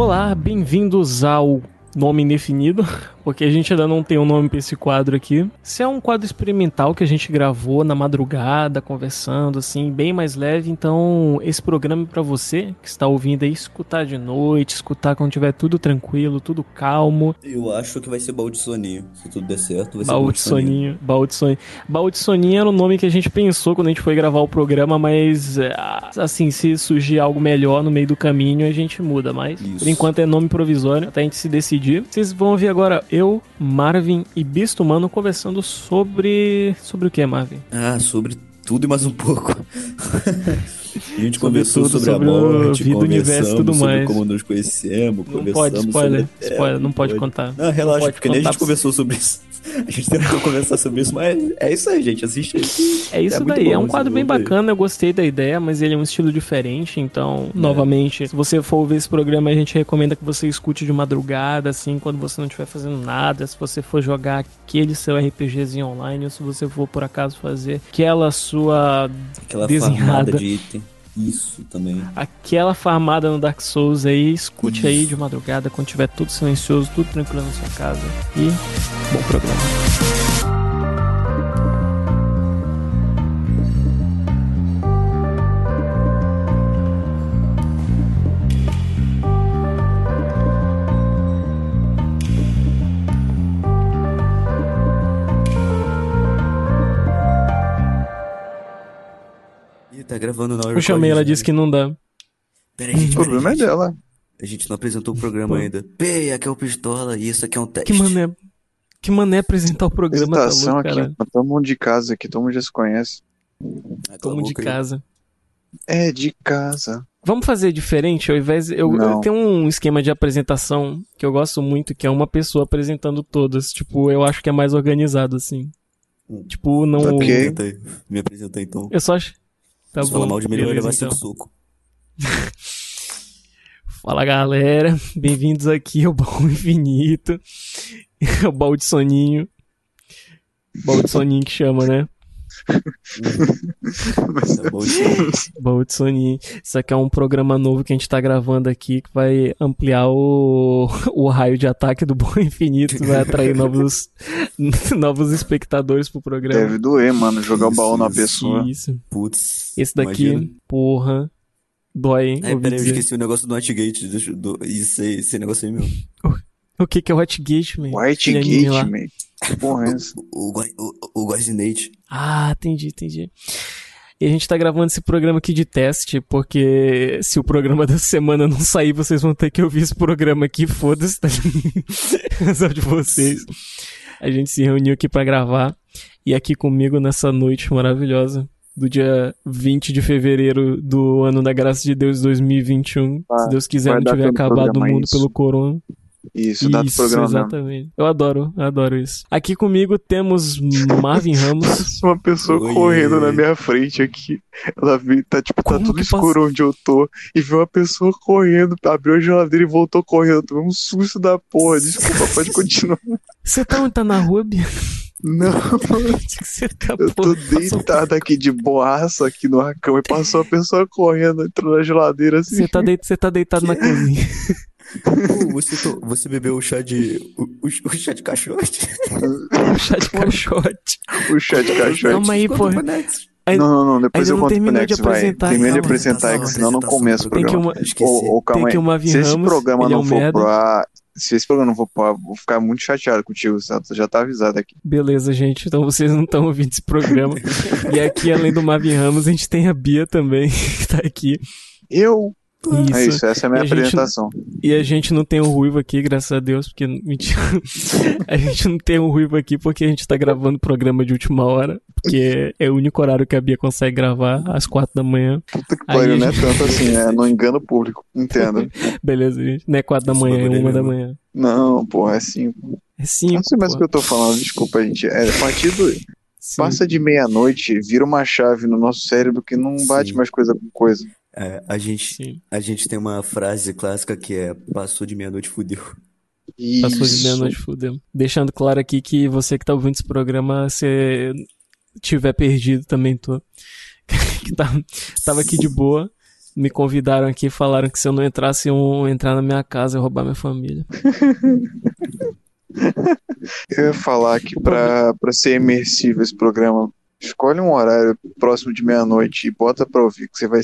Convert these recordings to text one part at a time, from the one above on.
Olá, bem-vindos ao Nome Indefinido, porque a gente ainda não tem um nome para esse quadro aqui. Esse é um quadro experimental que a gente gravou na madrugada, conversando assim, bem mais leve. Então, esse programa é para você que está ouvindo aí escutar de noite, escutar quando tiver tudo tranquilo, tudo calmo. Eu acho que vai ser baú de soninho. Se tudo der certo, vai ser baú de soninho. Baú de soninho. Baú de soninho era o nome que a gente pensou quando a gente foi gravar o programa, mas é, assim, se surgir algo melhor no meio do caminho, a gente muda. Mas Isso. por enquanto é nome provisório, até a gente se decidir. Vocês vão ouvir agora eu, Marvin e Bisto Humano conversando sobre. Sobre o que, Marvin? Ah, sobre tudo e mais um pouco. a gente conversou sobre, sobre, a morte, vida, universo, tudo sobre mais. como nos conhecemos, não pode spoiler, sobre... spoiler, não pode, pode contar. Não, relaxa, não porque nem a gente conversou sobre isso. A gente tentou conversar sobre isso, mas é isso aí, gente. Assiste É isso é daí. Bom, é um quadro bem bacana. Eu gostei da ideia, mas ele é um estilo diferente. Então, é. novamente, se você for ver esse programa, a gente recomenda que você escute de madrugada, assim, quando você não estiver fazendo nada. Se você for jogar aquele seu RPGzinho online, ou se você for por acaso fazer aquela sua aquela desenhada de item. Isso também. Aquela farmada no Dark Souls aí, escute Isso. aí de madrugada, quando tiver tudo silencioso, tudo tranquilo na sua casa. E bom programa. Tá gravando na hora. Eu chamei, ela disse que não dá. Peraí, gente. O problema gente. é dela. A gente não apresentou o programa Pô. ainda. P, aqui é o Pistola e isso aqui é um teste. Que mané. Que mané apresentar o programa, tá louco, aqui, Todo mundo de casa aqui, todo mundo já se conhece. Ah, todo mundo de casa. É, de casa. Vamos fazer diferente? Ao invés. Eu, eu, tenho um esquema de apresentação que eu gosto muito, que é uma pessoa apresentando todas. Tipo, eu acho que é mais organizado, assim. Hum. Tipo, não. Ok. Me apresenta então. Eu só acho. Tá Se bom. falar mal de mim, vai levar então. soco. Fala galera, bem-vindos aqui ao Baú Infinito, o baú de soninho. Baú de soninho que chama, né? Mas é baú de soninho. Isso aqui é um programa novo que a gente tá gravando aqui que vai ampliar o, o raio de ataque do Baú Infinito, vai atrair novos, novos espectadores pro programa. Deve doer, mano, jogar o baú na pessoa. Isso. Putz. Esse daqui, imagina. porra. Dói, hein? É, peraí, eu esqueci o negócio do Whitegate. Do, isso aí, esse negócio aí meu. O que que é o Whitegate, man? Whitegate, man. Porra, é o, o, o, o Nate. Ah, entendi, entendi. E a gente tá gravando esse programa aqui de teste, porque se o programa da semana não sair, vocês vão ter que ouvir esse programa aqui, foda-se, tá? Só de vocês. A gente se reuniu aqui para gravar. E aqui comigo nessa noite maravilhosa do dia 20 de fevereiro do ano da graça de Deus 2021. Ah, se Deus quiser, não tiver acabado o mundo isso. pelo corona. Isso, dá do programa exatamente. Mesmo. Eu adoro, eu adoro isso. Aqui comigo temos Marvin Ramos. Uma pessoa Oi. correndo na minha frente aqui. Ela viu, tá tipo, tá tudo escuro onde eu tô. E viu uma pessoa correndo, abriu a geladeira e voltou correndo. Tomei um susto da porra. Desculpa, pode continuar. Você tá onde tá na rua, Bia? Não, eu tô deitado aqui de boaça aqui no cama e passou a pessoa correndo, entrou na geladeira assim. Você tá, de... tá deitado na cozinha. Você, to... você bebeu o chá de. O, o, o chá de caixote? o chá de caixote. o chá de caixote. Calma aí, pô. Não, não, não, depois eu conto pro Nex, vai. Termina de apresentar, que senão não começa o programa. Tem que uma, ô, calma tem que Se esse programa não é um for pro ar, se esse programa não for pro ar, vou ficar muito chateado contigo, Santos. Já tá avisado aqui. Beleza, gente. Então vocês não estão ouvindo esse programa. e aqui, além do Marvin Ramos, a gente tem a Bia também, que tá aqui. Eu isso. É isso, essa é a minha e apresentação. A gente, e a gente não tem o Ruivo aqui, graças a Deus, porque. Mentira. a gente não tem o Ruivo aqui porque a gente tá gravando programa de última hora. Porque é o único horário que a Bia consegue gravar, às quatro da manhã. Puta que pariu, não é tanto assim, é, não engana o público, entenda. Beleza, gente. Não é quatro da manhã, é uma da manhã. Não, porra, é cinco. É cinco. Não sei mais o que eu tô falando, desculpa, gente. É a partir do. Sim. Passa de meia-noite, vira uma chave no nosso cérebro que não bate Sim. mais coisa com coisa. É, a, gente, a gente tem uma frase clássica que é passou de meia-noite, fudeu. Isso. Passou de meia-noite, fudeu. Deixando claro aqui que você que tá ouvindo esse programa, se tiver perdido também, tô. que tá, tava aqui de boa, me convidaram aqui e falaram que se eu não entrasse, iam entrar na minha casa e roubar minha família. eu ia falar que pra ser imersivo esse programa, Escolhe um horário próximo de meia-noite e bota pra ouvir, que você vai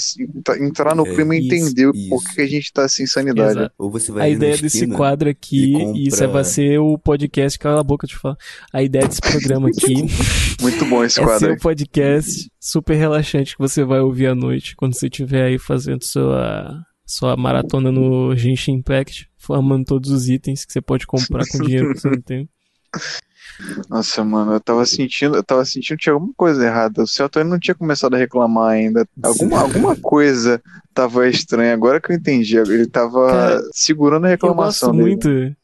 entrar no é, clima e entender isso. por que a gente tá sem sanidade. Ou você vai a ideia desse quadro aqui, e compra... isso vai ser o podcast, cala a boca de falar. A ideia desse programa aqui. Muito bom esse quadro. É ser um podcast super relaxante que você vai ouvir à noite, quando você estiver aí fazendo sua, sua maratona no Genshin Impact, formando todos os itens que você pode comprar com dinheiro que você não tem. Nossa, mano, eu tava sentindo, eu tava sentindo que tinha alguma coisa errada. O Antônio não tinha começado a reclamar ainda. Alguma, alguma coisa tava estranha. Agora que eu entendi, ele tava Cara, segurando a reclamação eu gosto dele. muito.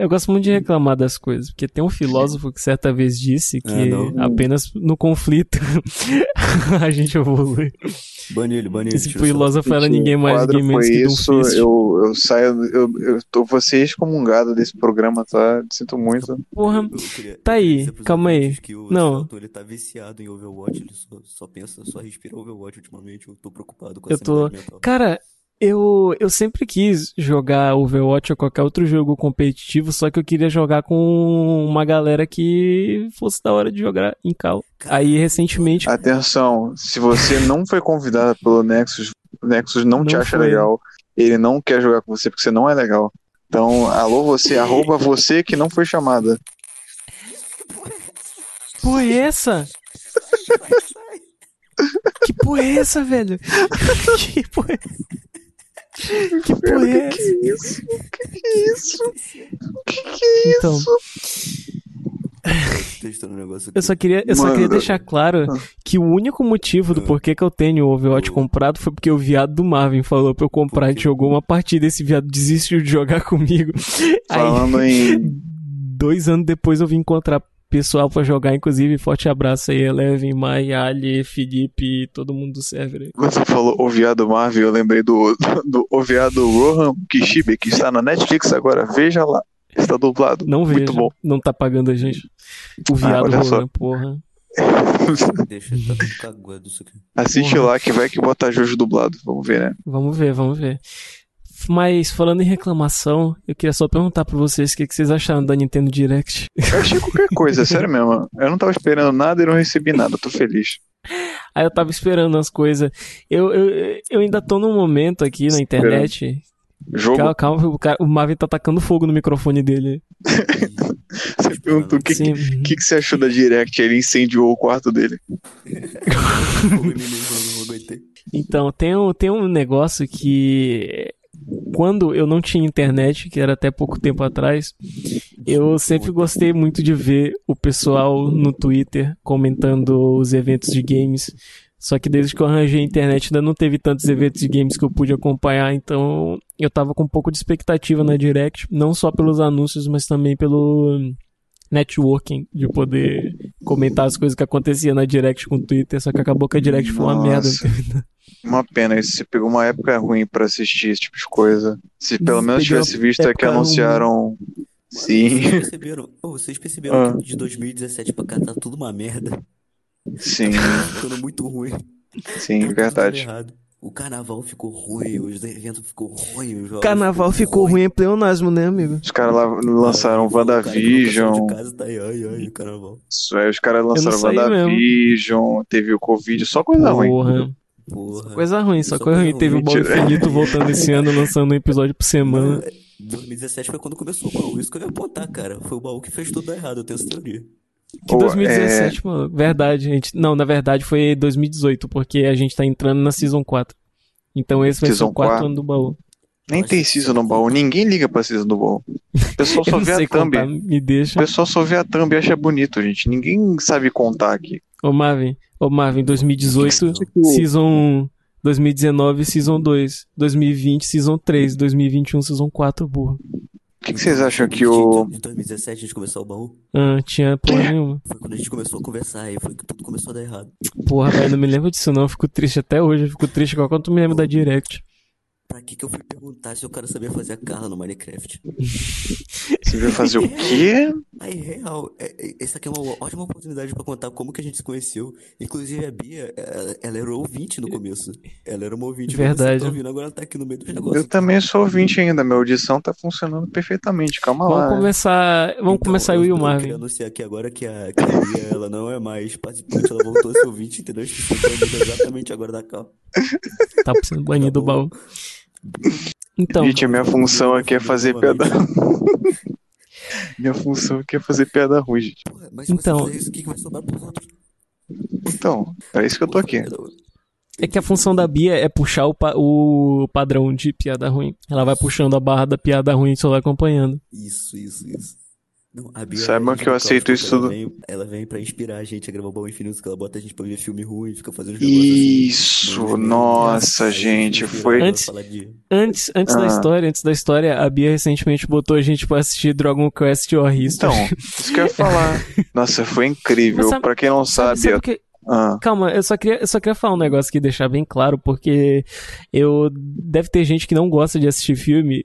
Eu gosto muito de reclamar das coisas, porque tem um filósofo que certa vez disse que ah, apenas no conflito a gente evolui. Bane ele, bane ele. Esse filósofo era ninguém mais, ninguém menos que isso, um eu, eu saio, eu, eu tô, vou ser excomungado desse programa, tá? Sinto muito. Porra, queria, tá aí, calma aí. Não. ele tá viciado em Overwatch, ele só, só pensa, só respira Overwatch ultimamente, eu tô preocupado com Eu tô... Cara, eu, eu sempre quis jogar Overwatch ou qualquer outro jogo competitivo, só que eu queria jogar com uma galera que fosse da hora de jogar em cal. Aí recentemente. Atenção, se você não foi convidado pelo Nexus, o Nexus não, não te acha foi. legal, ele não quer jogar com você porque você não é legal. Então, alô você, arroba você que não foi chamada. Porra é essa? que porra é essa, velho? que porra é essa? Que porra é essa? Que isso? Que que é isso? Que que é então, eu só queria, eu só queria deixar claro que o único motivo do porquê que eu tenho o Overwatch comprado foi porque o viado do Marvin falou pra eu comprar. A gente jogou uma partida, esse viado desistiu de jogar comigo. Falando Aí, em. Dois anos depois eu vim encontrar pessoal para jogar, inclusive, forte abraço aí, Eleven, Mai, Ali, Felipe, todo mundo do server aí. Quando você falou o viado Marvel, eu lembrei do, do, do viado Rohan Kishibe, que está na Netflix agora, veja lá. Está dublado. Não vejo. Muito bom. Não tá pagando a gente. O ah, viado ah, Rohan, porra. Deixa eu tá cagando isso aqui. Assiste porra. lá que vai que botar Jojo dublado. Vamos ver, né? Vamos ver, vamos ver. Mas falando em reclamação, eu queria só perguntar pra vocês o que, que vocês acharam da Nintendo Direct. Eu achei qualquer coisa, sério mesmo. Eu não tava esperando nada e não recebi nada, tô feliz. Aí eu tava esperando as coisas. Eu, eu, eu ainda tô num momento aqui na internet. Jogo? Calma, calma o, cara, o Marvin tá atacando fogo no microfone dele. você perguntou o que, que, que, que, você achou da Direct? Ele incendiou o quarto dele. então, tem um, tem um negócio que quando eu não tinha internet, que era até pouco tempo atrás, eu sempre gostei muito de ver o pessoal no Twitter comentando os eventos de games. Só que desde que eu arranjei a internet ainda não teve tantos eventos de games que eu pude acompanhar, então eu tava com um pouco de expectativa na Direct, não só pelos anúncios, mas também pelo networking, de poder comentar as coisas que aconteciam na Direct com o Twitter, só que acabou que a Direct Nossa. foi uma merda. Uma pena, você pegou uma época ruim para assistir esse tipo de coisa. Se pelo menos tivesse visto é que anunciaram. Sim. Vocês perceberam, oh, vocês perceberam ah. que de 2017 pra cá tá tudo uma merda? Sim. Tá ficando muito ruim. Sim, tá verdade. O carnaval ficou ruim, os eventos ficou ruim. Os carnaval ficou ruim, ruim em pleonasmo, né, amigo? Os caras lá lançaram ah, WandaVision. Tá aí, ai, ai, carnaval. Isso aí, os caras lançaram WandaVision, teve o Covid, só coisa Porra. ruim. Porra. Coisa ruim, só, só coisa ruim. Teve o Baú Infinito voltando esse ano, lançando um episódio por semana. 2017 foi quando começou o baú. Isso que eu ia apontar, cara. Foi o baú que fez tudo errado, eu tenho essa teoria. Que 2017, é... mano. Verdade, gente. Não, na verdade foi 2018, porque a gente tá entrando na Season 4. Então esse vai season ser o quarto 4. ano do baú. Nem tem season no baú, ninguém liga pra season do baú. O pessoal só vê a thumb. Contar, me deixa. O pessoal só vê a thumb e acha bonito, gente. Ninguém sabe contar aqui. Ô Marvin, ô Marvin, 2018, Season 1. 2019, Season 2. 2020, Season 3. 2021, Season 4, burro. O que, que, vocês acham que o. Em 2017 a gente começou o baú? Ah, tinha porra nenhuma. Foi quando a gente começou a conversar e foi que tudo começou a dar errado. Porra, velho, não me lembro disso não. Eu fico triste até hoje. Eu fico triste igual quando tu me lembra da Direct. Pra que que eu fui perguntar se eu quero saber fazer a Carla no Minecraft? Você veio fazer o quê? Aí, real, é, é, essa aqui é uma ótima oportunidade pra contar como que a gente se conheceu. Inclusive, a Bia, ela, ela era ouvinte no começo. Ela era uma ouvinte. Verdade. Tá ouvindo, agora ela tá aqui no meio do negócio. Eu também sou ouvinte ainda, minha audição tá funcionando perfeitamente, calma Vamos lá. começar, vamos Então, começar eu eu, e o eu Marvin. queria anunciar aqui agora que a, que a Bia, ela não é mais participante, ela voltou a ser ouvinte, entendeu? Exatamente agora da Cal. Tá sendo banido o baú. Então, Gente, a minha função aqui é fazer piada. minha função aqui é fazer piada ruim, gente. Mas se Então- você isso, o que que vai sobrar pros outros? Então, é isso que eu tô aqui. é que a função da Bia é puxar o, pa- o padrão de piada ruim. Ela vai puxando a barra da piada ruim e só vai acompanhando. Isso, isso, isso. Não, a Bia, Saibam a gente que eu aceito isso tudo. Vem, ela vem pra inspirar a gente a gravar o Baú Infinito, que ela bota a gente pra ver filme ruim, fica fazendo assim. Isso, memes, nossa, gente, foi. Antes- de- Antes, antes da Ah. história, antes da história, a Bia recentemente botou a gente pra assistir Dragon Quest War History. Então, isso que eu ia falar. Nossa, foi incrível. Sabe- pra quem não sabe, sabe, sabe o que, ah, Calma, eu só queria, eu só queria falar um negócio aqui, deixar bem claro, porque eu deve ter gente que não gosta de assistir filme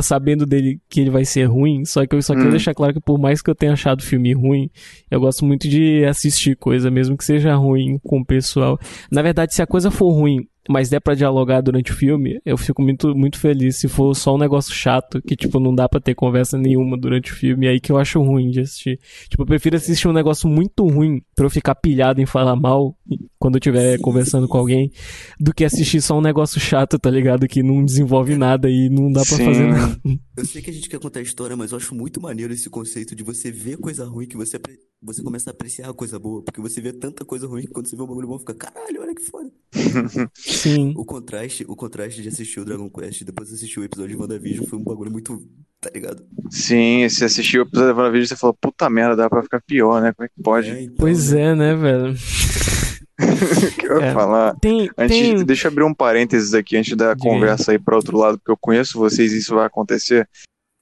sabendo dele que ele vai ser ruim, só que eu só Hum. deixar claro que por mais que eu tenha achado o filme ruim, eu gosto muito de assistir coisa, mesmo que seja ruim com o pessoal. Na verdade, se a coisa for ruim, mas der pra dialogar durante o filme, eu fico muito, muito feliz. Se for só um negócio chato, que tipo, não dá pra ter conversa nenhuma durante o filme, é aí que eu acho ruim de assistir. Tipo, eu prefiro assistir um negócio muito ruim pra eu ficar pilhado em falar mal quando eu estiver conversando com alguém, do que assistir só um negócio chato, tá ligado? Que não desenvolve nada e não dá pra sim. fazer nada. Eu sei que a gente quer contar a história, mas eu acho muito maneiro esse conceito de você ver coisa ruim que você, você começa a apreciar a coisa boa. Porque você vê tanta coisa ruim que quando você vê um bagulho bom, fica, caralho, olha que foda. Sim. O contraste, o contraste de assistir o Dragon Quest e depois assistir o episódio de WandaVision foi um bagulho muito, tá ligado? Sim, se assistiu o episódio da vídeo, você falou, puta merda, dá pra ficar pior, né? Como é que pode? É, então, Pois né? é, né, velho? O que eu ia É. falar? Tem, Antes, tem... deixa eu abrir um parênteses aqui antes da aí. conversa aí para outro lado, porque eu conheço vocês e isso vai acontecer.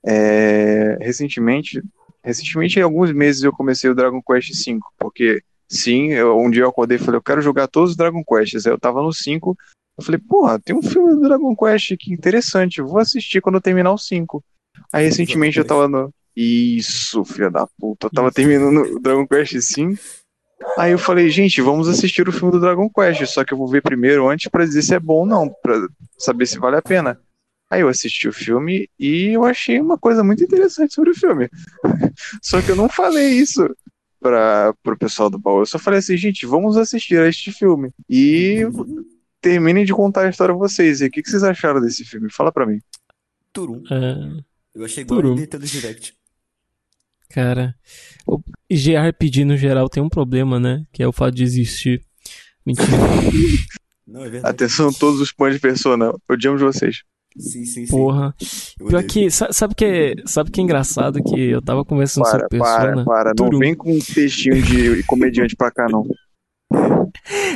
É, recentemente, recentemente, em alguns meses eu comecei o Dragon Quest V, porque sim, eu- um dia eu acordei e falei, eu quero jogar todos os Dragon Quests. Aí eu tava no 5, eu falei, porra, tem um filme do Dragon Quest que interessante, vou assistir quando eu terminar o 5. Aí recentemente eu tava no. Isso, filha da puta, eu tava terminando o Dragon Quest V. Aí eu falei, gente, vamos assistir o filme do Dragon Quest, só que eu vou ver primeiro antes pra dizer se é bom ou não, pra saber se vale a pena. Aí eu assisti o filme e eu achei uma coisa muito interessante sobre o filme. Só que eu não falei isso para pro pessoal do baú. Eu só falei assim, gente, vamos assistir a este filme. E terminem de contar a história vocês. E o que, que vocês acharam desse filme? Fala pra mim. Turum. Ah, Eu achei igual Turum. a Nintendo Direct. cara, o JRPG no geral tem um problema, né? Que é o fato de existir. Mentira. Não, é. Atenção todos os fãs de Persona. Odiamos vocês. Sim, sim, sim. Porra. Pior que, sa- sabe que é, sabe que é engraçado que eu tava conversando Para, sobre para, Persona. para. Não Turum. vem com um textinho de comediante pra cá, não.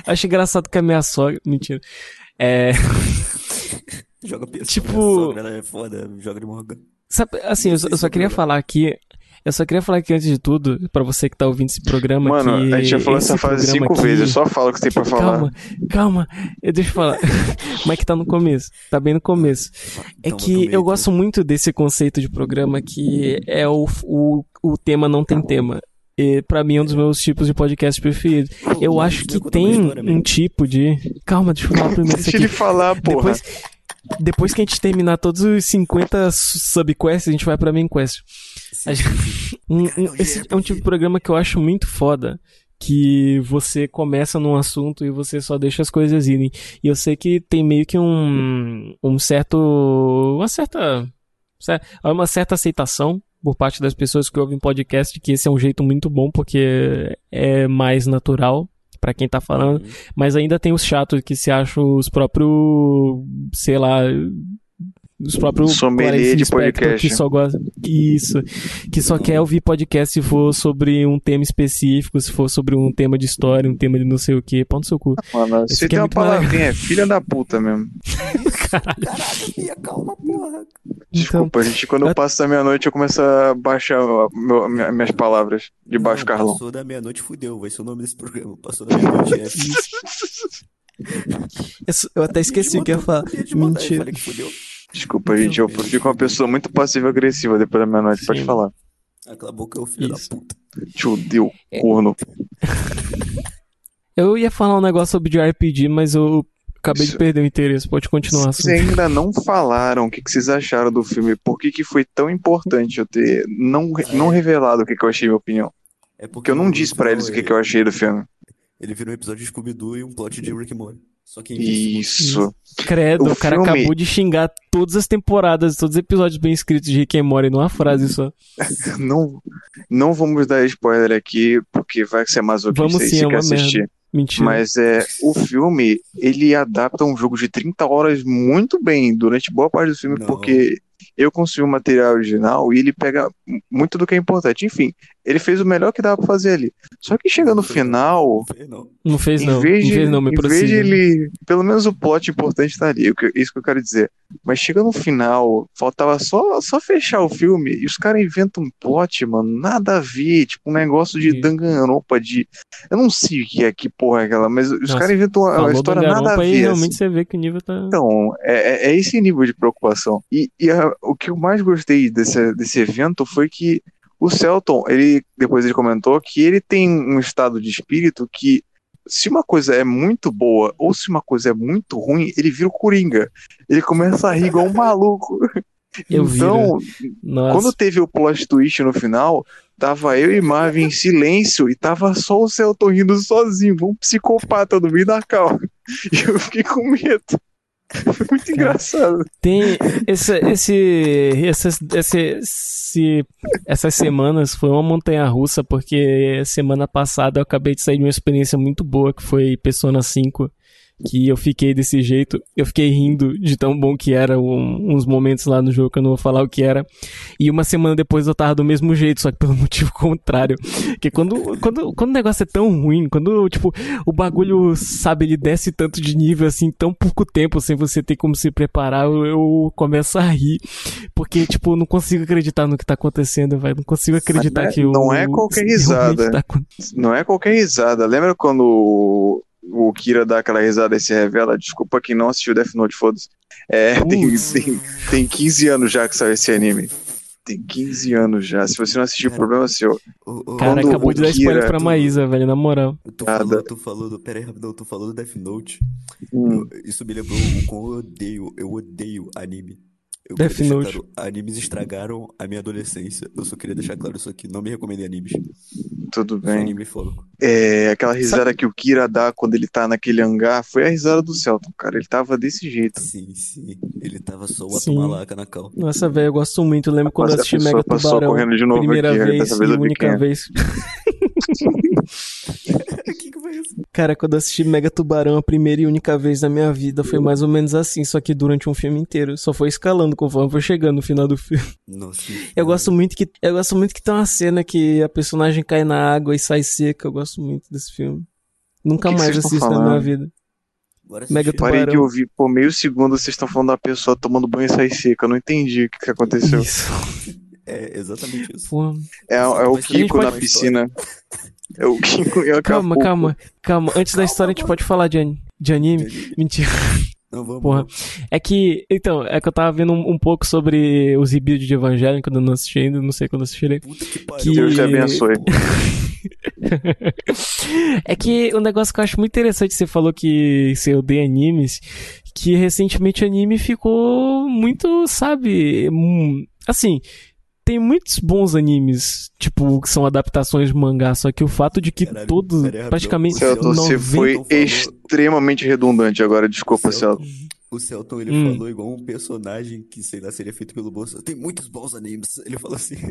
Acho engraçado que a minha sogra, mentira. É, Joga pessoa. Tipo- sogra, ela é foda, joga de Morgan. sabe, assim, eu, só- eu só queria falar aqui, eu só queria falar aqui antes de tudo, pra você que tá ouvindo esse programa Mano, que a gente já falou essa frase programa cinco aqui- vezes. Só fala o que você tem pra falar. Calma, calma, eu deixa eu falar. Como é que tá no começo? Tá bem no começo. É Então, que eu eu gosto muito desse conceito de programa que é o, o, o tema não tem tema. E pra mim é um dos meus tipos de podcast preferidos. Eu Mas acho eu que tem um tipo de. Calma, deixa eu falar primeiro Deixa ele falar, porra. Depois, depois que a gente terminar todos os 50 subquests, a gente vai pra main quest. Um- um- eu esse já- é um tipo de programa que eu acho muito foda. Que você começa num assunto e você só deixa as coisas irem. E eu sei que tem meio que um, um certo. Uma certa. cer- Uma certa aceitação por parte das pessoas que ouvem podcast que esse é um jeito muito bom porque é mais natural pra quem tá falando. Uhum. Mas ainda tem os chatos que se acham os próprios. Sei lá. Os próprios Sommelier de podcast. que só gosta. Isso. Que só quer ouvir podcast se for sobre um tema específico, se for sobre um tema de história, um tema de não sei o que. Pau no seu cu. Mano, Esse você é tem uma muito mais palavrinha, é filha da puta mesmo. Caralho, calma, porra. Desculpa, gente. Quando eu eu- passo da meia-noite, eu começo a baixar meu- minha- minhas palavras de baixo Carlão. Passou da meia-noite, fudeu. Vai ser o nome desse programa. Passou da meia-noite, é. Eu até esqueci o que ia falar. Mentira. Desculpa, gente, eu fico uma pessoa muito passiva-agressiva depois da meia-noite, pode falar. Aquela boca é o filho Isso. da puta. Te odeio, é. corno. Eu ia falar um negócio sobre de RPG, mas eu acabei de perder o interesse. Pode continuar. Vocês assim. ainda não falaram o que, vocês acharam do filme. Por que, que foi tão importante eu ter não, não revelado o que, que eu achei, minha opinião? É porque eu não disse para eles o que, que eu achei do filme. Ele virou um episódio de Scooby-Doo e um plot de Rick Morty. Só que Isso. Credo, o, o cara filme... acabou de xingar todas as temporadas, todos os episódios bem escritos de Rick and Morty numa frase só. não, não vamos dar spoiler aqui, porque vai ser mais o que vamos sim, se é quer assistir. Merda. Mentira. Mas é, o filme, ele adapta um jogo de 30 horas muito bem durante boa parte do filme, não. porque eu consumi o material original e ele pega muito do que é importante. Enfim, ele fez o melhor que dava pra fazer ali. Só que chega no final. Não fez, não. Em vez de, não, fez, não, me em vez de ele. Pelo menos o plot importante tá ali. Isso que eu quero dizer. Mas chega no final, faltava só, só fechar o filme e os caras inventam um plot, mano. Nada a ver. Tipo, um negócio de Danganronpa, de. Eu não sei o que é, que porra é aquela, mas os caras inventam uma, história nada a ver. Aí, realmente assim. você vê que o nível tá. Então, é, é, é esse nível de preocupação. E, e a, o que eu mais gostei desse, desse evento foi que o Celton, ele depois ele comentou que ele tem um estado de espírito que se uma coisa é muito boa ou se uma coisa é muito ruim, ele vira o Coringa. Ele começa a rir igual um maluco. Eu então, quando teve o plot twist no final, tava eu e Marvin em silêncio e tava só o Celton rindo sozinho, um psicopata no meio da calma. E eu fiquei com medo. Foi muito engraçado. Tem esse, esse, essas, esse, esse, essas semanas foi uma montanha russa, porque semana passada eu acabei de sair de uma experiência muito boa que foi Persona 5 que eu fiquei desse jeito. Eu fiquei rindo de tão bom que era um, uns momentos lá no jogo que eu não vou falar o que era. E uma semana depois eu tava do mesmo jeito, só que pelo motivo contrário. Que quando, quando, quando o negócio é tão ruim, quando, tipo, o bagulho, sabe, ele desce tanto de nível assim, tão pouco tempo sem você ter como se preparar, eu, eu começo a rir. Porque, tipo, eu não consigo acreditar no que tá acontecendo, vai. Não consigo acreditar que o. Não é qualquer risada. Tá... Não é qualquer risada. Lembra quando o Kira dá aquela risada e se revela. Desculpa quem não assistiu Death Note, foda-se. É, tem, tem, tem 15 anos já que saiu esse anime. Tem 15 anos já. Se você não assistiu, o problema é seu. O, o, Cara, acabou de dar spoiler pra tu, Maísa, velho, na moral. Tu falou, tu falou do. Pera aí, rapidão, tu falou do Death Note. Hum. Isso me lembrou o quão eu odeio. Eu odeio anime. Eu Death Note. Claro, animes estragaram a minha adolescência. Eu só queria deixar claro isso aqui. Não me recomendei animes. Tudo bem. anime É, aquela risada Sabe? que o Kira dá quando ele tá naquele hangar foi a risada do Celton, cara. Ele tava desse jeito. Sim, sim. Ele tava só o atumalaca na cal. Nossa, velho, eu gosto muito. Eu lembro quando eu assisti Mega Tubarão. correndo de novo primeira aqui, vez dessa vez e única vez. que que foi isso? Cara, quando eu assisti Mega Tubarão a primeira e única vez na minha vida, foi mais ou menos assim, só que durante um filme inteiro. Só foi escalando conforme foi chegando no final do filme. Nossa. Eu gosto muito que eu gosto muito que tem uma cena que a personagem cai na água e sai seca. Eu gosto muito desse filme. Nunca que mais assisto na minha vida. Mega Tubarão. Parei de ouvir por meio segundo vocês estão falando da pessoa tomando banho e sai seca. Eu não entendi o que, que aconteceu. Isso. É exatamente isso. Pô. É, é o Kiko na piscina. É o e Calma, calma, calma. Antes calma, da história a gente pode falar de, an de anime. Mentira. Não, vamos. Porra. É que, então, é que eu tava vendo um, um pouco sobre os rebuilds de Evangelho quando eu não assisti ainda, não sei quando assisti ele. Puta que pariu. Que... Deus te abençoe. é que um negócio que eu acho muito interessante, você falou que você odeia animes, que recentemente o anime ficou muito, sabe, hum, assim, tem muitos bons animes, tipo, que são adaptações de mangá, só que o fato de que Caralho, todos, praticamente... Celton, 90... você foi extremamente redundante agora, desculpa, Celton. O Celton, ele hum. falou igual um personagem que, sei lá, seria feito pelo bolso. Tem muitos bons animes. Ele falou assim.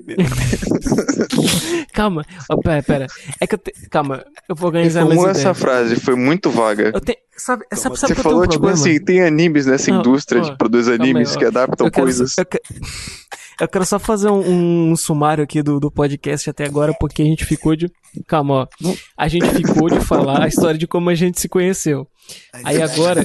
calma, oh, pera, pera. É que eu te... Calma, eu vou organizar mais essa ideias. frase, foi muito vaga. Eu te... Sabe, sabe, sabe Você falou, um tipo assim, tem animes nessa Não, indústria oh, de produzir animes aí, que adaptam coisas. Eu, eu quero só fazer um, um, sumário aqui do, do podcast até agora, porque a gente ficou de. Calma, ó. A gente ficou de falar a história de como a gente se conheceu. Aí agora.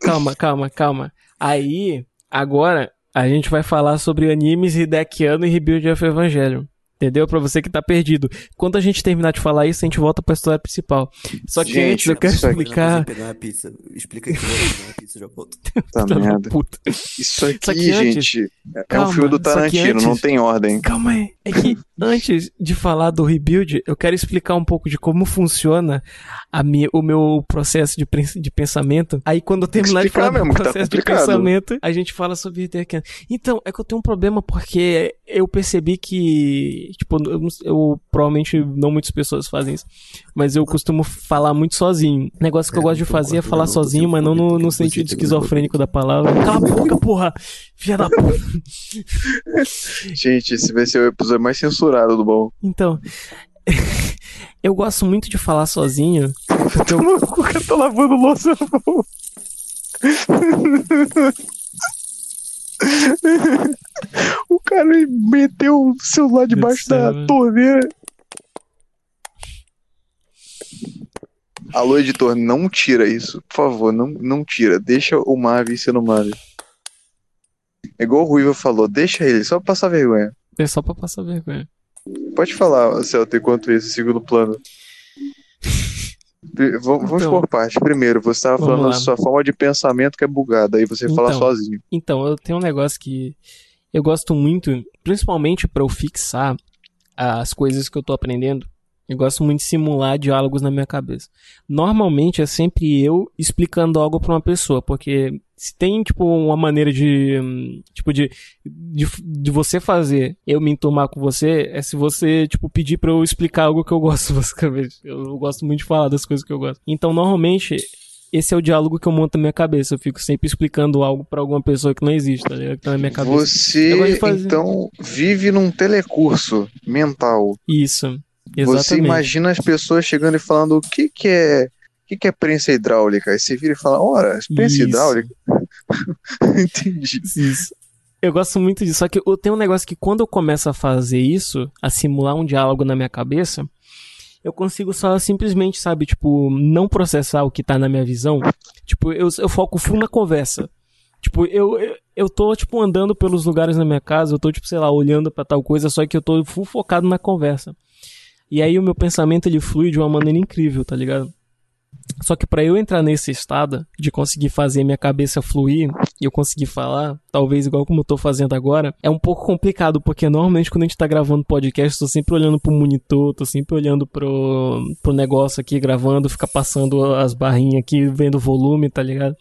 Calma, calma, calma. Aí, agora, a gente vai falar sobre animes Hidekiano e Rebuild of Evangelion. Entendeu? Pra você que tá perdido. Quando a gente terminar de falar isso, a gente volta pra história principal. Só que Gente, antes eu quero aqui- explicar. pegar uma pizza. Explica aí que eu vou pegar uma pizza já volto. Tá merda. puta. Isso aqui, que antes- gente, é um Calma, filme do Tarantino, não antes- tem ordem. Calma aí. É que antes de falar do rebuild, eu quero explicar um pouco de como funciona a minha, o meu processo de, pens- de pensamento. Aí quando eu terminar de falar do mesmo, que tá processo de complicado. pensamento, a gente fala sobre. Então, é que eu tenho um problema porque eu percebi que, tipo, eu, eu- provavelmente não muitas pessoas fazem isso, mas eu costumo falar muito sozinho. O negócio que eu É, gosto de então, fazer é falar eu sozinho, mas não no, no você sentido esquizofrênico da palavra. Cala a boca, porra! Filha da puta! Gente, esse vai ser o episódio mais censurado do bom. Então, eu gosto muito de falar sozinho. Porque eu, cara tá lavando louça no bom. Cara meteu o celular debaixo da torneira. Alô, editor, não tira isso. Por favor, não, não tira. Deixa o Marvin sendo Marvin. É igual o Ruiva falou, deixa ele, só pra passar vergonha. é só pra passar vergonha. Pode falar, Celta, enquanto isso, segundo plano. Pri- Vamos, Então, por parte. Primeiro, você estava vamos falando lá. da sua forma de pensamento que é bugada, aí você fala Então. sozinho. Então, eu tenho um negócio que eu gosto muito, principalmente pra eu fixar as coisas que eu tô aprendendo. Eu gosto muito de simular diálogos na minha cabeça. Normalmente é sempre eu explicando algo pra uma pessoa, porque se tem tipo uma maneira de tipo de, de de você fazer eu me enturmar com você é se você tipo pedir pra eu explicar algo que eu gosto basicamente. Eu gosto muito de falar das coisas que eu gosto. Então, normalmente esse é o diálogo que eu monto na minha cabeça. Eu fico sempre explicando algo pra alguma pessoa que não existe, tá ligado? Que tá na minha cabeça. Você, fazer. então, vive num telecurso mental. Isso. Você Exatamente. imagina as pessoas chegando e falando o que que é, o que que é prensa hidráulica? Aí você vira e fala, ora, prensa Isso. hidráulica? Entendi. Isso. Eu gosto muito disso. Só que eu tenho um negócio que quando eu começo a fazer isso, a simular um diálogo na minha cabeça, eu consigo só simplesmente, sabe, tipo, não processar o que tá na minha visão. Tipo, eu, eu foco full na conversa. Tipo, eu, eu, eu tô, tipo, andando pelos lugares na minha casa, eu tô, tipo, sei lá, olhando pra tal coisa, só que eu tô full focado na conversa. E aí o meu pensamento, ele flui de uma maneira incrível, tá ligado? Só que pra eu entrar nesse estado de conseguir fazer minha cabeça fluir e eu conseguir falar, talvez igual como eu tô fazendo agora, é um pouco complicado, porque normalmente quando a gente tá gravando podcast, tô sempre olhando pro monitor, tô sempre olhando pro, pro negócio aqui, gravando, fica passando as barrinhas aqui, vendo o volume, tá ligado?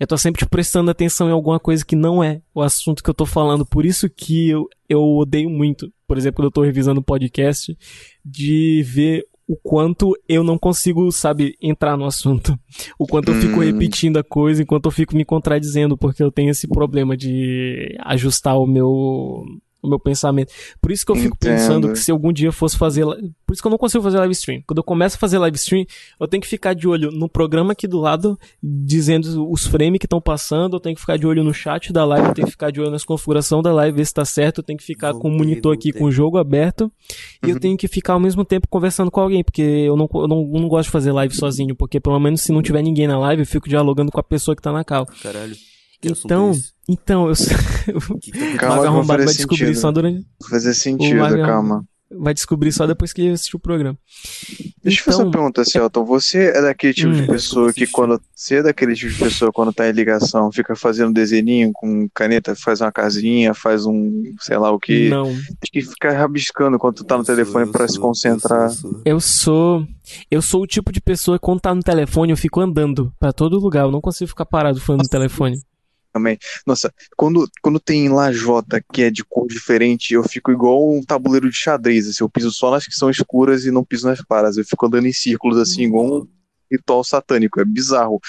Eu tô sempre tipo, prestando atenção em alguma coisa que não é o assunto que eu tô falando, por isso que eu, eu odeio muito, por exemplo, quando eu tô revisando podcast, de ver o quanto eu não consigo, sabe, entrar no assunto. O quanto eu fico Hum. repetindo a coisa, enquanto eu fico me contradizendo, porque eu tenho esse problema de ajustar o meu o meu pensamento. Por isso que eu fico Entendo. pensando que se algum dia eu fosse fazer, por isso que eu não consigo fazer live stream. Quando eu começo a fazer live stream, eu tenho que ficar de olho no programa aqui do lado, dizendo os frames que estão passando, eu tenho que ficar de olho no chat da live, eu tenho que ficar de olho nas configurações da live, ver se tá certo, eu tenho que ficar com o monitor aqui voltei. com o jogo aberto, e eu tenho que ficar ao mesmo tempo conversando com alguém, porque eu não, eu não, eu não gosto de fazer live sozinho, porque pelo menos se não tiver ninguém na live, eu fico dialogando com a pessoa que tá na cal. Caralho. Que Então, é esse? Então, eu o Calma, vai Arrombado vai descobrir sentido. só durante. Fazer sentido, Mago- calma. Vai descobrir só depois que ele assistir o programa. Deixa eu fazer uma Então, pergunta, Celton. Você é daquele tipo de Hum. pessoa que quando. Você é daquele tipo de pessoa quando tá em ligação, fica fazendo desenhinho com caneta, faz uma casinha, faz um sei lá o que. Não. Tem que ficar rabiscando quando tu tá no telefone pra se concentrar. eu sou, eu sou. Eu sou. Eu sou o tipo de pessoa que quando tá no telefone eu fico andando pra todo lugar. Eu não consigo ficar parado falando no telefone. Também. Nossa, quando, quando tem lajota que é de cor diferente, eu fico igual um tabuleiro de xadrez, assim, eu piso só nas que são escuras e não piso nas claras. Eu fico andando em círculos assim, igual um ritual satânico, é bizarro.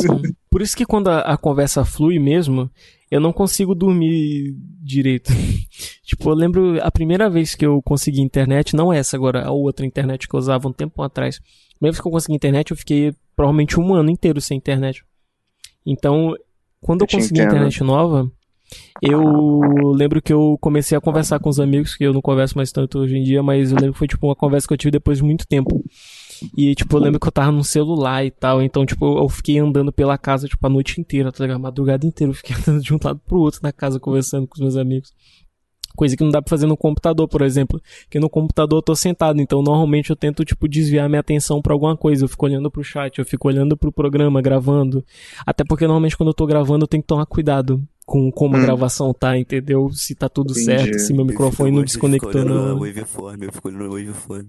Sim. Por isso que quando a, a conversa flui mesmo, eu não consigo dormir direito. tipo, eu lembro a primeira vez que eu consegui internet, não essa agora, a outra internet que eu usava um tempo atrás. A primeira vez que eu consegui internet, eu fiquei provavelmente um ano inteiro sem internet. Então, quando eu, Eu consegui entendo. internet nova, eu lembro que eu comecei a conversar com os amigos, que eu não converso mais tanto hoje em dia, mas eu lembro que foi tipo uma conversa que eu tive depois de muito tempo. E, tipo, eu lembro que eu tava no celular e tal, então, tipo, eu fiquei andando pela casa, tipo, a noite inteira, tá ligado? A madrugada inteira, eu fiquei andando de um lado pro outro na casa, conversando com os meus amigos. Coisa que não dá pra fazer no computador, por exemplo. Porque no computador eu tô sentado, então normalmente eu tento, tipo, desviar minha atenção pra alguma coisa. Eu fico olhando pro chat, eu fico olhando pro programa, gravando. Até porque normalmente quando eu tô gravando eu tenho que tomar cuidado com como hum. a gravação tá, entendeu? Se tá tudo Entendi. certo, se meu microfone não desconectou não.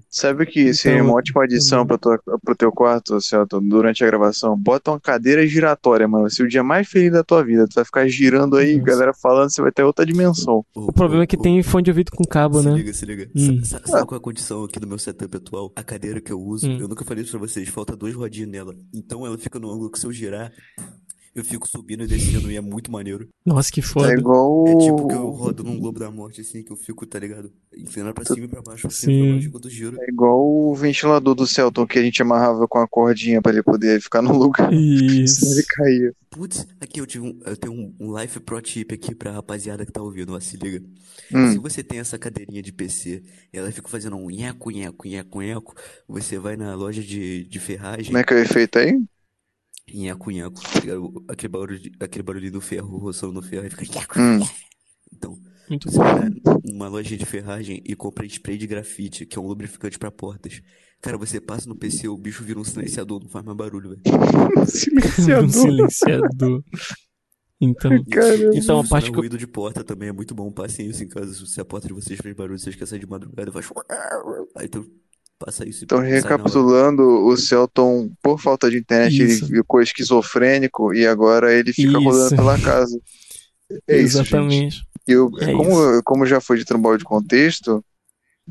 Sabe que seria então, uma ótima adição para pro teu quarto, Celton, durante a gravação? Bota uma cadeira giratória, mano. Vai ser o dia mais feliz da tua vida. Tu vai ficar girando aí, Nossa. galera falando, você vai ter outra dimensão. O, o problema é que tem fone de ouvido com cabo, se né? Se liga, se liga. Hum. Sabe, sabe qual é a condição aqui do meu setup atual? A cadeira que eu uso, hum. eu nunca falei isso pra vocês, falta duas rodinhas nela. Então ela fica no ângulo que se eu girar, eu fico subindo e descendo e é muito maneiro. Nossa, que foda. É igual. É tipo que eu rodo num globo da morte, assim, que eu fico, tá ligado? Inclinando pra cima e pra baixo, cima e pra baixo enquanto giro. É igual o ventilador do Celton que a gente amarrava com a cordinha pra ele poder ficar no lugar. Isso. Senão ele caía. Putz, aqui eu tive um, eu tenho um, um life pro tip aqui pra rapaziada que tá ouvindo, ó, se liga. Hum. Se você tem essa cadeirinha de PC e ela fica fazendo um nheco, nheco, nheco, nheco, você vai na loja de, de ferragem. Como é que é o efeito aí? Nheco, nheco, tá aquele barulho, aquele barulho do ferro roçando no ferro, aí fica hum. Então, Muito você vai numa loja de ferragem e compra spray de grafite, que é um lubrificante pra portas. Cara, você passa no PC, o bicho vira um silenciador, não faz mais barulho, velho. silenciador. um silenciador. Então, Caramba. então a parte que eu... ruído de porta também é muito bom. Passem isso em casa. Se a porta de vocês fez barulho, vocês querem sair de madrugada, faz. Aí então passa isso. Então, recapitulando, o Celton, por falta de internet, Isso. ele ficou esquizofrênico e agora ele fica Isso. rodando pela casa. É isso, gente. Exatamente. Eu, É como, como já foi de trambol de contexto,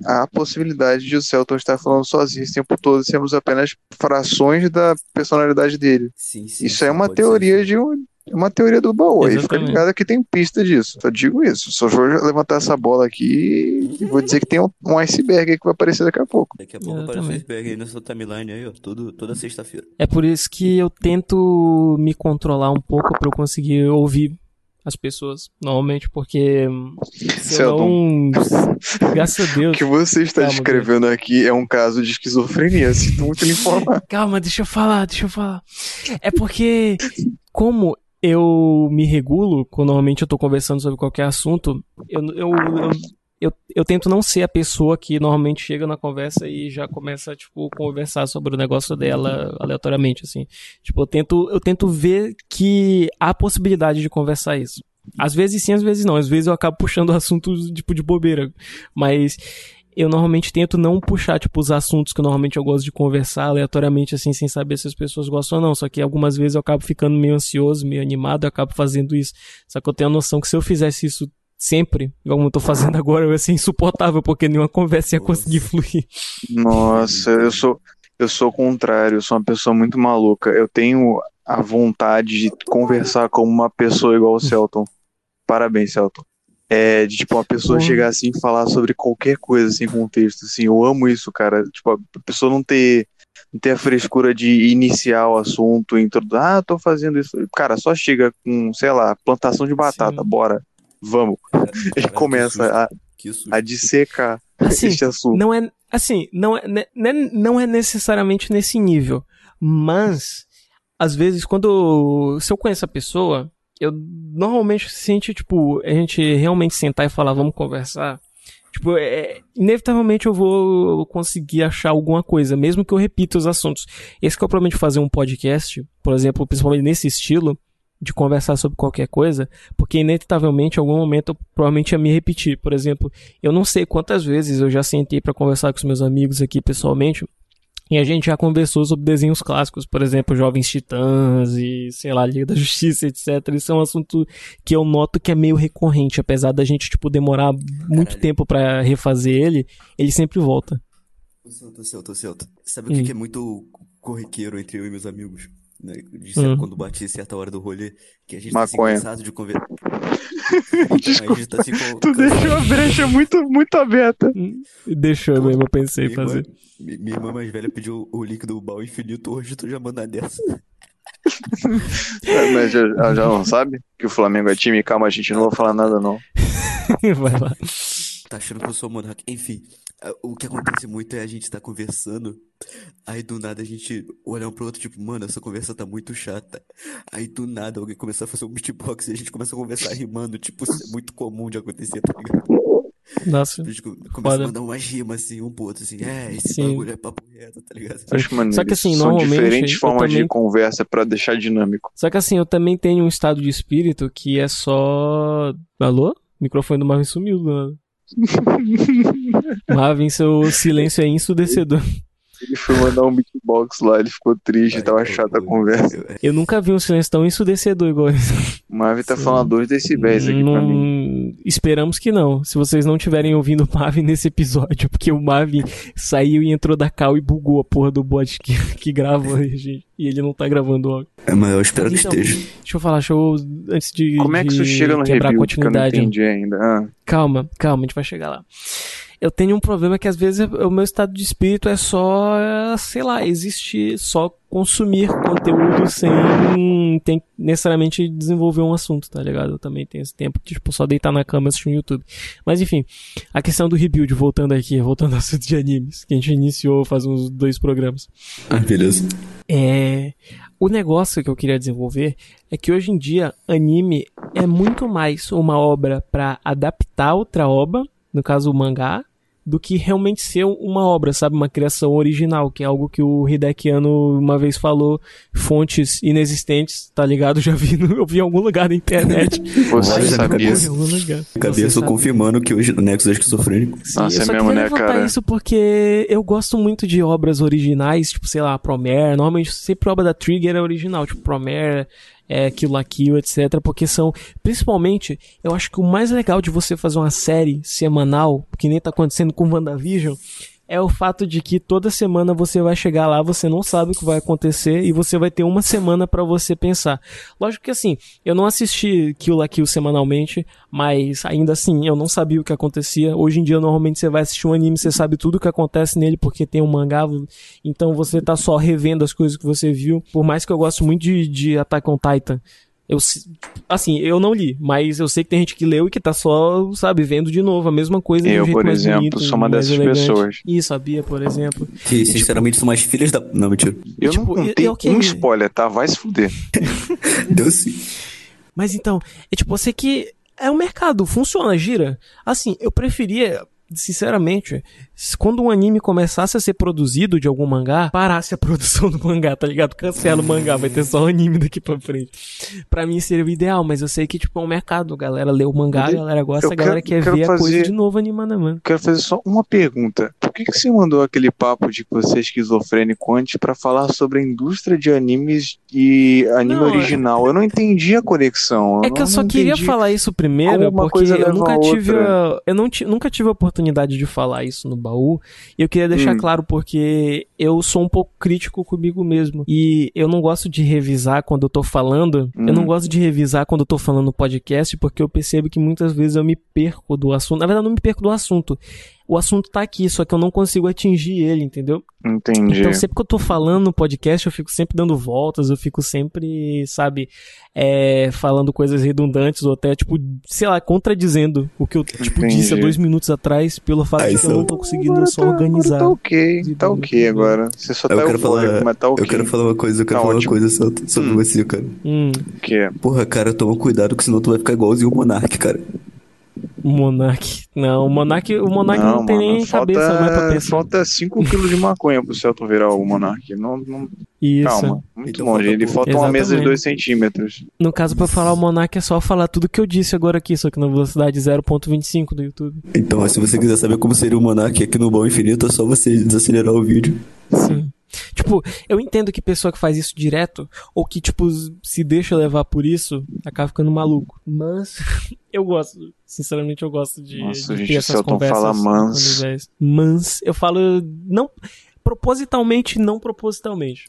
há a possibilidade de o Celton estar falando sozinho esse tempo todo, sermos apenas frações da personalidade dele. Sim, sim, Isso é uma ser, teoria de um, uma teoria do baú. Aí fica ligado que tem pista disso. Só digo isso. Só vou levantar essa bola aqui e vou dizer que tem um, um iceberg aí que vai aparecer daqui a pouco. Daqui a pouco aparece o Exatamente. iceberg aí na sua timeline aí, ó. Tudo, toda sexta-feira. É por isso que eu tento me controlar um pouco pra eu conseguir ouvir as pessoas, normalmente, porque se eu não... Graças a O Deus. que você está Calma, descrevendo aqui é um caso de esquizofrenia. Sinto muito lhe informar. Calma, deixa eu falar, deixa eu falar. É porque, como eu me regulo, quando normalmente eu tô conversando sobre qualquer assunto, eu, eu, eu, eu, eu tento não ser a pessoa que normalmente chega na conversa e já começa, tipo, conversar sobre o negócio dela aleatoriamente, assim. Tipo, eu tento, eu tento ver que há possibilidade de conversar isso. Às vezes sim, às vezes não. Às vezes eu acabo puxando assuntos, tipo, de bobeira. Mas eu normalmente tento não puxar, tipo, os assuntos que normalmente eu gosto de conversar aleatoriamente, assim, sem saber se as pessoas gostam ou não. Só que algumas vezes eu acabo ficando meio ansioso, meio animado, eu acabo fazendo isso. Só que eu tenho a noção que se eu fizesse isso sempre, igual eu tô fazendo agora, eu ia ser insuportável, porque nenhuma conversa ia conseguir fluir. Nossa, eu sou, eu sou o contrário. Eu sou uma pessoa muito maluca. Eu tenho a vontade de conversar como uma pessoa igual o Celton. Parabéns, Celton. É, de tipo, uma pessoa chegar assim e falar sobre qualquer coisa sem contexto, assim, eu amo isso, cara. Tipo, a pessoa não ter, não ter a frescura de iniciar o assunto, introduzir, ah, tô fazendo isso. Cara, só chega com, sei lá, plantação de batata, Sim. bora, vamos. Ele Caralho, começa a, a dissecar Assim, este assunto. Não é, assim, não é, ne- ne- não é necessariamente nesse nível, mas às vezes quando se eu conheço a pessoa, eu normalmente sinto tipo a gente realmente sentar e falar vamos conversar, tipo é, inevitavelmente eu vou conseguir achar alguma coisa, mesmo que eu repita os assuntos. Esse que é o problema de fazer um podcast, por exemplo, principalmente nesse estilo de conversar sobre qualquer coisa, porque inevitavelmente em algum momento eu provavelmente ia me repetir. Por exemplo, eu não sei quantas vezes eu já sentei pra conversar com os meus amigos aqui pessoalmente. E a gente já conversou sobre desenhos clássicos, por exemplo, Jovens Titãs e, sei lá, Liga da Justiça, etc. Isso é um assunto que eu noto que é meio recorrente, apesar da gente, tipo, demorar muito Caralho. tempo pra refazer ele, ele sempre volta. Tô certo, tô certo, tô certo. Sabe o Hum. que, que é muito corriqueiro entre eu e meus amigos? Né? De certo, Hum. Quando bate certa hora do rolê, que a gente Maconha. tá assim, cansado de conversar. a gente tá assim. Tu deixou a brecha muito, muito aberta. Deixou mesmo, eu pensei em Minha irmã, fazer. mi- minha irmã mais velha pediu o link do baú infinito, hoje tu já manda dessa. É, Mas já, já não sabe que o Flamengo é time? Calma, gente, não vou falar nada não. Vai lá. Tá achando que eu sou monarca. Enfim, O que acontece muito é a gente tá conversando, aí do nada a gente olha um pro outro, tipo, mano, essa conversa tá muito chata. Aí do nada alguém começa a fazer um beatbox e a gente começa a conversar rimando, tipo, isso é muito comum de acontecer, tá ligado? Nossa. A gente começa a mandar umas rimas assim, um pro outro, assim, é, esse Sim. bagulho é papo reto, tá ligado? Acho maneiro. Só que assim, São normalmente, diferentes formas também- de conversa pra deixar dinâmico. Só que assim, eu também tenho um estado de espírito que é só. Alô? O microfone do Marvin sumiu, do nada. Marvin, seu silêncio é ensurdecedor. Ele foi mandar um beatbox lá, ele ficou triste, tava chata a conversa. Eu nunca vi um silêncio tão ensurdecedor igual esse. O Marvin tá Sim. falando 2 decibéis aqui pra mim. Não... Esperamos que não. Se vocês não estiverem ouvindo o Marvin nesse episódio, porque o Marvin saiu e entrou da cal e bugou a porra do bot que, que grava, gente. E ele não tá gravando o áudio. É, mas eu espero que Então, esteja. Deixa eu falar, deixa eu. Antes de. Como é que isso chega no quebrar review? a Que eu não entendi ainda. Ah, Calma, calma, a gente vai chegar lá. Eu tenho um problema que às vezes o meu estado de espírito é só, sei lá, existir, só consumir conteúdo sem tem necessariamente desenvolver um assunto, tá ligado? Eu também tenho esse tempo, tipo, só deitar na cama e assistir um YouTube. Mas enfim, a questão do rebuild, voltando aqui, voltando ao assunto de animes, que a gente iniciou faz uns dois programas. Ah, beleza. É, o negócio que eu queria desenvolver é que hoje em dia anime é muito mais uma obra pra adaptar outra obra, no caso o mangá, do que realmente ser uma obra, sabe, uma criação original, que é algo que o Hideki Anno uma vez falou, fontes inexistentes, tá ligado? Já vi, no- eu vi em algum lugar da internet. você sabia. Cabeça sabe. confirmando que hoje o Nexus é esquizofrênico. Sim, Nossa, eu é só mesmo, queria né, cara? isso porque eu gosto muito de obras originais, tipo, sei lá, Promare. Normalmente sempre a obra da Trigger é original, tipo, Promare, é, Kill la Kill, etc. Porque são, principalmente, eu acho que o mais legal de você fazer uma série semanal, que nem tá acontecendo com WandaVision, é o fato de que toda semana você vai chegar lá, você não sabe o que vai acontecer e você vai ter uma semana pra você pensar. Lógico que assim, eu não assisti Kill la Kill semanalmente, mas ainda assim, eu não sabia o que acontecia. Hoje em dia, normalmente você vai assistir um anime, você sabe tudo o que acontece nele porque tem um mangá, então você tá só revendo as coisas que você viu. Por mais que eu gosto muito de, de Attack on Titan, eu, assim, eu não li, mas eu sei que tem gente que leu e que tá só, sabe, vendo de novo a mesma coisa de um Eu, jeito por mais exemplo, bonito, sou uma dessas elegante. pessoas. Isso, a Bia, por exemplo. Que sinceramente são mais filhas da. Não, mentira. Eu Tipo, não contei eu que- um spoiler, tá? Vai se fuder. Deu sim. Mas então, é tipo, eu sei que é um mercado, funciona, gira. Assim, eu preferia, sinceramente, quando um anime começasse a ser produzido de algum mangá, parasse a produção do mangá, tá ligado? Cancela o mangá, vai ter só o anime daqui pra frente. Pra mim seria o ideal, mas eu sei que, tipo, é um mercado. A galera lê o mangá, a galera gosta, a galera quero- quer ver a coisa fazer- de novo animada, mano. Quero fazer só uma pergunta. Por que, que você mandou aquele papo de que você é esquizofrênico antes pra falar sobre a indústria de animes e anime Não, é- original? Eu não entendi a conexão. É que eu só queria falar isso primeiro, porque eu nunca tive a, eu não nunca tive a oportunidade de falar isso no baú. E eu queria deixar Hum. claro porque eu sou um pouco crítico comigo mesmo. E eu não gosto de revisar quando eu tô falando. Eu Hum. não gosto de revisar quando eu tô falando no podcast, porque eu percebo que muitas vezes eu me perco do assunto. Na verdade, eu não me perco do assunto. O assunto tá aqui, só que eu não consigo atingir ele, entendeu? Entendi. Então, sempre que eu tô falando no podcast, eu fico sempre dando voltas, eu fico sempre, sabe, é, falando coisas redundantes, ou até, tipo, sei lá, contradizendo o que eu, tipo, disse há dois minutos atrás, pelo fato Ah, de que eu não tô conseguindo Agora só tá- organizar. agora Tá ok, tá ok agora. Você só Eu tá quero eufórico, falar- mas tá ok. Eu quero falar uma coisa, eu quero Tá falar ótimo. uma coisa sobre, sobre Hum. você, cara. Hum, Que. Porra, cara, toma cuidado que senão tu vai ficar igualzinho o Monark, cara. O Monark. Não, o Monark, o Monark não, tem mano, nem cabeça mais pra pensar. Falta 5kg de maconha pro Celto virar o Monark. Não, não, Isso. calma, muito Então longe. falta Ele falta uma mesa de Exatamente. 2 centímetros. No caso, pra falar o Monark é só falar tudo que eu disse agora aqui, só que na velocidade 0.25 do YouTube. Então, se você quiser saber como seria o Monark aqui no Bom Infinito, é só você desacelerar o vídeo. Sim. Tipo, eu entendo que pessoa que faz isso direto, ou que, tipo, se deixa levar por isso, acaba ficando maluco. Mas eu gosto. Sinceramente, eu gosto de, Nossa, de gente, ter o essas conversas. fala mans. Mans. Eu falo não propositalmente, não propositalmente.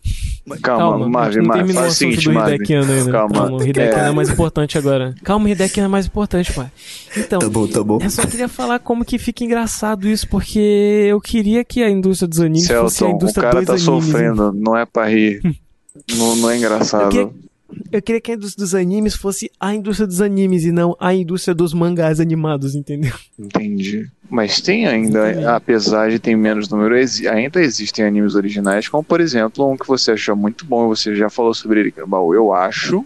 Calma, a gente Marvin, não Marvin, o faz o seguinte, do Marvin. Ainda. Calma, o Hidekiano é- é mais importante agora. Calma, o Hidekiano é mais importante, pai. Então, Tá bom, tá bom. eu só queria falar como que fica engraçado isso, porque eu queria que a indústria dos animes fosse a Celton, o indústria cara dos tá animes. sofrendo, não é pra rir. não, não é Eu engraçado. queria, Eu queria que a indústria dos animes fosse a indústria dos animes e não a indústria dos mangás animados, entendeu? Entendi. Mas tem ainda, apesar de ter menos número, ainda existem animes originais, como por exemplo, um que você achou muito bom, você já falou sobre ele, que é o baú, eu acho,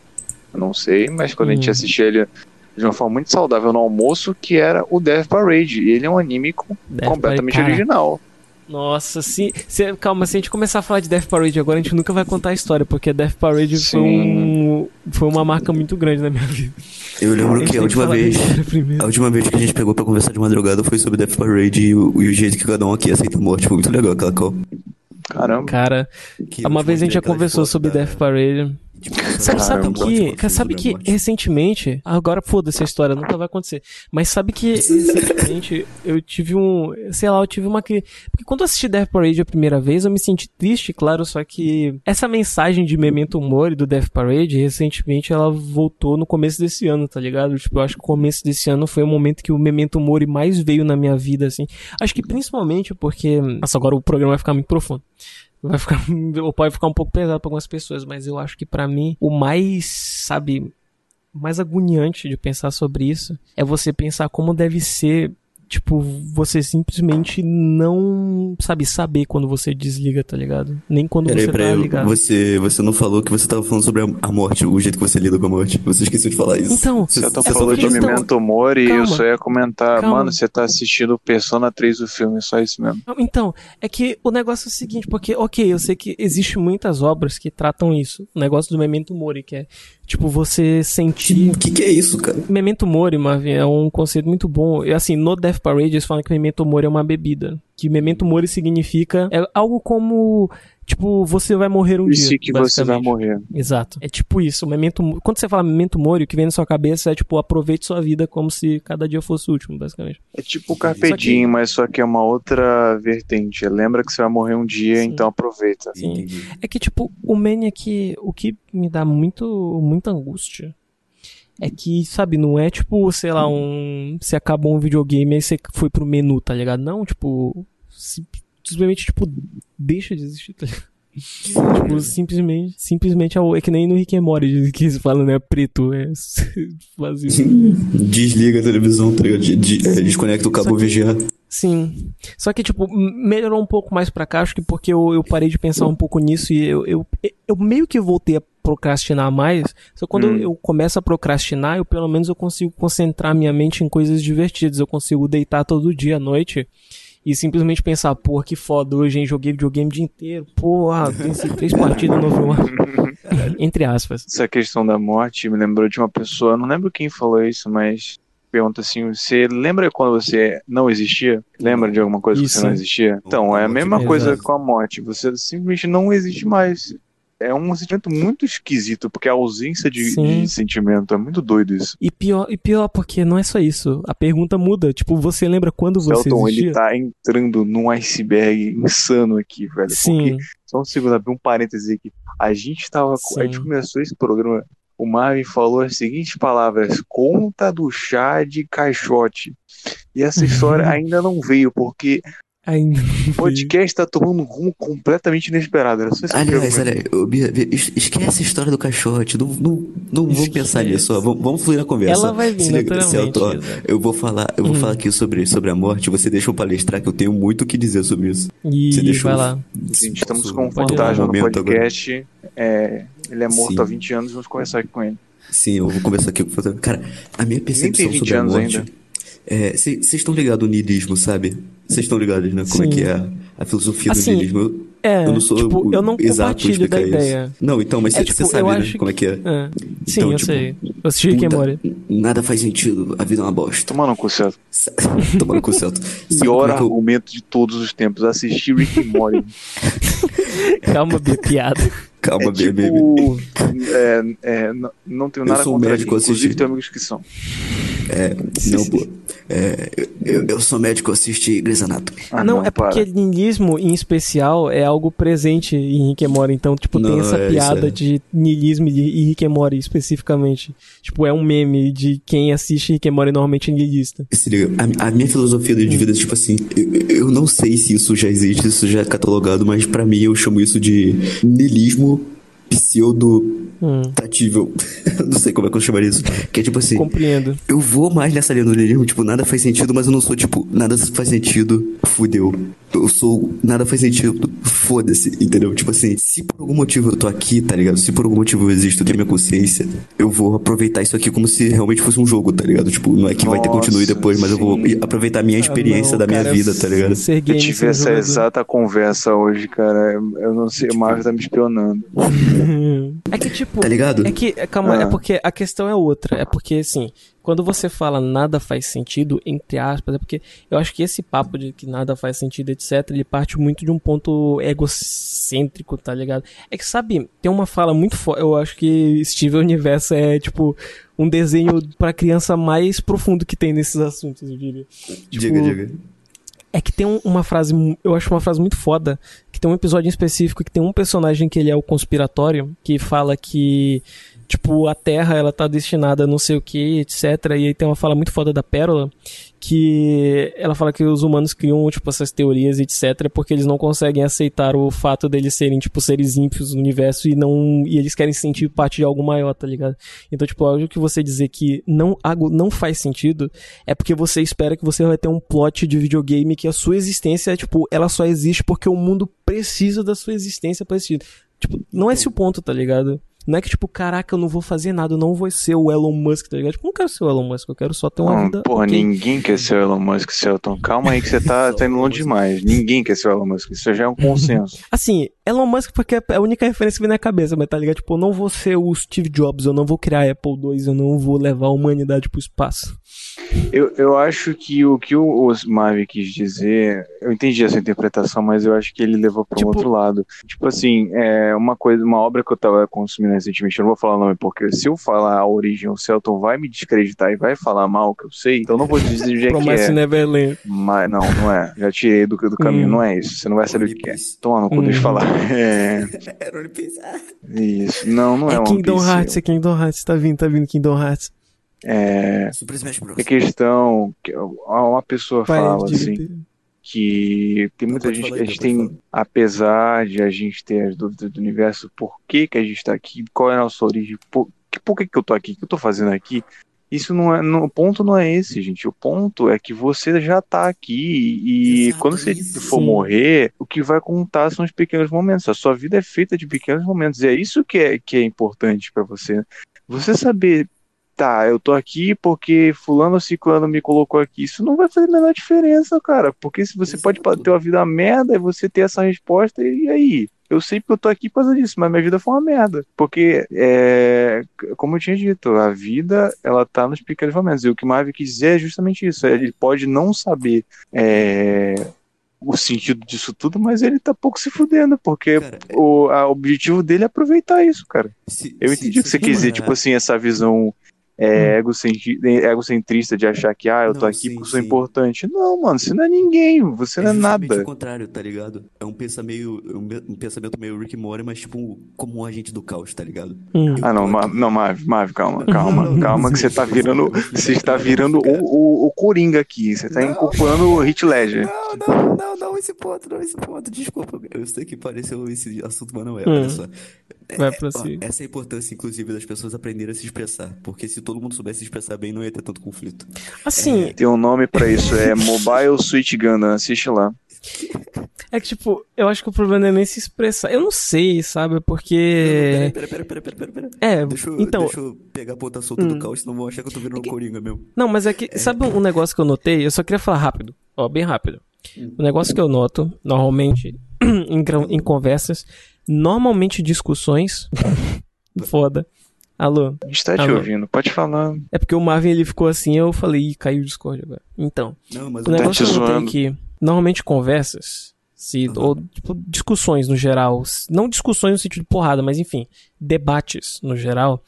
eu não sei, mas quando hum. a gente hum. assistia ele de uma forma muito saudável no almoço, que era o Death Parade. E ele é um anime Death completamente Parade, original. Nossa, se, se, calma, se a gente começar a falar de Death Parade agora, a gente nunca vai contar a história, porque Death Parade foi, um, foi uma marca muito grande na minha vida. Eu lembro que a última vez. A última vez que a gente pegou pra conversar de madrugada foi sobre Death Parade e o, e o jeito que cada um aqui aceita a morte. Foi muito legal aquela call. Caramba. Cara, uma vez a gente já conversou sobre Death Parade. Tipo, sabe, sabe que, sabe que recentemente, agora foda-se a história, nunca vai acontecer. Mas sabe que recentemente eu tive um, sei lá, eu tive uma que, porque quando eu assisti Death Parade a primeira vez, eu me senti triste, claro, só que essa mensagem de Memento Mori do Death Parade, recentemente ela voltou no começo desse ano, tá ligado? Tipo, eu acho que o começo desse ano foi o momento que o Memento Mori mais veio na minha vida, assim. Acho que principalmente porque, nossa, agora o programa vai ficar muito profundo vai ficar ou pode ficar um pouco pesado para algumas pessoas, mas eu acho que para mim o mais, sabe, mais agoniante de pensar sobre isso é você pensar como deve ser Tipo, você simplesmente não sabe saber quando você desliga, tá ligado? Nem quando Peraí, você tá eu, ligado. Você, você não falou que você tava falando sobre a, morte, o jeito que você lida com a morte. Você esqueceu de falar isso. Então, você tá falando de então, Memento Mori e eu só ia comentar, calma. mano, você tá assistindo Persona 3 do filme, só isso mesmo. Então, é que o negócio é o seguinte, porque, ok, eu sei que existe muitas obras que tratam isso. O negócio do Memento Mori, que é Tipo, você sentir. O que, que, é isso, cara? Memento Mori, Marvin, é um conceito muito bom. E assim, no Death Parade eles falam que Memento Mori é uma bebida. Que Memento Mori significa. É algo como Tipo, você vai morrer um Isso dia. que você vai morrer. Exato. É tipo isso. Memento, quando você fala memento mori, o que vem na sua cabeça é tipo, aproveite sua vida como se cada dia fosse o último, basicamente. É tipo o Carpe Diem, mas só que é uma outra vertente. Lembra que você vai morrer um dia, Sim. então aproveita. Sim. É que, tipo, o Mania que. O que me dá muito, muita angústia é que, sabe, não é tipo, sei lá, um. Você acabou um videogame e você foi pro menu, tá ligado? Não, tipo simplesmente, tipo, deixa de existir, tá ligado? tipo, simplesmente, simplesmente é que nem no Rick and Morty que se fala, né? Preto, é vazio. Desliga a televisão, tá ligado? De, de, é, desconecta o cabo que, VGA. Sim. Só que, tipo, melhorou um pouco mais pra cá, acho que porque eu, eu parei de pensar um pouco nisso e eu, eu, eu meio que voltei a procrastinar mais. Só quando hum. eu começo a procrastinar, eu pelo menos eu consigo concentrar minha mente em coisas divertidas. Eu consigo deitar todo dia à noite e simplesmente pensar, porra, que foda, hoje, hein, joguei videogame o dia inteiro, porra, venci três partidas no Overwatch. Entre aspas. Essa questão da morte me lembrou de uma pessoa, não lembro quem falou isso, mas pergunta assim: você lembra quando você não existia? Lembra de alguma coisa isso. que você não existia? Então, é a mesma coisa com a morte. Você simplesmente não existe mais é um sentimento muito esquisito, porque a ausência de, de, sentimento é muito doido isso. E pior, e pior, porque não é só isso. A pergunta muda. Tipo, você lembra quando você Celton, existia? ele tá entrando num iceberg insano aqui, velho. Sim. Porque, só um segundo, abrir um parêntese aqui. A gente tava. Sim. A gente começou esse programa. O Marvin falou as seguintes palavras: conta do chá de caixote. E essa história ainda não veio, porque Ainda o podcast tá tomando um rumo completamente inesperado. Era só Aliás, olha, esquece a história do caixote. Não, não, não vamos pensar nisso. Vamos, vamos fluir na conversa. Ela vai vir, naturalmente. Eu, eu vou falar, eu vou hum. falar aqui sobre, sobre a morte. Você deixa eu palestrar que eu tenho muito o que dizer sobre isso. E você deixa vai lá. Gente, estamos com um fantasma no podcast. É, ele é morto Sim. há 20 anos. Vamos conversar aqui com ele. Sim, eu vou conversar aqui com o fantasma. Cara, a minha percepção sobre a morte. Vocês é, estão ligados no niilismo, sabe? Vocês estão ligados, né? Como Sim. é que é a, filosofia assim, do niilismo? Eu, é, eu não sou tipo, o, eu não compartilho da ideia. Isso. Não, então, mas é, você tipo, sabe, né? Como é que é. é. Sim, então, eu tipo, sei. Eu assisti Rick. Nada faz sentido, a vida é uma bosta. Toma no cu, certo. Toma no cu, certo. Pior é argumento eu... de todos os tempos, assistir Rick and Morty. Calma, B, piada. Calma, é, tipo, é, é, não, tenho nada eu sou contra médico aqui, inclusive tenho amigos que são. É, não, pô. É, eu, eu sou médico, assisti Grey's Anatomy. Ah, não, não, é porque niilismo, em especial, é algo presente em Rick and Morty. Então, tipo, não, tem essa é, piada é. de niilismo e Rick and Morty especificamente. Tipo, é um meme de quem assiste Rick and Morty normalmente é niilista. Se liga, a, a minha filosofia de vida é tipo assim, eu, eu não sei se isso já existe, se isso já é catalogado, mas para mim eu chamo isso de niilismo pseudo Hum, tratível. não sei como é que eu chamaria isso. Que é tipo assim, compreendo. eu vou mais nessa linha do niilismo, tipo, nada faz sentido, mas eu não sou tipo, nada faz sentido, fudeu. Eu sou, nada faz sentido, foda-se, entendeu? Tipo assim, se por algum motivo eu tô aqui, tá ligado? Se por algum motivo eu existo, eu tenho minha consciência, eu vou aproveitar isso aqui como se realmente fosse um jogo, tá ligado? Tipo, não é que vai ter Nossa, continue depois, mas eu vou sim. aproveitar a minha experiência Ah, não, da minha cara, vida, tá ligado? Ser Eu tive ser essa jogador. exata conversa hoje, cara. Eu não sei, o Marvel tá me espionando. É que, tipo. Tá ligado? É que, é, calma, é Ah. porque a questão é outra. É porque, assim, quando você fala nada faz sentido, entre aspas, é porque eu acho que esse papo de que nada faz sentido, etc., ele parte muito de um ponto egocêntrico, tá ligado? É que, sabe, tem uma fala muito forte. Eu acho que Steven Universo é, tipo, um desenho pra criança mais profundo que tem nesses assuntos, eu diria. diga, diga. É que tem um- uma frase, eu acho uma frase muito foda, que tem um episódio em específico que tem um personagem que ele é o conspiratório, que fala que, tipo, a Terra, ela tá destinada a não sei o que, etc. E aí tem uma fala muito foda da Pérola, que ela fala que os humanos criam, tipo, essas teorias, etc, porque eles não conseguem aceitar o fato deles serem, tipo, seres ímpios no universo e não, e eles querem se sentir parte de algo maior, tá ligado? Então, tipo, algo que você dizer que não, algo não faz sentido é porque você espera que você vai ter um plot de videogame que a sua existência, tipo, ela só existe porque o mundo precisa da sua existência pra existir. Tipo, não é esse o ponto, tá ligado? Não é que, tipo, caraca, eu não vou fazer nada, eu não vou ser o Elon Musk, tá ligado? Tipo, eu não quero ser o Elon Musk, eu quero só ter uma Não, vida. porra, ok. ninguém quer ser o Elon Musk, Celton. Calma aí que você tá, tá indo longe demais. Ninguém quer ser o Elon Musk. Isso já é um consenso. Assim, Elon Musk porque é a única referência que vem na cabeça, mas tá ligado? Tipo, eu não vou ser o Steve Jobs, eu não vou criar a Apple II, eu não vou levar a humanidade pro espaço. Eu, eu acho que o que o Osmave quis dizer, eu entendi essa interpretação, mas eu acho que ele levou para um Tipo- outro lado. Tipo assim, é uma coisa, uma obra que eu tava consumindo recentemente, eu não vou falar o nome, porque se eu falar a origem, o Celton vai me descreditar e vai falar mal, que eu sei, então não vou dizer onde é que é. Neverland. Mas não, não é. Já tirei do, do caminho, Hum. não é isso. Você não vai saber o que é. Piece. Toma deixa eu Hum. falar. É, Era One Piece. Ah. isso. Não, não é, É One Kingdom Piece. Hearts, é Kingdom Hearts, tá vindo, tá vindo Kingdom Hearts. É, Super Smash Bros. é questão que uma pessoa fala assim, que tem muita gente, falar a gente tem, falar. apesar de a gente ter as dúvidas do universo, por que que a gente está aqui, qual é a nossa origem, por, que- por que que eu tô aqui, o que eu tô fazendo aqui, isso não é, não, o ponto não é esse, gente, o ponto é que você já tá aqui e Exato, quando você isso. for morrer, o que vai contar são os pequenos momentos, a sua vida é feita de pequenos momentos, e é isso que é, que é importante para você, você saber tá, eu tô aqui porque fulano ciclano me colocou aqui. Isso não vai fazer a menor diferença, cara. Porque se você pode Exato. ter uma vida merda e você ter essa resposta, e aí? Eu sei porque eu tô aqui por causa disso, mas minha vida foi uma merda. Porque, é, como eu tinha dito, a vida, ela tá nos pequenos momentos. E o que o Marvel quis dizer é justamente isso. Ele pode não saber é, o sentido disso tudo, mas ele tá pouco se fudendo, porque Cara, o a- objetivo dele é aproveitar isso, cara. se- Eu se- entendi o que você quis dizer, tipo assim, essa visão é, egocentri- egocentrista de achar que, ah, eu tô Não, aqui sim, porque sou sim. importante. Não, mano, você não é ninguém, você não é nada. o contrário, tá ligado? É um pensamento, um, me- um pensamento meio Rick Morty, mas tipo, como um agente do caos, tá ligado? Hum. Ah, não, tô Ma- aqui. não, Marv, Marv, calma, calma, Não, não, calma, não, que você tá virando, você está virando o, o, o Coringa aqui, você tá Não. incorporando o Hit Ledger. Não, não, não, não, esse ponto, não, esse ponto, desculpa. Eu sei que pareceu esse assunto, mas não é, Hum. olha só. Vai É, pra ó, si. essa é a importância, inclusive, das pessoas aprenderem a se expressar. Porque se todo mundo soubesse se expressar bem, não ia ter tanto conflito. Assim, Tem um nome pra isso, é Mobile Suit Gundam, assiste lá. é que, tipo, eu acho que o problema não é nem se expressar. Eu não sei, sabe? Porque. Pera, pera, pera, pera, pera, pera. É, Deixa eu, então. deixa eu pegar a ponta solta Hum. do caos, senão vão achar que eu tô virando um coringa mesmo. Não, mas é que. Sabe um negócio que eu notei? Eu só queria falar rápido. Ó, bem rápido. Hum. O negócio que eu noto, normalmente, em, em conversas, normalmente discussões. Foda. Alô? A gente tá te Alô? ouvindo, pode falar. É porque o Marvin ele ficou assim, eu falei, ih, caiu o Discord agora. Então, Não, mas o o negócio te que eu notei é que, normalmente conversas, se, Uhum. ou tipo, discussões no geral, não discussões no sentido de porrada, mas enfim, debates no geral,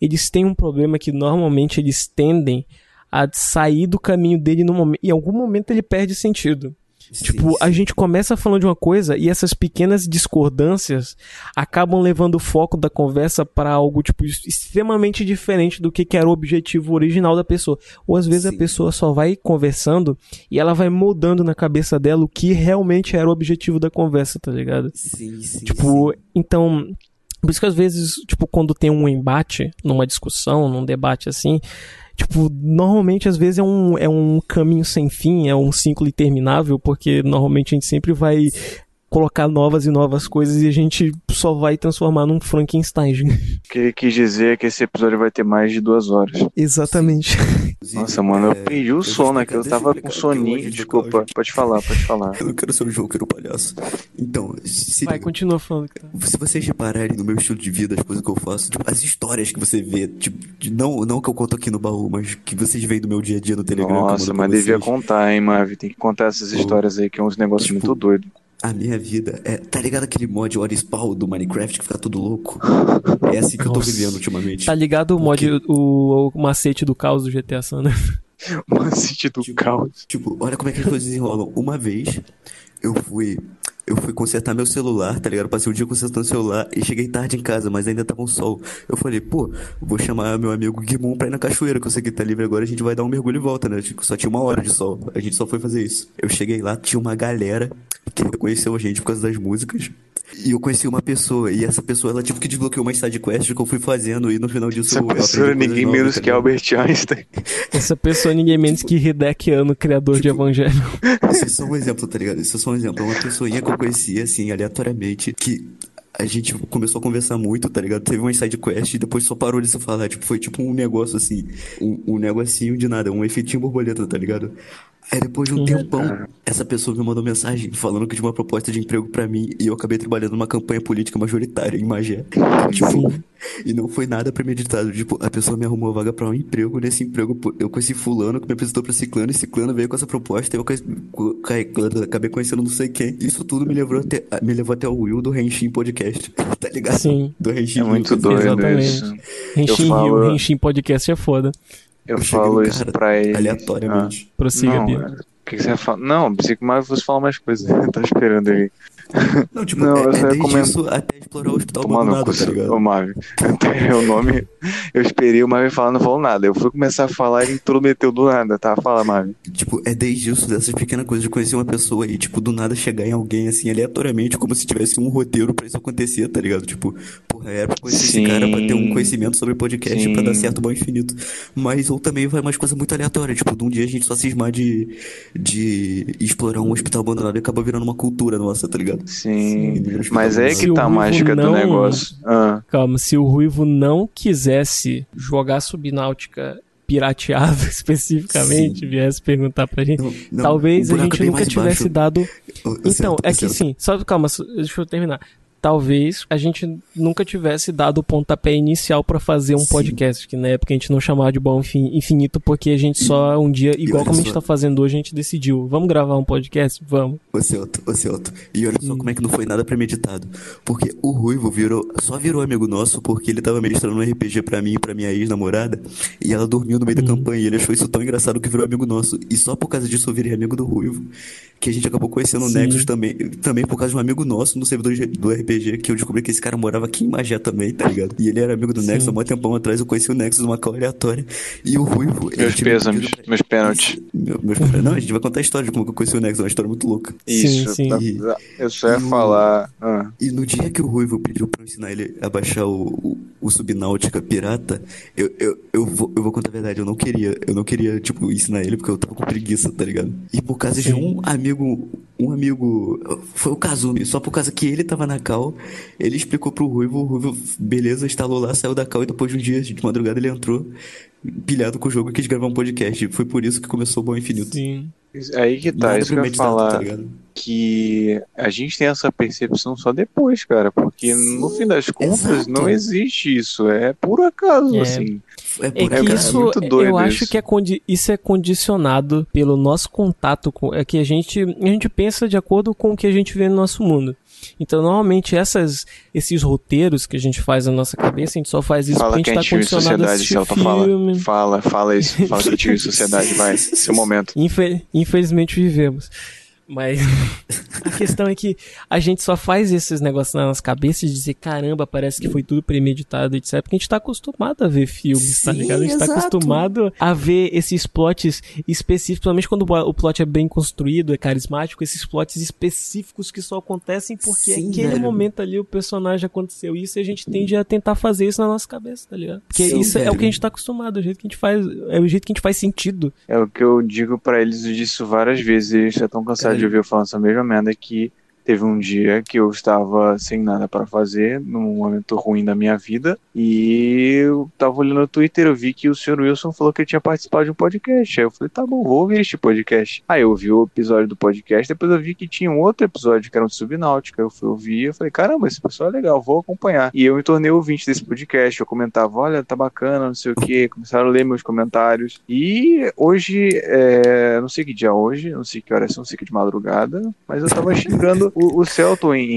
eles têm um problema que normalmente eles tendem a sair do caminho dele no momento, em algum momento ele perde sentido. Sim, Tipo, a sim. gente começa falando de uma coisa e essas pequenas discordâncias acabam levando o foco da conversa para algo tipo extremamente diferente do que, que era o objetivo original da pessoa. Ou às vezes a Sim. pessoa só vai conversando e ela vai moldando na cabeça dela o que realmente era o objetivo da conversa, tá ligado? Sim, sim, Tipo, então Por isso que às vezes, tipo, quando tem um embate numa discussão, num debate assim, tipo, normalmente às vezes é um, é um caminho sem fim, é um ciclo interminável, porque normalmente a gente sempre vai colocar novas e novas coisas e a gente só vai transformar num Frankenstein. O que ele quis dizer é que esse episódio vai ter mais de duas horas. Exatamente. Nossa, mano, eu perdi o sono aqui, eu tava com soninho, desculpa. Pode falar, pode falar. Eu não quero ser o Joker, o palhaço. Então, se, Vai, continua falando. Cara. se vocês repararem no meu estilo de vida, as coisas que eu faço, tipo, as histórias que você vê, tipo, de- não, não que eu conto aqui no baú, mas que vocês veem do meu dia a dia no Telegram. Nossa, mas devia contar, hein, Mavi? Tem que contar essas histórias aí, que é uns negócios Tipo, muito doidos. A minha vida é. Tá ligado aquele mod What Spawn do Minecraft que fica tudo louco? É assim que eu tô Nossa. vivendo ultimamente. Tá ligado o mod, o, o macete do caos do GTA San Andreas? Uma City do Tipo, caos. Tipo, olha como é que as coisas desenrolam. Uma vez, eu fui. Eu fui consertar meu celular, tá ligado? Passei o dia consertando o celular e cheguei tarde em casa, mas ainda tava um sol. Eu falei, pô, vou chamar meu amigo Guimon pra ir na cachoeira, que eu sei que tá livre agora, a gente vai dar um mergulho e volta, né? Tipo, só tinha uma hora de sol. A gente só foi fazer isso. Eu cheguei lá, tinha uma galera que reconheceu a gente por causa das músicas. E eu conheci uma pessoa, e essa pessoa, ela tipo que desbloqueou uma sidequest que eu fui fazendo, e no final disso Essa eu pessoa é ninguém novas, menos tá que? Albert Einstein. Essa pessoa, ninguém menos que Hideki Anno, criador de Evangelho. Isso é só um exemplo, tá ligado? Isso é só um exemplo. É uma pessoinha que eu conhecia, assim, aleatoriamente, que a gente começou a conversar muito, tá ligado? Teve uma side quest e depois só parou de se falar. Tipo, foi tipo um negócio assim, um, um negocinho de nada, um efeitinho borboleta, tá ligado? Aí depois de um tempão, essa pessoa me mandou mensagem falando que tinha uma proposta de emprego pra mim e eu acabei trabalhando numa campanha política majoritária em Magé. Tipo, e não foi nada premeditado. Tipo, a pessoa me arrumou vaga pra um emprego. Nesse emprego, eu conheci fulano que me apresentou pra ciclano. E ciclano veio com essa proposta. E eu acabei conhecendo não sei quem. Isso tudo me levou até, me levou até o Will do Renshin Podcast. Tá ligado? Sim. Do Renshin É muito doido Exatamente. isso. Renshin falo- Renshin Podcast é foda. Eu Eu falo isso cara pra ele. Aleatoriamente. Prossiga, não, Bia. O que, que você vai falar? Não, pensei que o Mavi fosse falar mais coisas. tá esperando ele. Não, tipo, Não, é, eu é só recomendo- isso até explorar o hospital Tomar no abandonado, cu, tá ô Mavi. Até o nome. Eu esperei o Mavi falar, não falou nada. Eu fui começar a falar e ele intrometeu do nada, tá? Fala, Mavi. Tipo, é desde isso, dessas pequenas coisas, de conhecer uma pessoa e, tipo, do nada chegar em alguém, assim, aleatoriamente, como se tivesse um roteiro pra isso acontecer, tá ligado? Tipo, porra, era pra conhecer Sim. esse cara pra ter um conhecimento sobre podcast Sim. pra dar certo bom infinito. Mas, ou também vai umas coisas muito aleatórias, tipo, de um dia a gente só cismar de, de explorar um hospital abandonado e acaba virando uma cultura nossa, tá ligado? Sim. Hospital Mas é que tá a mágica do não- negócio. Ah, Calma, se o Ruivo não quisesse jogar Subnáutica pirateado especificamente, Sim. viesse perguntar pra gente, Não, não, talvez a gente nunca tivesse baixo. dado. Ô, ô, Então, certo, é que certo. sim, só calma, deixa eu terminar. Talvez a gente nunca tivesse dado o pontapé inicial pra fazer um Sim. podcast, que na época a gente não chamava de bom Infin- infinito, porque a gente só um dia, igual como a gente tá fazendo hoje, a gente decidiu, vamos gravar um podcast? Vamos. Ô Celto, ô Celto. E olha Hum. só como é que não foi nada premeditado. Porque o Ruivo virou, só virou amigo nosso porque ele tava ministrando um RPG pra mim e pra minha ex-namorada. E ela dormiu no meio Hum. da campanha. E ele achou isso tão engraçado que virou amigo nosso. E só por causa disso eu virei amigo do Ruivo. Que a gente acabou conhecendo o Sim. Nexus também. Também por causa de um amigo nosso no servidor do RPG. Que eu descobri que esse cara morava aqui em Magé também, tá ligado? E ele era amigo do Sim. Nexus há muito tempão atrás. Eu conheci o Nexus numa call aleatória. E o Ruivo. meus pêsames, pra- meus pênaltis. Meu- meus pênaltis. Não, a gente vai contar a história de como que eu conheci o Nexus. É uma história muito louca. Isso. sim. tá- Eu só ia E falar. Ah, E no dia que o Ruivo pediu pra eu ensinar ele a baixar o, o, o Subnáutica pirata, eu, eu, eu, vou, eu vou contar a verdade, eu não queria. Eu não queria, tipo, ensinar ele porque eu tava com preguiça, tá ligado? E por causa de Sim. um amigo. Um amigo. Foi o Kazumi. Só por causa que ele tava na cal, ele explicou pro Ruivo, o Ruivo, beleza, instalou lá, saiu da cal e depois de um dia, de madrugada, ele entrou pilhado com o jogo e quis gravar um podcast. Foi por isso que começou o Bom Infinito. Sim. aí que tá, Nada isso que eu ia falar. tá que a gente tem essa percepção só depois, cara, porque no fim das contas Exato. não existe isso, é por acaso, É. assim. É É por cara, isso, muito doido eu acho isso. que é condi isso é condicionado pelo nosso contato com, é que a gente, a gente pensa de acordo com o que a gente vê no nosso mundo. Então, normalmente, essas, esses roteiros que a gente faz na nossa cabeça, a gente só faz isso Fala porque a gente quentinho em tá condicionado a assistir Celta, filme. Fala, fala isso, fala quentinho em sociedade, vai, seu momento. Infe- infelizmente vivemos. Mas a questão é que a gente só faz esses negócios na nossa cabeça de dizer, caramba, parece que foi tudo premeditado, etc. Porque a gente tá acostumado a ver filmes, tá Sim, ligado? A gente tá exato. acostumado a ver esses plots específicos, principalmente quando o plot é bem construído, é carismático, esses plots específicos que só acontecem porque Sim, aquele velho. momento ali o personagem aconteceu isso e a gente tende a tentar fazer isso na nossa cabeça, tá ligado? Porque Sim, isso é o velho. que a gente tá acostumado, é o jeito que a gente faz, é o jeito que a gente faz sentido. É o que eu digo pra eles, eu disse isso várias vezes, e eles já estão cansados eu falando essa mesma merda que teve um dia que eu estava sem nada pra fazer, num momento ruim da minha vida, e eu tava olhando no Twitter, eu vi que o Sr. Wilson falou que ele tinha participado de um podcast. Aí eu falei, tá bom, vou ouvir este podcast. Aí eu ouvi o episódio do podcast, depois eu vi que tinha um outro episódio que era um de Subnáutica. Eu fui ouvir, eu falei, caramba, esse pessoal é legal, vou acompanhar. E eu me tornei ouvinte desse podcast, eu comentava, olha, tá bacana, não sei o que, começaram a ler meus comentários. E hoje, é, não sei que dia é hoje, não sei que horas não sei que de madrugada, mas eu tava xingando o, o Celton em,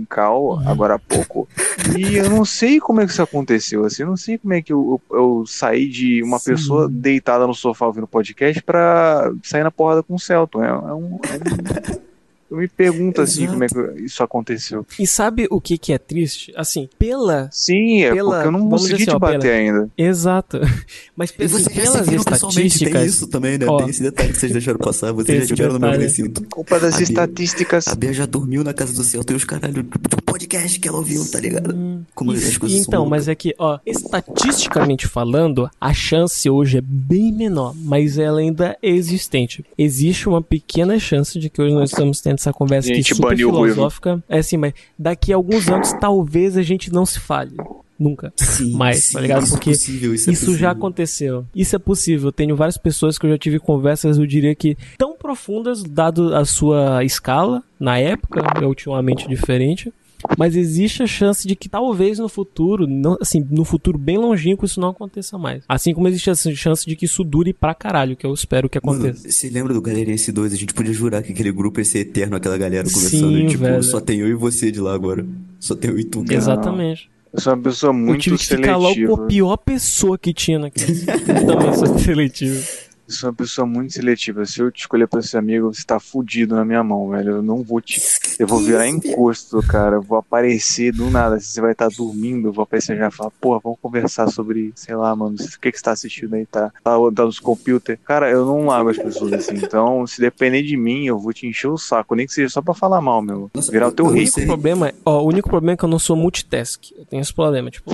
em Cal agora há pouco. E eu não sei como é que isso aconteceu, assim, eu não sei como é que eu, eu, eu saí de uma Sim. pessoa deitada no sofá ouvindo podcast pra sair na porrada com o Celton. É, é um. é um- Eu me pergunto assim Exato. como é que isso aconteceu. E sabe o que que é triste? Assim, pela Sim, é Pela- porque eu não consegui te assim, ó, bater pela- ainda. Exato. Mas E assim, pelas pessoalmente, tem estatísticas. isso também, né? Ó. tem esse detalhe que vocês deixaram passar, Tem vocês já tiveram no meu recinto. Culpa das A Bia- estatísticas. A Bia já dormiu na casa do Celto e os caralho do podcast que ela ouviu, tá ligado? Como E- as coisas então, são mas é que, ó, estatisticamente falando, a chance hoje é bem menor, mas ela ainda é existente. Existe uma pequena chance de que hoje nós estamos tendo essa conversa A aqui gente super filosófica. É assim, mas daqui a alguns anos talvez a gente não se fale. Nunca. Sim, mais, sim, tá ligado? Isso Porque é possível, isso, é Isso já aconteceu. Isso é possível. Eu tenho várias pessoas que eu já tive conversas, eu diria que tão profundas, dado a sua escala, na época, é ultimamente diferente. Mas existe a chance de que talvez no futuro, não, assim, no futuro bem longínquo, isso não aconteça mais. Assim como existe a chance de que isso dure pra caralho, que eu espero que Mano, aconteça. você lembra do Galerinha S2? A gente podia jurar que aquele grupo ia ser eterno, aquela galera Sim, conversando. e, tipo, velho. só tem eu e você de lá agora. Só tem eu e tu, cara. Exatamente. Eu sou uma pessoa eu muito tive que ficar logo com seletiva. a pior pessoa que tinha naquele. Eu também sou seletivo. Eu sou uma pessoa muito seletiva. Se eu te escolher pra ser amigo, você tá fudido na minha mão, velho. Eu não vou te. Eu vou virar encosto, cara. Eu vou aparecer do nada. Se você vai estar dormindo, eu vou aparecer já e falar, porra, vamos conversar sobre, sei lá, mano, o que, que você tá assistindo aí? Tá, tá tá nos computer. Cara, eu não largo as pessoas assim. Então, se depender de mim, eu vou te encher o saco. Nem que seja só pra falar mal, meu. Nossa, Virar o teu eu- eu rico. O único problema, é- ó, o único problema é que eu não sou multitask. Eu tenho esse problema, tipo,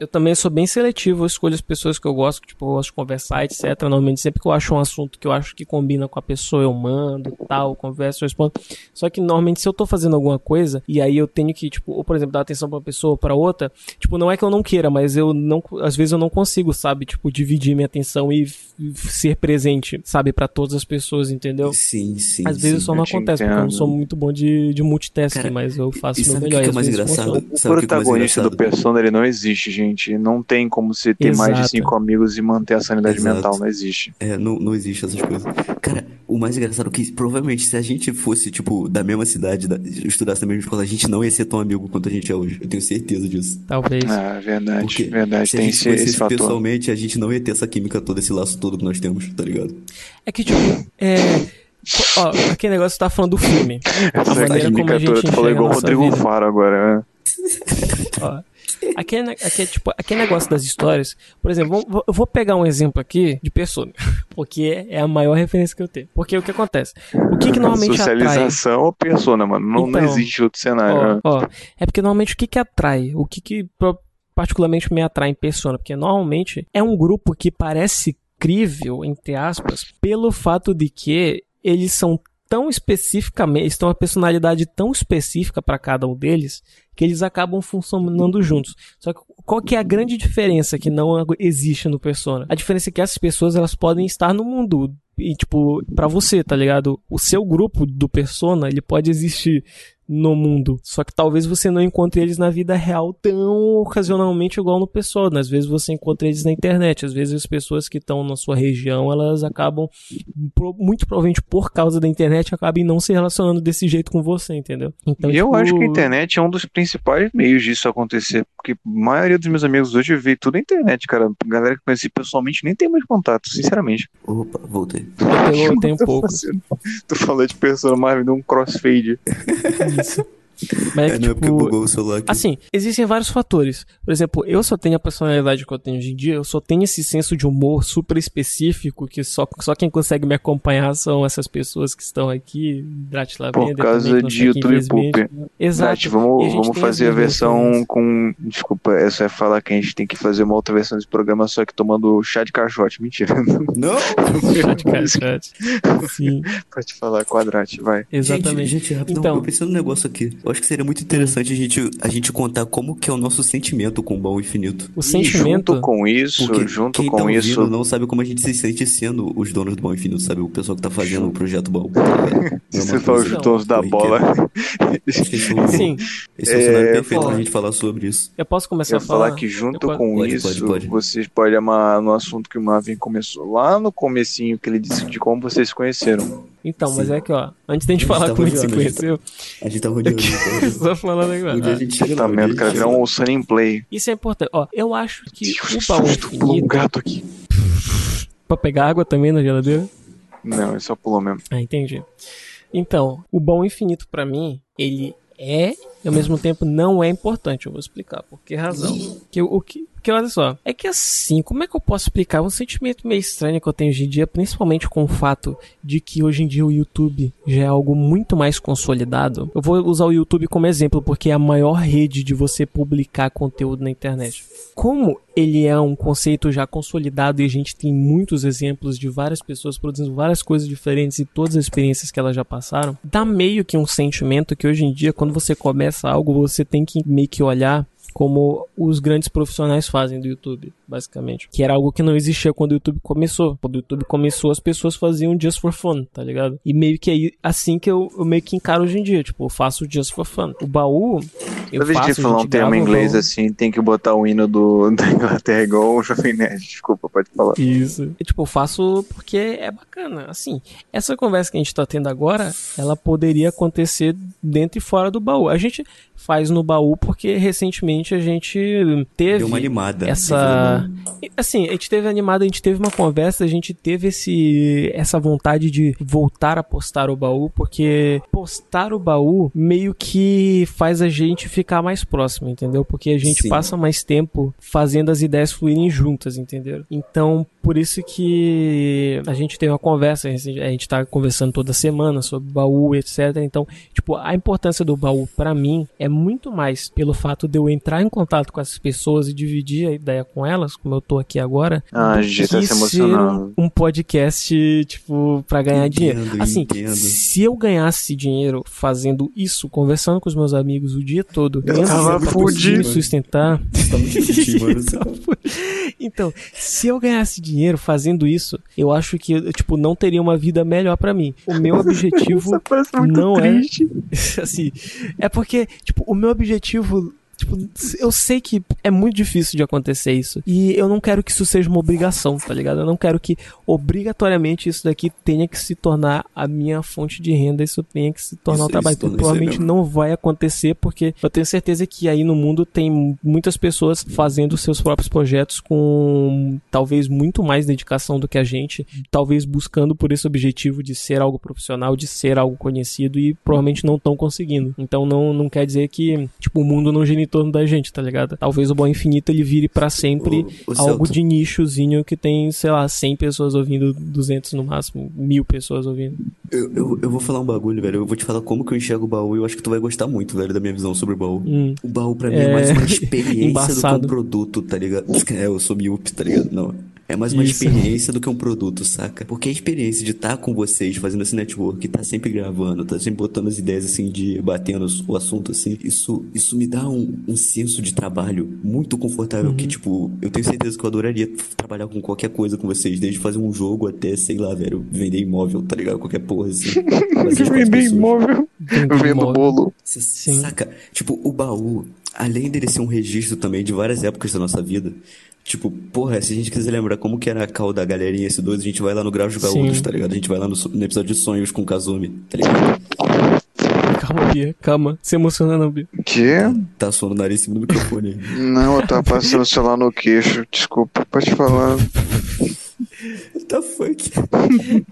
eu também sou bem seletivo, eu escolho as pessoas que eu gosto, tipo, eu gosto de conversar, etc. Normalmente, sempre que eu acho um assunto que eu acho que combina com a pessoa, eu mando, tal, converso, eu respondo. Só que normalmente, se eu tô fazendo alguma coisa, e aí eu tenho que, tipo, ou por exemplo, dar atenção pra uma pessoa ou pra outra, tipo, não é que eu não queira, mas eu não, às vezes eu não consigo, sabe, tipo, dividir minha atenção e ser presente, sabe, pra todas as pessoas, entendeu? Sim, sim. Às vezes sim. só não acontece, porque eu não entendo. sou muito bom de, de multitasking, Cara, mas eu faço o meu sabe o que melhor. que é mais engraçado? funciona. O o que é mais protagonista do engraçado? Persona, ele não existe, gente. Não tem como você ter mais de Exato. cinco amigos e manter a sanidade Exato. mental. Não existe. É, não, não existe essas coisas. Cara, o mais engraçado é que provavelmente se a gente fosse, tipo, da mesma cidade, da, estudasse na mesma escola, a gente não ia ser tão amigo quanto a gente é hoje. Eu tenho certeza disso. Talvez. Ah, verdade, Porque verdade. se a Tem gente esse, esse fator. pessoalmente, a gente não ia ter essa química toda, esse laço todo que nós temos, tá ligado? É que, tipo, é. Ó, aquele negócio que tá falando do filme. Essa maneira como a química gente toda, tu falou igual a o Rodrigo vida. Faro agora, né? Ó, aquele, aquele, tipo, aquele negócio das histórias. Por exemplo, vou- eu vou pegar um exemplo aqui de Persona. Porque é a maior referência que eu tenho. Porque o que acontece? O que, que normalmente atrai. Socialização ou persona, mano. Não, não Então, existe outro cenário. Ó, né? ó, é porque normalmente o que que atrai? O que que particularmente me atrai em Persona? Porque normalmente é um grupo que parece crível, entre aspas, pelo fato de que eles são tão especificamente, eles têm uma personalidade tão específica para cada um deles que eles acabam funcionando juntos. Só que qual que é a grande diferença que não existe no Persona? A diferença é que essas pessoas elas podem estar no mundo e tipo, pra você, tá ligado? O seu grupo do Persona, ele pode existir no mundo. Só que talvez você não encontre eles na vida real tão ocasionalmente igual no pessoal. Às vezes você encontra eles na internet. Às vezes as pessoas que estão na sua região, elas acabam, muito provavelmente por causa da internet, acabam não se relacionando desse jeito com você, entendeu? Então, e tipo... eu acho que a internet é um dos principais meios disso acontecer. Porque a maioria dos meus amigos hoje vê tudo na internet, cara. A galera que conheci pessoalmente nem tem mais contato, sinceramente. Opa, voltei. Eu tenho, eu tenho pouco. Tu falou de pessoa mais de um crossfade. Isso. Mas é, é que, tipo, bugou o celular aqui. Assim, existem vários fatores. Por exemplo, eu só tenho a personalidade que eu tenho hoje em dia, eu só tenho esse senso de humor super específico que só, só quem consegue me acompanhar são essas pessoas que estão aqui, Drat Por causa de YouTube Poop. Exato. Drat, vamos, vamos fazer a versão com. Desculpa, essa é falar que a gente tem que fazer uma outra versão desse programa, só que tomando chá de caixote. Mentira. Não! chá de caixote. Sim. Pode falar, quadrate, vai. Exatamente. Gente, gente rapidão, então, eu pensei num negócio aqui. Eu acho que seria muito interessante a gente, a gente contar como que é o nosso sentimento com o baú infinito. O sentimento? junto com isso, Porque junto com tá isso... não sabe como a gente se sente sendo os donos do baú infinito, sabe? O pessoal que tá fazendo o projeto baú. Tá Você fala os donos da bola. Sim. Esse é o cenário é, perfeito pra gente falar sobre isso. Eu posso começar eu a falar? falar que junto com pode, isso, pode, pode. vocês podem amar no assunto que o Marvin começou lá no comecinho, que ele disse de como vocês se conheceram. Então, Sim. mas é que, ó, antes da gente falar tá como a gente se conheceu. A gente tá rodeando. Só falando agora. Um dia a gente chega tá vendo, cara, virar um Sunny Play. Isso é importante. Ó, eu acho que o baú infinito... um gato aqui. pra pegar água também na geladeira? Não, é só pulou mesmo. Ah, entendi. Então, o baú infinito para mim, ele é e ao mesmo tempo não é importante. Eu vou explicar por que razão. Que, o que, porque olha só, é que assim, como é que eu posso explicar um sentimento meio estranho que eu tenho hoje em dia, principalmente com o fato de que hoje em dia o YouTube já é algo muito mais consolidado. Eu vou usar o YouTube como exemplo porque é a maior rede de você publicar conteúdo na internet. Como ele é um conceito já consolidado e a gente tem muitos exemplos de várias pessoas produzindo várias coisas diferentes e todas as experiências que elas já passaram, dá meio que um sentimento que hoje em dia, quando você começa algo, você tem que meio que olhar como os grandes profissionais fazem do YouTube, basicamente. Que era algo que não existia quando o YouTube começou. Quando o YouTube começou, as pessoas faziam just for fun, tá ligado? E meio que é assim que eu, eu meio que encaro hoje em dia. Tipo, eu faço just for fun. O baú. Eu Toda vez que falar um termo em inglês assim, tem que botar o hino do, da Inglaterra igual o Jovem Nerd. Desculpa, pode falar. Isso. E, tipo, eu faço porque é bacana. Assim, essa conversa que a gente tá tendo agora, ela poderia acontecer dentro e fora do baú. A gente faz no baú porque recentemente a gente teve Deu uma animada. essa assim a gente teve animada a gente teve uma conversa a gente teve esse essa vontade de voltar a postar o baú porque postar o baú meio que faz a gente ficar mais próximo entendeu porque a gente Sim. passa mais tempo fazendo as ideias fluírem juntas entendeu então por isso que a gente teve uma conversa a gente tá conversando toda semana sobre baú etc então tipo a importância do baú para mim é muito mais pelo fato de eu entrar em contato com essas pessoas e dividir a ideia com elas, como eu tô aqui agora, ah, do que tá se emocionando. um, um podcast, tipo, para ganhar dinheiro. Assim, entendo. se eu ganhasse dinheiro fazendo isso, conversando com os meus amigos o dia todo, eu tava fudido. me sustentar. então, se eu ganhasse dinheiro fazendo isso, eu acho que, tipo, não teria uma vida melhor para mim. O meu objetivo não é triste. é assim, é porque, tipo, o meu objetivo Tipo, eu sei que é muito difícil de acontecer isso. E eu não quero que isso seja uma obrigação, tá ligado? Eu não quero que obrigatoriamente isso daqui tenha que se tornar a minha fonte de renda, isso tenha que se tornar o um trabalho. Então, provavelmente não vai acontecer, porque eu tenho certeza que aí no mundo tem muitas pessoas fazendo seus próprios projetos com talvez muito mais dedicação do que a gente, talvez buscando por esse objetivo de ser algo profissional, de ser algo conhecido e provavelmente não estão conseguindo. Então não, não quer dizer que, tipo, o mundo não gira torno da gente, tá ligado? Talvez o Bom Infinito ele vire para sempre o, o algo de nichozinho que tem, sei lá, 100 pessoas ouvindo, 200 no máximo, mil pessoas ouvindo. Eu, eu, eu, vou falar um bagulho, velho. Eu vou te falar como que eu enxergo o baú e eu acho que tu vai gostar muito, velho, da minha visão sobre o baú. Hum. O baú pra mim é, é mais uma experiência do que um produto, tá ligado? É, eu sou miúpe, tá ligado? Não. É mais uma Isso. experiência do que um produto, saca? Porque a experiência de estar com vocês, fazendo esse network, tá sempre gravando, tá sempre botando as ideias assim, de batendo o assunto assim, isso, isso me dá um, um senso de trabalho muito confortável que, tipo, eu tenho certeza que eu adoraria trabalhar com qualquer coisa com vocês, desde fazer um jogo até, sei lá, velho, vender imóvel, tá ligado? Qualquer porra assim. Vender imóvel, Vender vendo bolo. Você Sim. saca? Tipo, o baú, além dele ser um registro também de várias épocas da nossa vida, tipo, porra, se a gente quiser lembrar como que era a cal da galerinha S2, a gente vai lá no Grau de Gaúchos, Sim. tá ligado? A gente vai lá no, no episódio de Sonhos com o Kazumi, tá ligado? Calma, Bia, calma. Se emociona não, Bia. Que? Tá suando o nariz em cima do microfone. Não, eu tava passando o celular no queixo. Desculpa, pode falar. tá fuck?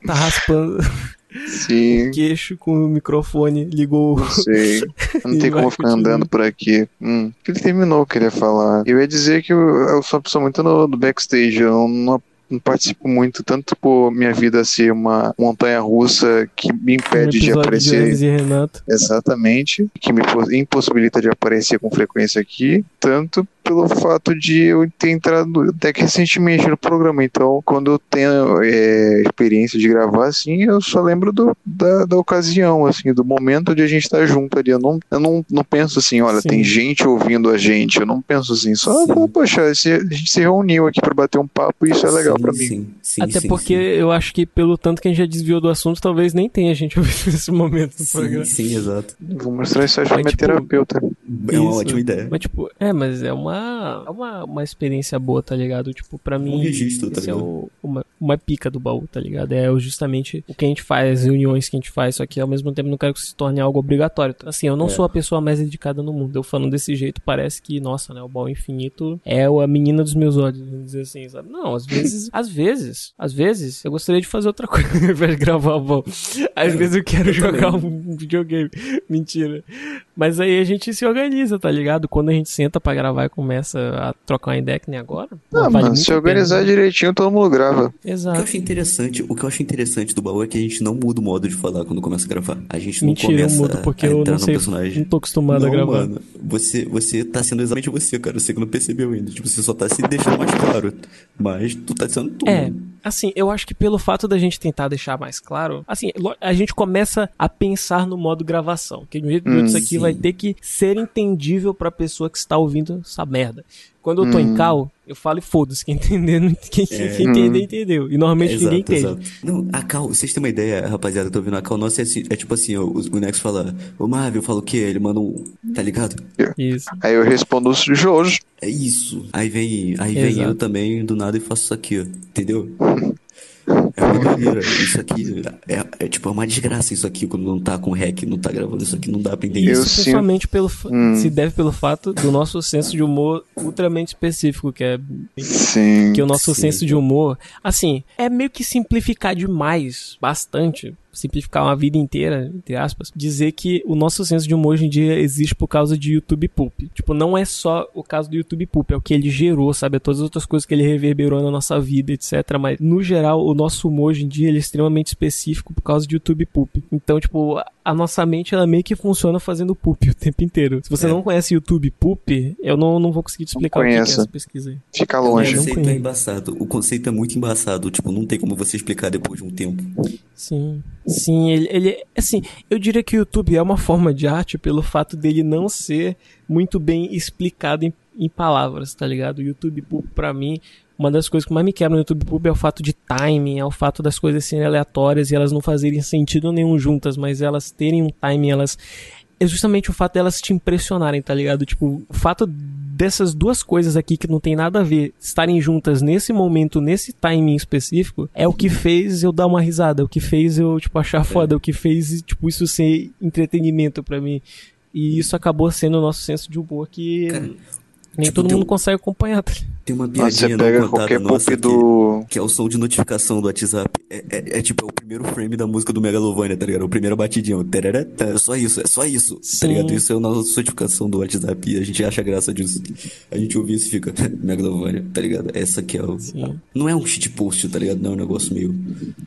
Tá raspando Sim, o queixo com o microfone, ligou. não sei. Não tem como ficar andando por aqui. Hum, ele terminou o que ele ia falar. Eu ia dizer que eu, eu sou uma pessoa muito no, do backstage. Eu não, não participo muito, tanto por minha vida ser uma montanha russa que me Um impede de episódio de aparecer. Hermes e Renato. Exatamente, que me pos- impossibilita de aparecer com frequência aqui, tanto pelo fato de eu ter entrado até que recentemente no programa. Então, quando eu tenho é, experiência de gravar assim, eu só lembro do, da, da ocasião, assim, do momento de a gente estar junto ali. Eu não, eu não, não penso assim, olha, Sim. tem gente ouvindo a gente. Eu não penso assim, só, Sim. poxa, esse- a gente se reuniu aqui para bater um papo e isso é legal Sim, pra mim. Sim, sim, Até sim, porque eu acho que pelo tanto que a gente já desviou do assunto, talvez nem tenha gente ouvindo nesse momento do Sim, programa. sim, exato. Vou mostrar isso Mas, minha tipo, terapeuta. É uma Isso. ótima ideia. Mas, tipo, é, mas é uma, é uma, uma experiência boa, tá ligado? Tipo, pra mim. registro, tá é ligado? o, uma, uma pica do baú, tá ligado? É justamente o que a gente faz, as reuniões que a gente faz, só que ao mesmo tempo não quero que isso se torne algo obrigatório. Assim, eu não É. sou a pessoa mais dedicada no mundo. Eu falando desse jeito, parece que, nossa, né, o baú infinito é a menina dos meus olhos, vamos dizer assim, sabe? Não, às vezes, às vezes, às vezes, eu gostaria de fazer outra coisa ao invés de gravar o baú. Às É, vezes eu quero eu jogar um videogame. Mentira. Mas aí a gente se organiza, tá ligado? Quando a gente senta pra gravar e começa a trocar uma ideia que nem agora. pô, Ah, vale mano, se a organizar pena. direitinho, todo mundo grava. O que eu Exato. acho interessante, o que eu acho interessante do baú é que a gente não muda o modo de falar quando começa a gravar. A gente não Mentira, eu começa mudo porque a eu entrar não no sei, personagem. não tô acostumado não, a gravar. mano, você, você tá sendo exatamente você, cara. Você que não percebeu ainda. Tipo, você só tá se deixando mais claro. Mas tu tá sendo tu. É, mano. Assim, eu acho que pelo fato da gente tentar deixar mais claro, assim, a gente começa a pensar no modo gravação, que de um jeito ou Hum, isso aqui sim. vai ter que ser entendível pra pessoa que está ouvindo essa merda. Quando eu tô em Hum. cal, eu falo e foda-se, quem entender, quem, É. quem entender, Hum. entendeu. E normalmente Exato, ninguém entende. exato. Não, a Cal, vocês têm uma ideia, rapaziada, que tô ouvindo a Cal, nossa, é, assim- é tipo assim, o, o Nex fala, o Marvel fala o quê? Ele manda um, tá ligado? Isso. Aí eu respondo os Jojo. É isso. Aí vem, aí vem Exato. eu também, do nada, e faço isso aqui, ó. Entendeu? É uma doideira. Isso aqui é, é tipo é uma desgraça isso aqui quando não tá com rec, não tá gravando isso aqui, não dá pra entender. Isso sinto- principalmente pelo fa- Hum. se deve pelo fato do nosso senso de humor ultramente específico, que é Sim. que o nosso Sim, senso de humor, assim, é meio que simplificar demais, bastante, simplificar uma vida inteira, entre aspas, dizer que o nosso senso de humor hoje em dia existe por causa de YouTube Poop. Tipo, não é só o caso do YouTube Poop, é o que ele gerou, sabe? É todas as outras coisas que ele reverberou na nossa vida, etc. Mas, no geral, o nosso humor hoje em dia ele é extremamente específico por causa de YouTube Poop. Então, tipo, a nossa mente, ela meio que funciona fazendo poop o tempo inteiro. Se você É. não conhece YouTube Poop, eu não, não vou conseguir te explicar o que é essa pesquisa aí. Fica O longe. não conceito é embaçado. O conceito é muito embaçado. Tipo, não tem como você explicar depois de um tempo. Sim, sim, ele, ele, assim, eu diria que o YouTube é uma forma de arte pelo fato dele não ser muito bem explicado em, em palavras, tá ligado? O YouTube Pub, pra mim, uma das coisas que mais me quebra no YouTube Pub é o fato de timing, é o fato das coisas serem aleatórias e elas não fazerem sentido nenhum juntas, mas elas terem um timing, elas. É justamente o fato delas te impressionarem, tá ligado? Tipo, o fato dessas duas coisas aqui que não tem nada a ver estarem juntas nesse momento, nesse timing específico, é o que fez eu dar uma risada, o que fez eu, tipo, achar foda, é o que fez, tipo, isso ser entretenimento pra mim. E isso acabou sendo o nosso senso de humor que Cara, nem tipo, todo mundo um- consegue acompanhar. tá? Tem uma você piadinha não pega contada qualquer nossa poop que, do. que é o som de notificação do WhatsApp. É, é- é tipo, é o primeiro frame da música do Megalovania, tá ligado? O primeiro batidinho. É só isso, é só isso. Sim. Tá ligado? Isso é a nossa notificação do WhatsApp e a gente acha graça disso. A gente ouve isso e fica, Megalovania, tá ligado? Essa que é o. Sim. Não é um shitpost, tá ligado? Não é um negócio meio.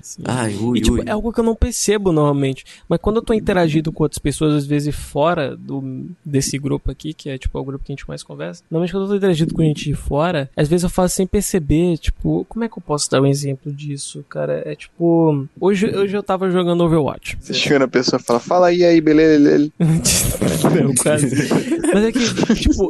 Sim. Ai, ui, e, tipo, ui. É algo que eu não percebo normalmente. Mas quando eu tô interagindo com outras pessoas, às vezes fora do, desse grupo aqui, que é tipo o grupo que a gente mais conversa, normalmente quando eu tô interagindo com gente de fora, às vezes eu faço sem perceber, tipo, como é que eu posso dar um exemplo disso, cara? É tipo. Hoje, hoje eu tava jogando Overwatch. Você chega na pessoa e fala, fala aí, aí, beleza. não, quase. Mas é que, tipo,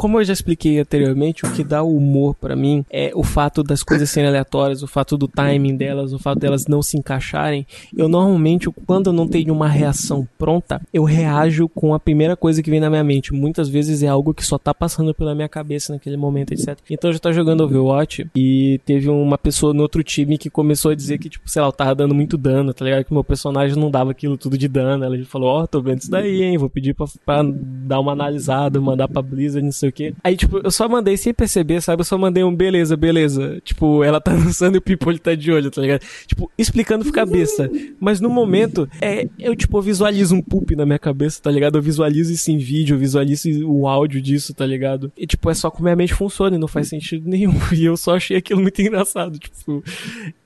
como eu já expliquei anteriormente, o que dá o humor para mim é o fato das coisas serem aleatórias, o fato do timing delas, o fato delas não se encaixarem. Eu normalmente, quando eu não tenho uma reação pronta, eu reajo com a primeira coisa que vem na minha mente. Muitas vezes é algo que só tá passando pela minha cabeça naquele momento, etc. Então já tô jogando Overwatch e teve uma pessoa no outro time que começou a dizer que, tipo, sei lá, eu tava dando muito dano, tá ligado? Que meu personagem não dava aquilo tudo de dano. Ela falou, ó, oh, tô vendo isso daí, hein? Vou pedir pra, pra dar uma analisada, mandar pra Blizzard, não sei o quê. Aí, tipo, eu só mandei sem perceber, sabe? Eu só mandei um beleza, beleza. Tipo, ela tá dançando e o People tá de olho, tá ligado? Tipo, explicando cabeça. Mas no momento, é, eu, tipo, visualizo um poop na minha cabeça, tá ligado? Eu visualizo isso em vídeo, eu visualizo o áudio disso, tá ligado? E, tipo, é só como a mente funciona e não faz sentido nenhum. E eu só achei aquilo muito engraçado, tipo.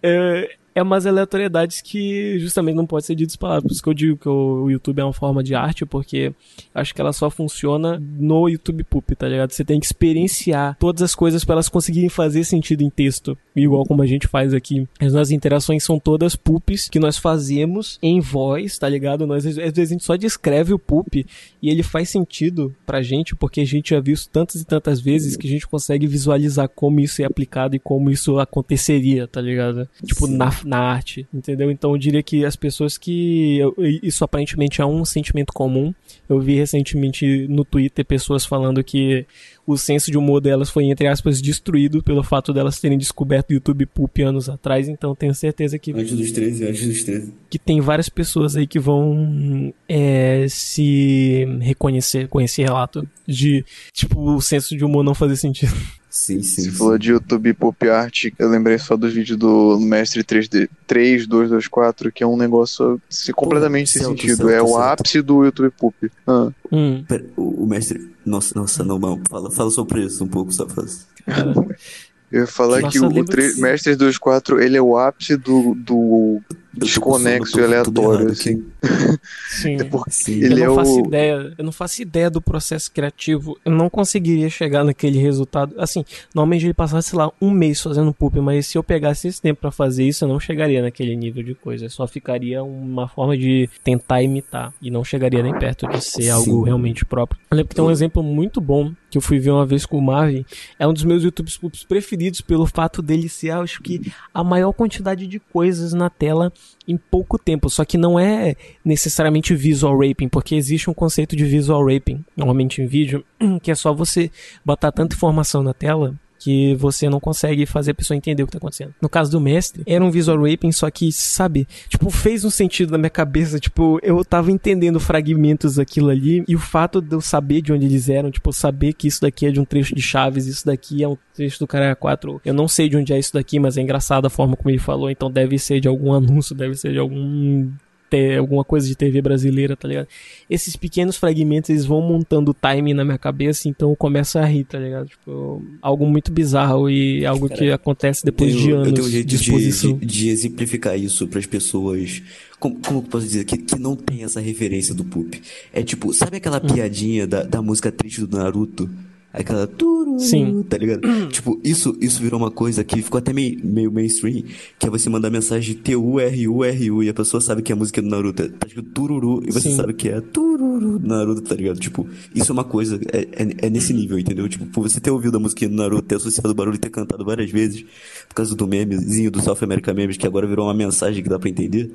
É, é umas aleatoriedades que justamente não pode ser ditas palavras. Por isso que eu digo que o YouTube é uma forma de arte, porque acho que ela só funciona no YouTube Poop, tá ligado? Você tem que experienciar todas as coisas para elas conseguirem fazer sentido em texto, igual como a gente faz aqui. As nossas interações são todas poops que nós fazemos em voz, tá ligado? Nós às vezes a gente só descreve o poop e ele faz sentido pra gente, porque a gente já viu isso tantas e tantas vezes que a gente consegue visualizar como isso é aplicado e como isso aconteceria, tá ligado? Tipo, na na arte, entendeu? Então eu diria que as pessoas que. Isso aparentemente é um sentimento comum. Eu vi recentemente no Twitter pessoas falando que o senso de humor delas foi, entre aspas, destruído pelo fato delas terem descoberto o YouTube Poop anos atrás. Então tenho certeza que. Antes dos 13, antes dos 13. Que tem várias pessoas aí que vão é, se reconhecer com esse relato de, tipo, o senso de humor não fazer sentido. Sim, sim. Você sim. falou de YouTube Pop Art, eu lembrei só do vídeo do Mestre 3D 3224, que é um negócio se, completamente Pô, sem certo, sentido. Certo, é certo. o ápice do YouTube Pop. Ah. Hum. Pera, o, o, Mestre. Nossa, nossa, não, não. Fala, fala sobre isso um pouco, só faz. Eu ia falar Nossa, que o, o tre... Mestre 24 ele é o ápice do, do desconexo e aleatório, assim. Sim. é porque Sim. Ele eu não é faço o... ideia, eu não faço ideia do processo criativo. Eu não conseguiria chegar naquele resultado. Assim, normalmente ele passasse, sei lá, um mês fazendo poop, mas se eu pegasse esse tempo para fazer isso, eu não chegaria naquele nível de coisa. Só ficaria uma forma de tentar imitar e não chegaria nem perto de ser Sim. algo realmente próprio. Eu lembro que tem um exemplo muito bom que eu fui ver uma vez com o Marvin. É um dos meus YouTube poops preferidos pelo fato dele ser, acho que, a maior quantidade de coisas na tela em pouco tempo. Só que não é necessariamente visual raping, porque existe um conceito de visual raping, normalmente em vídeo, que é só você botar tanta informação na tela que você não consegue fazer a pessoa entender o que tá acontecendo. No caso do mestre, era um visual raping, só que, sabe, tipo, fez um sentido na minha cabeça, tipo, eu tava entendendo fragmentos daquilo ali, e o fato de eu saber de onde eles eram, tipo, saber que isso daqui é de um trecho de Chaves, isso daqui é um trecho do Caralho 4, eu não sei de onde é isso daqui, mas é engraçado a forma como ele falou, então deve ser de algum anúncio, deve ser de algum ter alguma coisa de TV brasileira, tá ligado? Esses pequenos fragmentos, eles vão montando o timing na minha cabeça, então eu começo a rir, tá ligado? Tipo, algo muito bizarro e algo Cara, que acontece depois tenho, de anos eu tenho um jeito de, de, de exemplificar isso para as pessoas como, como eu posso dizer, que, que não tem essa referência do Poop. É tipo, sabe aquela hum. piadinha da, da música triste do Naruto? Aquela turu, Sim. tá ligado? tipo, isso, isso virou uma coisa que ficou até meio, meio mainstream, que é você mandar mensagem T-U-R-U-R-U e a pessoa sabe que é a música do Naruto. Tá escrito tururu e você Sim. sabe que é tururu do Naruto, tá ligado? Tipo, isso é uma coisa, é, é, é, nesse nível, entendeu? Tipo, por você ter ouvido a música do Naruto, ter associado o barulho e ter cantado várias vezes, por causa do memezinho do South America Memes, que agora virou uma mensagem que dá pra entender.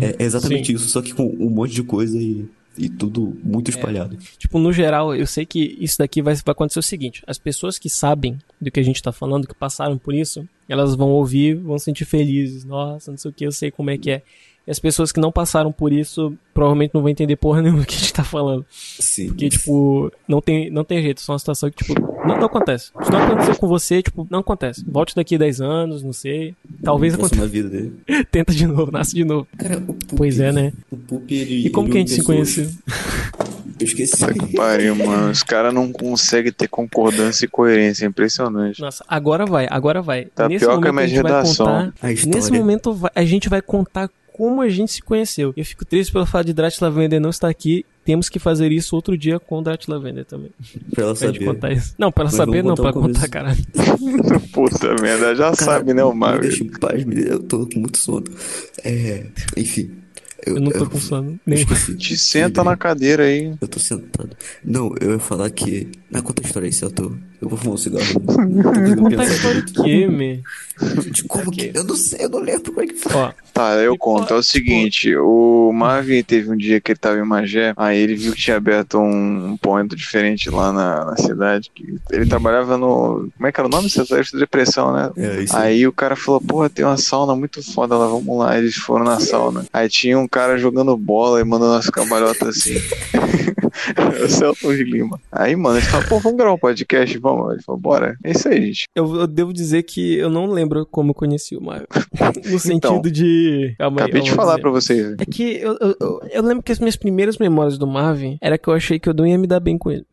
é, é, exatamente Sim. isso, só que com um monte de coisa e e tudo muito é. espalhado. É. Tipo, no geral, eu sei que isso daqui vai, vai acontecer o seguinte: as pessoas que sabem do que a gente tá falando, que passaram por isso, elas vão ouvir, vão se sentir felizes. Nossa, não sei o que, eu sei como é que é. E as pessoas que não passaram por isso provavelmente não vão entender porra nenhuma do que a gente tá falando. Sim. Porque, tipo, não tem, não tem jeito. Isso é uma situação que, tipo, não, não acontece. Se não aconteceu com você, tipo, não acontece. Volte daqui 10 anos, não sei. Talvez aconteça. vida dele. Tenta de novo, nasce de novo. Cara, o Pup, Pois é, né? O Pup, ele. E como ele que a une gente se conheceu? Eu esqueci. Puta que pariu, mano. Os caras não conseguem ter concordância e coerência. É impressionante. Nossa, agora vai, agora vai. Tá Nesse pior que a momento a minha gente vai redação. contar. Nesse momento a gente vai contar como a gente se conheceu. Eu fico triste pelo fato de Drat Lavender não estar aqui. Temos que fazer isso outro dia com o Drat Lavender também. Pra ela Pra saber. contar isso. Não, pra ela Mas saber, não, pra contar, caralho. Puta merda, já Cara, sabe, né, o Marvel? deixa em paz, eu tô com muito sono. É, enfim. Eu não tô com sono. Nem... esqueci. Te senta na cadeira aí. Eu tô sentado. Não, eu ia falar que. Na conta a história aí, Celto. Eu vou fumar um cigarro. Do quê, me? De como que. Eu não sei, eu não lembro como é que foi. Ó, Tá, eu conto. É o seguinte, o Marvin teve um dia que ele tava em Magé, aí ele viu que tinha aberto um, um ponto diferente lá na, na cidade. Que ele trabalhava no. Como é que era o nome? Setor de depressão, né? É, isso aí. Aí o cara falou, porra, tem uma sauna muito foda lá, vamos lá. Eles foram na sauna. Aí tinha um cara jogando bola e mandando as cambalhotas assim. o Celton de Lima. Aí, mano, ele falou, pô, vamos gravar um podcast? Vamos. Ele falou, bora. É isso aí, gente. eu, eu devo dizer que eu não lembro como eu conheci o Mario. No sentido Então, de. Calma aí. Acabei de vamos falar dizer. pra vocês. É que eu, eu, eu- eu lembro que as minhas primeiras memórias do Marvin era que eu achei que eu não ia me dar bem com ele.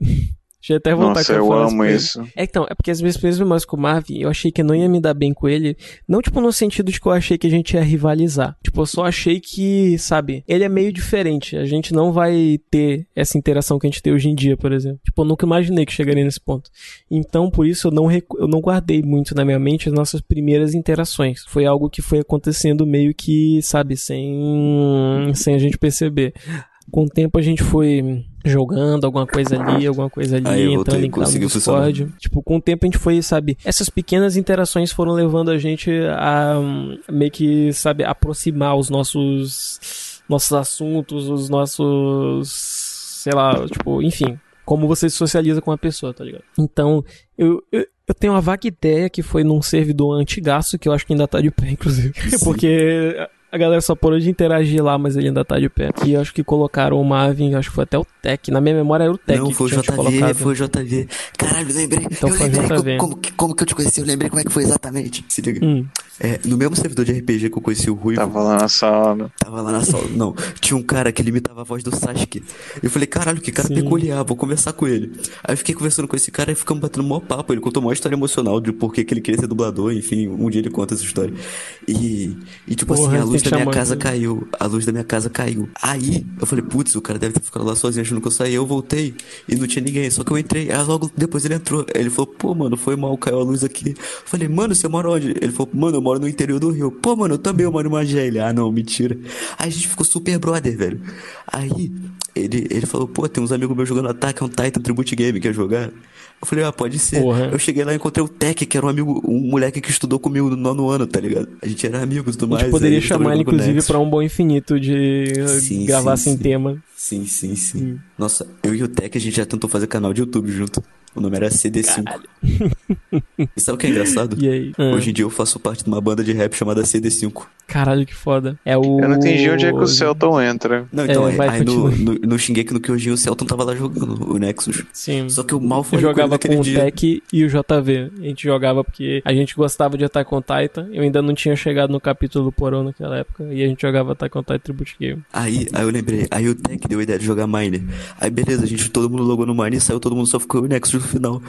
Eu até voltar Nossa, eu amo isso. É então, é porque as minhas primeiras memórias com o Marvin, eu achei que eu não ia me dar bem com ele. Não, tipo, no sentido de que eu achei que a gente ia rivalizar. Tipo, eu só achei que, sabe, ele é meio diferente. A gente não vai ter essa interação que a gente tem hoje em dia, por exemplo. Tipo, eu nunca imaginei que chegaria nesse ponto. Então, por isso, eu não, eu não guardei muito na minha mente as nossas primeiras interações. Foi algo que foi acontecendo meio que, sabe, sem, sem a gente perceber. Com o tempo a gente foi jogando alguma coisa ali, alguma coisa ali, Aí entrando voltei, em conseguiu Discord. Tipo, com o tempo a gente foi, sabe, essas pequenas interações foram levando a gente a hum, meio que, sabe, aproximar os nossos nossos assuntos, os nossos, sei lá, tipo, enfim, como você se socializa com a pessoa, tá ligado? Então, eu, eu, eu tenho uma vaga ideia que foi num servidor antigaço, que eu acho que ainda tá de pé, inclusive. Porque a galera só parou de interagir lá, mas ele ainda tá de pé. E eu acho que colocaram o Marvin, acho que foi até o Tech. Na minha memória era o Tech Não, foi o JV, colocado. foi o JV. Caralho, lembrei. Então eu foi lembrei JV. como, como, que- como que eu te conheci, eu lembrei como é que foi exatamente. Se liga. Hum, É, no mesmo servidor de RPG que eu conheci o Ruivo, Tava lá na sala. tava lá na sala. Não, tinha um cara que ele imitava a voz do Sasuke. Eu falei, caralho, que cara Sim. peculiar, vou conversar com ele. Aí eu fiquei conversando com esse cara e ficamos batendo maior papo. Ele contou uma história emocional de por que ele queria ser dublador, enfim, um dia ele conta essa história. E, e tipo Porra, assim, a tem luz da minha casa ele. caiu. A luz da minha casa caiu. Aí eu falei, putz, o cara deve ter ficado lá sozinho achando que eu saí. Eu voltei e não tinha ninguém. Só que eu entrei. Aí logo depois ele entrou. Ele falou, pô, mano, foi mal, caiu a luz aqui. Eu falei, mano, você mora onde? Ele falou, mano, eu moro no interior do Rio. Pô, mano, eu também eu moro em Magé. Ele, ah, não, mentira. Aí a gente ficou super brother, velho. Aí ele, ele falou, pô, tem uns amigos meus jogando Attack on Titan Tribute Game, quer jogar? Eu falei, ah, pode ser. Porra. Eu cheguei lá e encontrei o Tech, que era um amigo, um moleque que estudou comigo no nono ano, tá ligado? A gente era amigos do a mais. gente poderia aí chamar com inclusive, Nexus. pra um bom infinito de Sim, gravar sim, sem sim. tema. Sim, sim, sim. Hum. Nossa, eu e o Tech a gente já tentou fazer canal de YouTube junto. O nome era CD5. E sabe o que é engraçado? E aí? Ah, Hoje em dia eu faço parte de uma banda de rap chamada CD5. Caralho, que foda. É o. Eu não entendi onde é que o Celton entra. Não, então, É, aí, vai, aí no, no, no Shingeki no Kyojin o Celton tava lá jogando o Nexus. Sim. Só que o mal foi Eu jogava com o dia. Tech e o JV. A gente jogava porque a gente gostava de Attack on Titan. Eu ainda não tinha chegado no capítulo do Porão naquela época. E a gente jogava Attack on Titan Tribute Game. Aí, aí eu lembrei, aí o Tech deu a ideia de jogar Miner. Aí beleza, a gente, todo mundo logou no Miner e saiu, todo mundo só ficou o Nexus no final.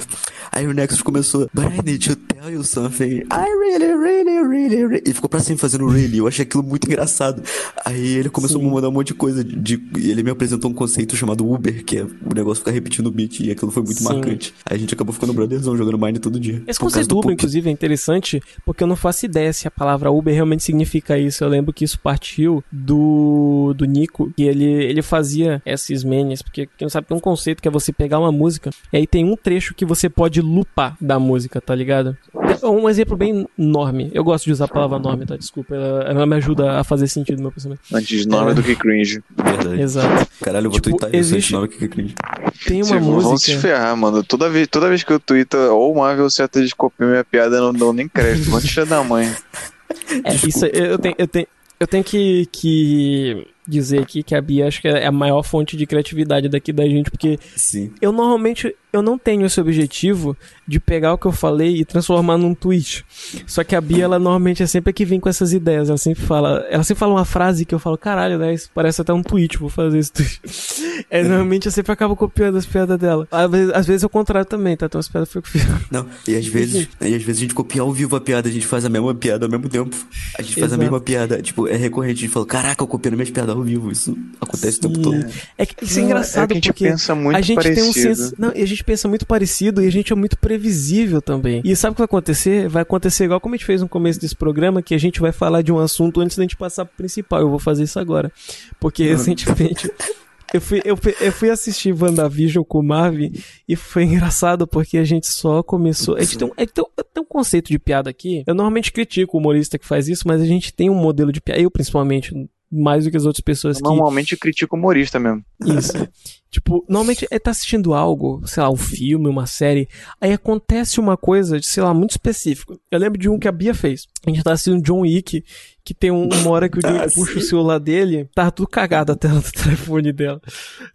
Aí o Nexus começou, but I need to tell you something. I really, really, really, really. E ficou pra cima fazendo really. Eu achei aquilo muito engraçado. Aí ele começou Sim. a me mandar um monte de coisa. De, e ele me apresentou um conceito chamado Uber, que é o negócio ficar repetindo o beat. E aquilo foi muito Sim. marcante. Aí a gente acabou ficando brotherzão jogando Miner todo dia. Esse conceito do Uber, inclusive, é interessante porque eu não faço ideia se a palavra Uber realmente significa isso. Eu lembro que isso partiu do, do Nico, que ele, ele fazia esses menes, porque quem não sabe tem um conceito que é você pegar uma música e aí tem um trecho que você pode lupar da música, tá ligado? É um exemplo bem norme. Eu gosto de usar a palavra norme, tá? Desculpa, ela, ela me ajuda a fazer sentido no meu pensamento. Antes de nome É. do que cringe. Verdade. Exato. Caralho, eu vou Tipo, twittar isso, existe- antes de que cringe. Tem uma Tipo, vão se música. ferrar, mano. Toda vez, toda vez que eu tweeto ou o Marvel ou certa de copiar minha piada, eu não dou nem crédito. Vou tirar da mãe. É, isso eu tenho, eu tenho, eu tenho que, que dizer aqui que a Bia acho que é a maior fonte de criatividade daqui da gente, porque Sim. eu normalmente eu não tenho esse objetivo de pegar o que eu falei e transformar num tweet. Só que a Bia, ela normalmente é sempre a que vem com essas ideias. Ela sempre fala, ela sempre fala uma frase que eu falo, caralho, né? Isso parece até um tweet, vou fazer esse tweet. É, normalmente eu sempre acabo copiando as piadas dela. Às vezes, às vezes eu contrário também, tá? Então as piadas foi copiando. Não, e às vezes, e às vezes a gente copia ao vivo a piada, a gente faz a mesma piada ao mesmo tempo. A gente faz Exato. a mesma piada. Tipo, é recorrente. A gente fala, caraca, eu copiando minhas piadas ao vivo. Isso acontece o tempo todo. É que isso é Não, engraçado é que a gente porque pensa muito a gente parecido. tem um senso, não, e a gente pensa muito parecido e a gente é muito previsível também. E sabe o que vai acontecer? Vai acontecer igual como a gente fez no começo desse programa, que a gente vai falar de um assunto antes da gente passar pro principal. Eu vou fazer isso agora, porque recentemente eu fui, eu, fui- eu fui assistir WandaVision com o Marvin e foi engraçado porque a gente só começou. A gente tem um, é que tem um, conceito de piada aqui. Eu normalmente critico o humorista que faz isso, mas a gente tem um modelo de piada. Eu, principalmente, mais do que as outras pessoas que Normalmente eu critico humorista mesmo. isso. tipo, normalmente é tá assistindo algo, sei lá, um filme, uma série, aí acontece uma coisa, sei lá, muito específica. Eu lembro de um que a Bia fez. A gente tá assistindo John Wick, que tem um- uma hora que o John Ah, puxa o celular dele, tava tudo cagado a tela do telefone dela.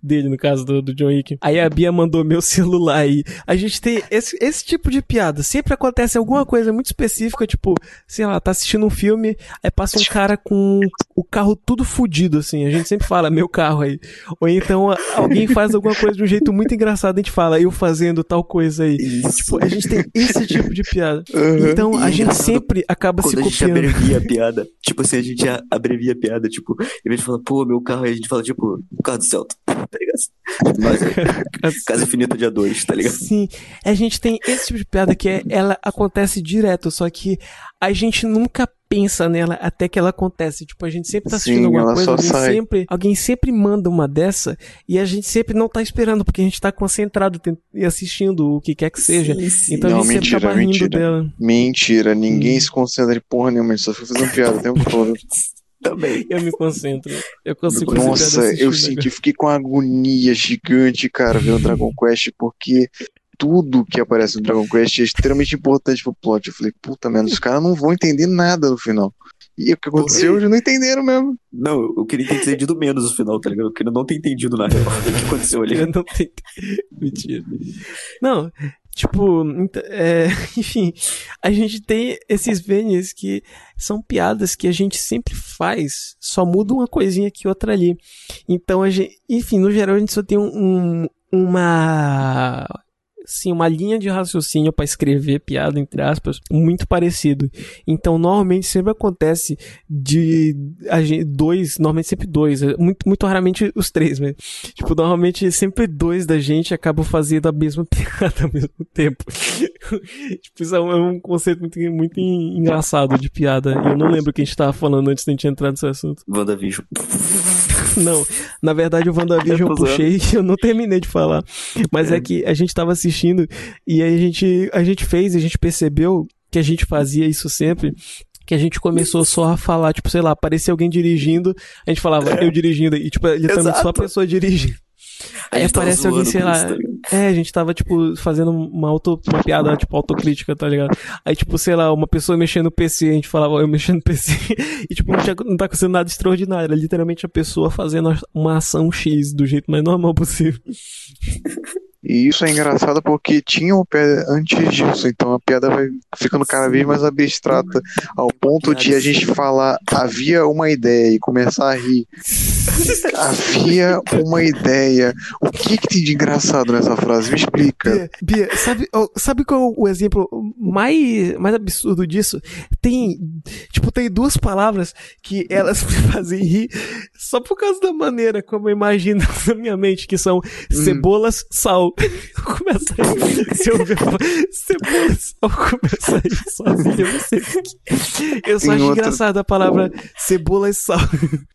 Dele, no caso do, do John Wick. Aí a Bia mandou meu celular aí. A gente tem esse, esse tipo de piada. Sempre acontece alguma coisa muito específica, tipo, sei lá, tá assistindo um filme, aí passa um cara com o carro tudo fudido, assim. A gente sempre fala, meu carro aí. Ou então a- alguém faz alguma coisa de um jeito muito engraçado, a gente fala, eu fazendo tal coisa aí. Isso. Tipo, a gente tem esse tipo de piada. Uhum. Então a E gente engraçado sempre acaba se Quando a gente copiando. abrevia a piada, tipo assim, a gente a- abrevia a piada, tipo, em vez de falar, pô, meu carro, aí a gente fala, tipo, o carro do Celta, tá ligado? Mas é Casa Infinita dia 2, tá ligado? Sim, a gente tem esse tipo de piada que é, ela acontece direto, só que a gente nunca pensa nela até que ela acontece. Tipo, a gente sempre tá assistindo Sim, alguma ela coisa, só alguém sai. sempre, alguém sempre manda uma dessa e a gente sempre não tá esperando, porque a gente tá concentrado e assistindo o que quer que seja. Sim, sim. Então a Não, gente sempre mentira, acaba rindo mentira. dela. Mentira, ninguém se concentra em porra nenhuma, a gente só fica fazendo piada o tempo todo. Também. Eu me concentro. Eu consigo Nossa, eu senti, fiquei com uma agonia gigante, cara, vendo Dragon Quest, porque tudo que aparece no Dragon Quest é extremamente importante pro plot. Eu falei, puta merda, os caras não vão entender nada no final. E o que aconteceu, eles não entenderam mesmo. Não, eu queria ter entendido menos no final, tá ligado? Eu queria não ter entendido na real o que aconteceu ali. Eu não tenho. Mentira. Não, tipo, é, enfim, a gente tem esses venes que são piadas que a gente sempre faz, só muda uma coisinha aqui outra ali. Então a gente, enfim, no geral a gente só tem um, um- uma sim, uma linha de raciocínio para escrever piada entre aspas muito parecido. Então normalmente sempre acontece de gente, dois, normalmente sempre dois, é muito, muito raramente os três, mas tipo normalmente sempre dois da gente acabam fazendo a mesma piada ao mesmo tempo. tipo isso é um, é um conceito muito, muito en- engraçado de piada. Eu não lembro o que a gente tava falando antes da gente entrar nesse assunto. WandaVision. Não, na verdade o WandaVision eu puxei e eu não terminei de falar. Mas é. que a gente tava assistindo e aí a gente, a gente fez, a gente percebeu que a gente fazia isso sempre. Que a gente começou só a falar, tipo, sei lá, aparecia alguém dirigindo, a gente falava, eu dirigindo, e tipo, literalmente só a Exato. pessoa dirigindo. Aí aparece alguém, sei lá. É, a gente tava, tipo, fazendo uma, auto, uma piada, tipo, autocrítica, tá ligado? Aí, tipo, sei lá, uma pessoa mexendo no PC, a gente falava, eu mexendo no PC. e, tipo, não, tinha, não tá acontecendo nada extraordinário. Era literalmente a pessoa fazendo uma ação X do jeito mais normal possível. E isso é engraçado porque tinha uma piada antes disso, então a piada vai ficando cada vez mais abstrata, ao ponto de a gente falar havia uma ideia e começar a rir. Havia uma ideia. O que que tem de engraçado nessa frase? Me explica. Bia, Bia, sabe, sabe qual é o exemplo mais, mais absurdo disso? Tem, tipo, tem duas palavras que elas me fazem rir só por causa da maneira como eu imagino na minha mente, que são cebolas, sal. Começa a rir. Se eu ver sal, começa a rir sozinho, eu não sei porquê. Eu só Tem acho outra- engraçado a palavra cebola e sal.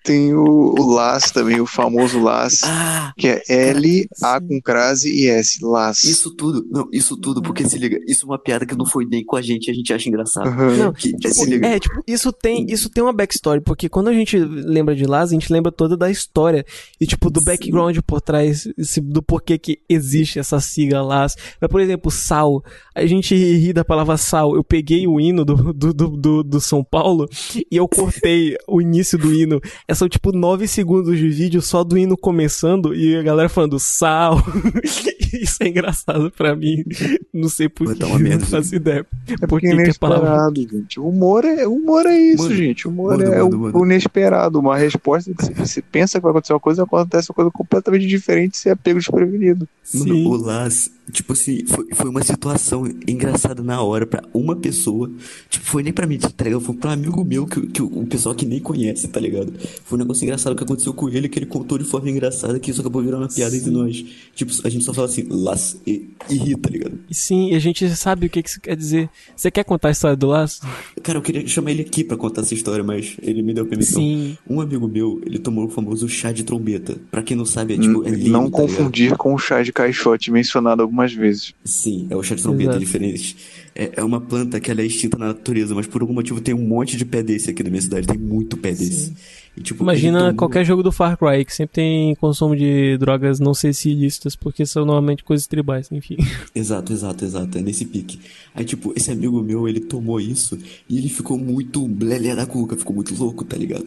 Tem o, o LAS também, o famoso LAS, Ah, que é L, A com crase e S. LAS. isso tudo. Não, isso tudo, porque se liga, isso é uma piada que não foi nem com a gente a gente acha engraçado. Aham. Não, Que, Tipo, se liga. é, tipo, isso tem, isso tem uma backstory, porque quando a gente lembra de Laz, a gente lembra toda da história e, tipo, do Sim. background por trás, do porquê que existe essa sigla Laz. Mas, por exemplo, sal. A gente ri da palavra sal. Eu peguei o hino do, do, do, do, do São Paulo e eu cortei o início do hino. É só, tipo, nove segundos de vídeo só do hino começando e a galera falando sal. isso é engraçado pra mim. Não sei por que, Tá uma merda, não faço ideia. É Por porque que que a palavra... inesperado, gente. O humor é, humor é isso, Mano, gente. O humor mano, é mano, o, mano. o inesperado. Uma resposta que você, você pensa que vai acontecer uma coisa, acontece uma coisa completamente diferente e você é pego desprevenido. Mano, Sim. o Las, tipo assim, foi, foi uma situação engraçada na hora pra uma pessoa. Tipo, foi nem pra mim, tá ligado? Foi pra um amigo meu, que, que o pessoal que nem conhece, tá ligado? Foi um negócio engraçado que aconteceu com ele, que ele contou de forma engraçada, que isso acabou virando uma piada entre nós. Tipo, a gente só fala assim, Las e, e ri, tá ligado? E Sim, e a gente sabe o que, que isso quer dizer. Você quer contar a história do laço? Cara, eu queria chamar ele aqui pra contar essa história, mas ele me deu permissão. Sim. Um amigo meu, ele tomou o famoso chá de trombeta. Pra quem não sabe, é tipo, é lindo, não tá ligado? confundir com o chá de caixote mencionado algumas vezes. Sim, é o chá de trombeta, Exato. diferente. É, é uma planta que ela é extinta na natureza, mas por algum motivo tem um monte de pé desse aqui na minha cidade. Tem muito pé desse. E, tipo, Imagina tomou- qualquer jogo do Far Cry, que sempre tem consumo de drogas não sei se ilícitas, porque são normalmente coisas tribais, enfim. Exato, exato, exato. É nesse pique. Aí, tipo, esse amigo meu, ele tomou isso e ele ficou muito blelé da cuca, ficou muito louco, tá ligado?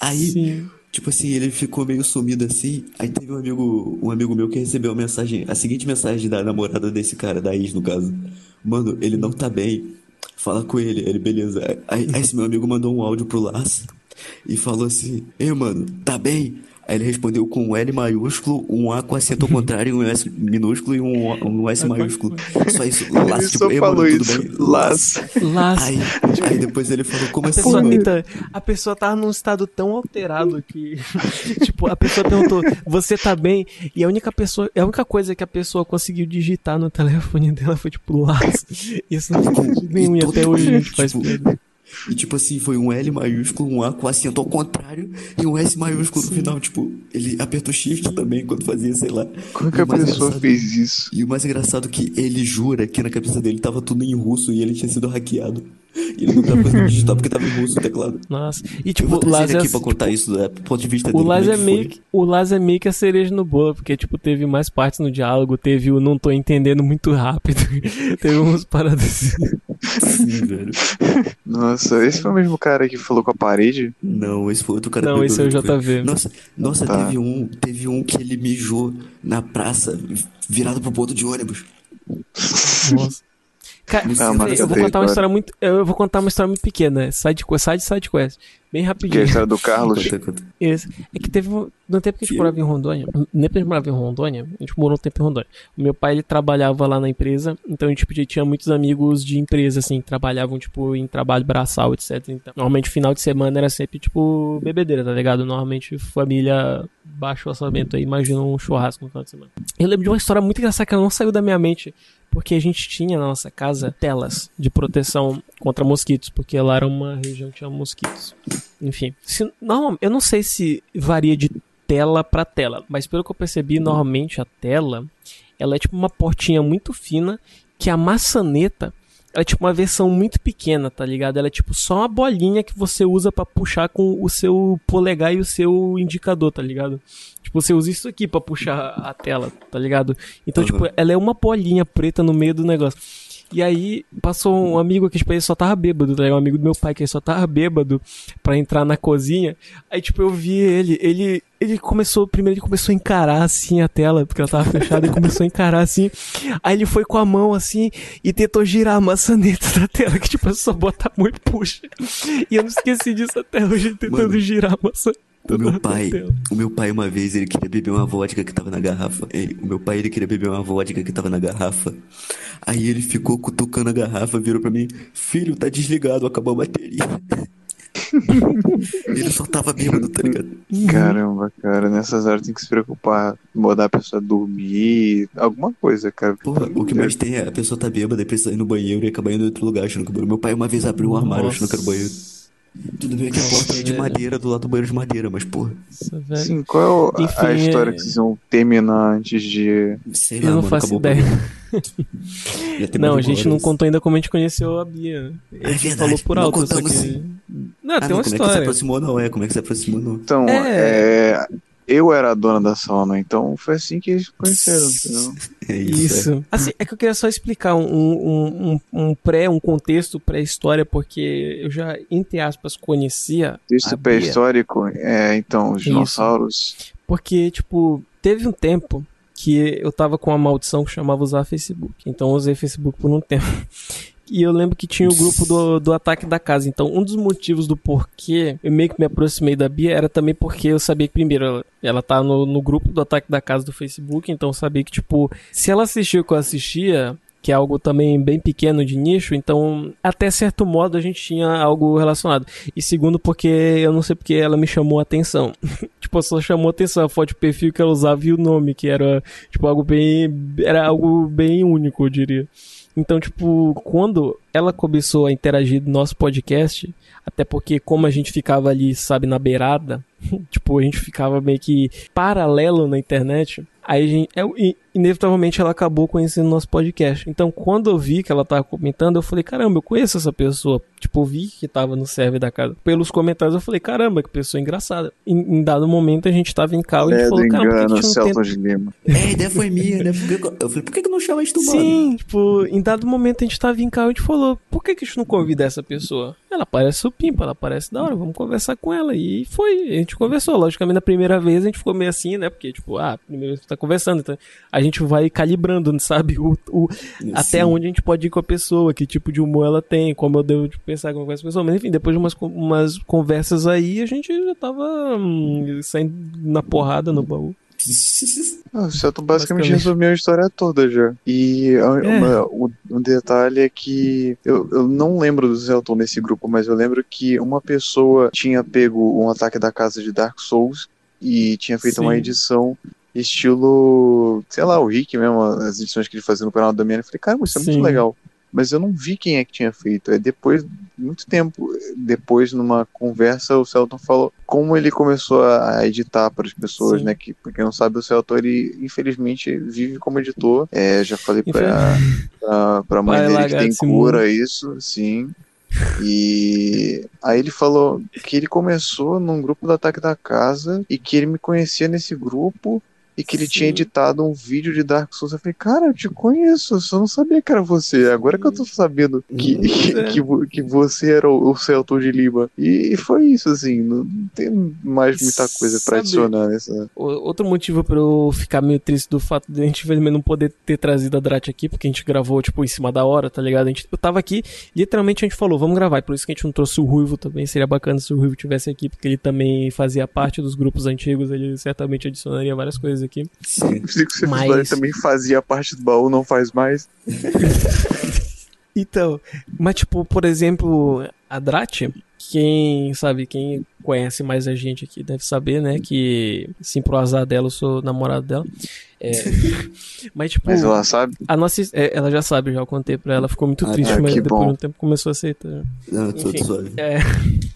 Aí, Sim. Tipo assim, ele ficou meio sumido assim. Aí teve um amigo, um amigo meu que recebeu a mensagem, a seguinte mensagem da namorada desse cara, da ex, no caso. Mano, ele não tá bem. Fala com ele, ele, beleza. Aí, aí esse meu amigo mandou um áudio pro Lars e falou assim: Ei, mano, tá bem? Aí ele respondeu com um L maiúsculo, um A com acento ao contrário, um S minúsculo e um, um S maiúsculo. Só isso. Ele Lars, só tipo, Ei, falou mano, tudo isso. bem? Las. Laço. Aí, aí depois ele falou, como A assim, pessoa, mano? então, a pessoa tava num estado tão alterado que. tipo, a pessoa perguntou, você tá bem? E a única pessoa. A única coisa que a pessoa conseguiu digitar no telefone dela foi, tipo, laço. Isso não faz sentido nenhum. E até hoje a gente mundo, faz tipo, piada. E tipo assim, foi um L maiúsculo, um A com acento ao contrário e um S maiúsculo no final. Tipo, ele apertou shift também quando fazia, sei lá. Como que a o mais pessoa engraçado- fez isso? E o mais engraçado é que ele jura que na cabeça dele tava tudo em russo e ele tinha sido hackeado. E ele não tava conseguindo digitar porque tava em russo o teclado. Nossa. E eu tipo, vou o trazer Laz é, aqui pra contar isso do ponto de vista o dele. Laz é que meio que, o Laz é meio que a cereja no bolo, porque tipo, teve mais partes no diálogo, teve o não tô entendendo muito rápido. teve umas paradas assim. Sim, velho. Nossa, esse foi o mesmo cara que falou com a parede? Não, esse foi outro cara Não, esse é o JV. Nossa, nossa, Tá. teve um, teve um que ele mijou na praça, virado pro ponto de ônibus. Nossa. Cara, eu, vou contar uma história- muito. Eu vou contar uma história muito pequena. Side side, side quest. Bem Que é a rapidinho. história do Carlos. Esse. É que teve. um- No tempo que a gente Que- morava em Rondônia, no tempo que a gente morava em Rondônia, a gente morou um tempo em Rondônia. O meu pai, ele trabalhava lá na empresa, então a gente tipo, tinha muitos amigos de empresa, assim, que trabalhavam, tipo, em trabalho braçal, etc. Então, normalmente, final de semana era sempre, tipo, bebedeira, tá ligado? Normalmente, família baixo orçamento aí, imagina um churrasco no final de semana. Eu lembro de uma história muito engraçada que não saiu da minha mente, porque a gente tinha na nossa casa telas de proteção contra mosquitos, porque lá era uma região que tinha mosquitos. Enfim, se, não, eu não sei se varia de tela pra tela, mas pelo que eu percebi, normalmente a tela ela é tipo uma portinha muito fina que a maçaneta ela é tipo uma versão muito pequena, tá ligado? Ela é tipo só uma bolinha que você usa pra puxar com o seu polegar e o seu indicador, tá ligado? Tipo, você usa isso aqui pra puxar a tela, tá ligado? Então, Uhum. tipo, ela é uma bolinha preta no meio do negócio. E aí, passou um amigo aqui, tipo, ele só tava bêbado, tá ligado? Um amigo do meu pai que ele só tava bêbado pra entrar na cozinha. Aí, tipo, eu vi ele, ele, ele começou, primeiro ele começou a encarar, assim, a tela, porque ela tava fechada, ele começou a encarar, assim. Aí ele foi com a mão, assim, e tentou girar a maçaneta da tela, que, tipo, só bota a mão e puxa. E eu não esqueci disso até hoje, tentando Mano, girar a maçaneta. O meu pai, o meu pai uma vez ele queria beber uma vodka que tava na garrafa. Ei, O meu pai ele queria beber uma vodka que tava na garrafa. Aí ele ficou cutucando a garrafa, virou pra mim: "Filho, tá desligado, acabou a bateria". ele só tava bêbado, tá ligado? Caramba, cara, nessas horas tem que se preocupar, mandar a pessoa dormir, alguma coisa, cara. Porra, o que mais tem é a pessoa tá bêbada e precisa ir no banheiro e acabar indo em outro lugar achando que o banheiro. Meu pai uma vez abriu o armário achando que era o banheiro. Tudo bem que a porta é de madeira do lado do banheiro de madeira, mas porra, Nossa, velho. Sim, qual é a- a Enfim, história é- que vocês vão terminar antes de. sei Eu lá, não mano, faço ideia. Não, a gente não contou ainda como a gente conheceu a Bia. A É gente verdade, falou por não alto, só contamos que. Não, Ah, tem não, uma como é que se história. aproximou não, é, como é que se aproximou não. Então, É. é, eu era a dona da sauna, então foi assim que eles conheceram, entendeu? É isso. Isso. Assim, é que eu queria só explicar um, um, um, um pré, um contexto pré-história, porque eu já, entre aspas, conhecia. Bia. pré-histórico, é, então, os Isso. dinossauros. Porque, tipo, teve um tempo que eu tava com uma maldição que chamava usar Facebook. Então eu usei Facebook por um tempo. E eu lembro que tinha o grupo do, do Ataque da Casa. Então, um dos motivos do porquê eu meio que me aproximei da Bia era também porque eu sabia que, primeiro, ela, ela tá no, no grupo do Ataque da Casa do Facebook. Então, eu sabia que, tipo, se ela assistiu o que eu assistia, que é algo também bem pequeno de nicho, então até certo modo a gente tinha algo relacionado. E segundo, porque eu não sei porque ela me chamou a atenção. tipo, só chamou a atenção a foto de perfil que ela usava e o nome, que era tipo algo bem era algo bem único, eu diria. Então, tipo, quando ela começou a interagir no nosso podcast, até porque como a gente ficava ali, sabe, na beirada, tipo, a gente ficava meio que paralelo na internet, aí a gente, é, inevitavelmente ela acabou conhecendo nosso podcast. Então, quando eu vi que ela tava comentando, eu falei, caramba, eu conheço essa pessoa. Tipo, eu vi que tava no server da casa. Pelos comentários, eu falei, caramba, que pessoa engraçada. Em, em dado momento, a gente tava em cal e a gente É, falou, do caramba, por que engano, a gente não de Lima. É, a ideia foi minha, né? Eu- Eu falei, por que que não chama isso do mano? Sim, tipo, em dado momento a gente tava em cal e a gente falou, por que, que a gente não convida essa pessoa? Ela parece supimpa, ela parece da hora, vamos conversar com ela. E foi, a gente conversou. Logicamente, na primeira vez a gente ficou meio assim, né? Porque, tipo, ah, primeira vez que tá conversando, então a gente vai calibrando, sabe? O, o, até onde a gente pode ir com a pessoa, que tipo de humor ela tem, como eu devo de pensar com essa pessoa. Mas enfim, depois de umas, umas conversas aí, a gente já tava hum, saindo na porrada no baú. Ah, o Celton basicamente Basicamente. resumiu a história toda já. E É. uma- um detalhe é que eu, eu não lembro do Celton nesse grupo, mas eu lembro que uma pessoa tinha pego um ataque da casa de Dark Souls e tinha feito uma Sim. edição estilo, sei lá, o Rick mesmo, as edições que ele fazia no canal da minha. Eu falei, caramba, isso é Sim. muito legal. Mas eu não vi quem é que tinha feito. É depois, muito tempo depois, numa conversa, o Celton falou como ele começou a a editar para as pessoas, Sim. né? Que, pra quem não sabe, o Celton, ele infelizmente vive como editor. É, já falei pra, pra mãe Vai dele que tem cura isso, sim. E aí ele falou que ele começou num grupo do Ataque da Casa e que ele me conhecia nesse grupo e que ele tinha Sim. editado um vídeo de Dark Souls. Eu falei, cara, eu te conheço, eu só não sabia que era você. Agora que eu tô sabendo que, que, É. que, que você era o, o Celton de Lima. E, e foi isso, assim, não tem mais muita coisa pra Sabe- adicionar nessa. Outro motivo pra eu ficar meio triste do fato de a gente, infelizmente, não poder ter trazido a Drat aqui, porque a gente gravou, tipo, em cima da hora, tá ligado? A gente, eu tava aqui, literalmente a gente falou, vamos gravar, e por isso que a gente não trouxe o Ruivo também. Seria bacana se o Ruivo tivesse aqui, porque ele também fazia parte dos grupos antigos, ele certamente adicionaria várias coisas aqui. Sim. Eu sei que você Mas- também fazia parte do baú, não faz mais. Então, mas tipo, por exemplo, a Drat, quem sabe, quem conhece mais a gente aqui deve saber, né, que sim, pro azar dela, eu sou namorado dela. É, mas tipo, Mas ela sabe. a nossa, é, ela já sabe, já contei pra ela, ficou muito Ah, triste, tá, mas depois bom. de um tempo começou a aceitar. Não, tô Enfim. É,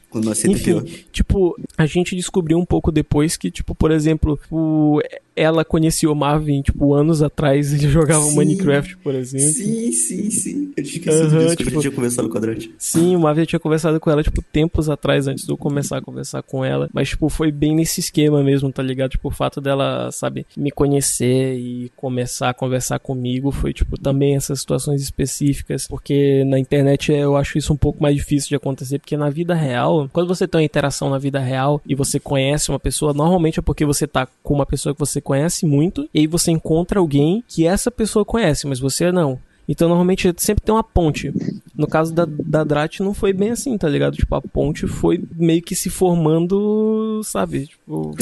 Quando aceita, enfim, pior. tipo, a gente descobriu um pouco depois que, tipo, por exemplo, o, ela conhecia o Marvin, tipo, anos atrás, ele jogava Sim. Minecraft, por exemplo. Sim, sim, sim. Eu tinha esquecido Aham, disso, tipo- gente tinha conversado com a Drat. Sim, o Marvin já tinha conversado com ela, tipo, tempos atrás, antes de eu começar a conversar com ela. Mas, tipo, foi bem nesse esquema mesmo, tá ligado? Tipo, o fato dela, sabe, me conhecer e começar a conversar comigo foi, tipo, também essas situações específicas. Porque na internet eu acho isso um pouco mais difícil de acontecer, porque na vida real, quando você tem uma interação na vida real e você conhece uma pessoa, normalmente é porque você tá com uma pessoa que você conhece muito, e aí você encontra alguém que essa pessoa conhece, mas você não. Então, normalmente, sempre tem uma ponte. No caso da, da Drat, não foi bem assim, tá ligado? Tipo, a ponte foi meio que se formando, sabe? Tipo,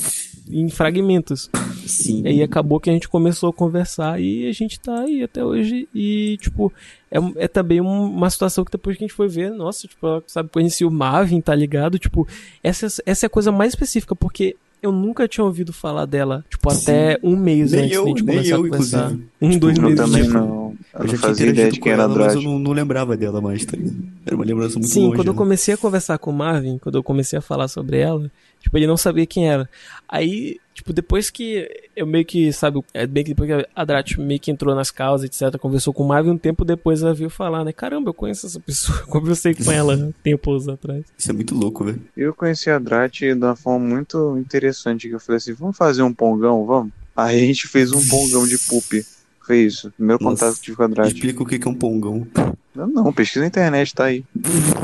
em fragmentos. Sim. E aí acabou que a gente começou a conversar e a gente tá aí até hoje. E, tipo, é, é também um- uma situação que depois que a gente foi ver, nossa, tipo, sabe, conheci o Marvin, tá ligado? Tipo, essa, essa é a coisa mais específica, porque eu nunca tinha ouvido falar dela, tipo, Sim. até um mês Nem antes eu, de começar eu, a conversar. inclusive. Um, Tipo, dois eu Eu meses também não. Eu Eu já fazia ideia de quem era ela, mas eu não, não lembrava dela mais, tá ligado? Era uma lembrança muito Sim, longe. quando eu né? comecei a conversar com o Marvin, quando eu comecei a falar sobre ela, tipo, ele não sabia quem era. Aí, tipo, depois que eu meio que, sabe, é bem que depois que a Drat meio que entrou nas causas, etc, conversou com o Marvin, um tempo depois ela viu falar, né, caramba, eu conheço essa pessoa, conversei com ela tempos atrás. Isso é muito louco, velho. Eu conheci a Drat de uma forma muito interessante, que eu falei assim, vamos fazer um pongão, vamos? Aí a gente fez um pongão de poop. Foi isso. Primeiro Nossa. contato que tive com a Drat. Explica o que é um pongão. Não, não, pesquisa na internet, tá aí.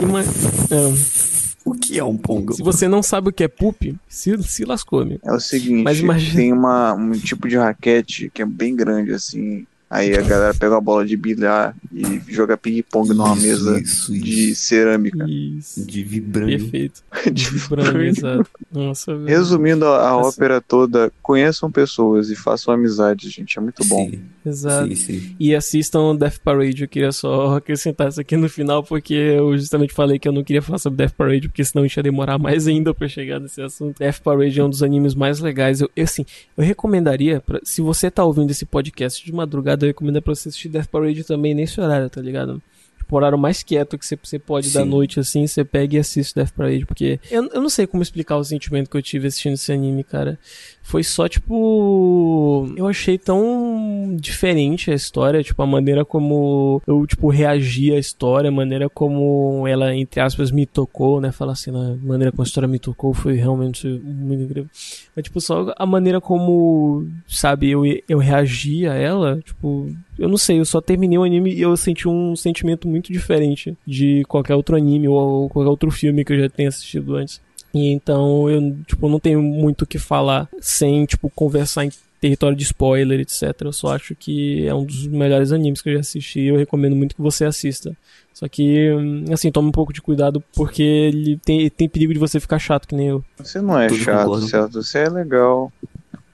E ma- é, O que é um pongão? Se você não sabe o que é poop, se, se lascou, amigo. É o seguinte, Mas imagina- tem uma, um tipo de raquete que é bem grande, assim. Aí a galera pega uma bola de bilhar e joga ping-pong numa Isso, mesa isso, de isso. cerâmica. Isso. De vibrânio. Perfeito. De Vibrânio, exato. Nossa, velho. Resumindo a, a Assim. ópera toda, conheçam pessoas e façam amizade, gente. É muito bom. Sim, Exato. sim, sim. E assistam Death Parade. Eu queria só acrescentar isso aqui no final, porque eu justamente falei que eu não queria falar sobre Death Parade, porque senão a gente ia demorar mais ainda pra chegar nesse assunto. Death Parade é um dos animes mais legais. Eu, eu, assim, eu recomendaria, pra, se você tá ouvindo esse podcast de madrugada, eu recomendo pra você assistir Death Parade também nesse horário, tá ligado? Tipo, horário mais quieto que você, você pode da Sim. noite, assim, você pega e assiste Death Parade, porque eu, eu não sei como explicar o sentimento que eu tive assistindo esse anime, cara. Foi só, tipo. Eu achei tão diferente a história, tipo, a maneira como eu, tipo, reagi à história, a maneira como ela, entre aspas, me tocou, né? Falar assim, a maneira como a história me tocou foi realmente muito incrível. Mas, tipo, só a maneira como, sabe, eu, eu reagi a ela, tipo, eu não sei, eu só terminei o anime e eu senti um sentimento muito diferente de qualquer outro anime ou, qualquer outro filme que eu já tenha assistido antes. E então eu, tipo, não tenho muito o que falar sem, tipo, conversar em território de spoiler, etc. Eu só acho que é um dos melhores animes que eu já assisti e eu recomendo muito que você assista. Só que, hum, assim, tome um pouco de cuidado porque ele tem, tem perigo de você ficar chato que nem eu. Você não é Tudo chato, concordo. certo? Você é legal.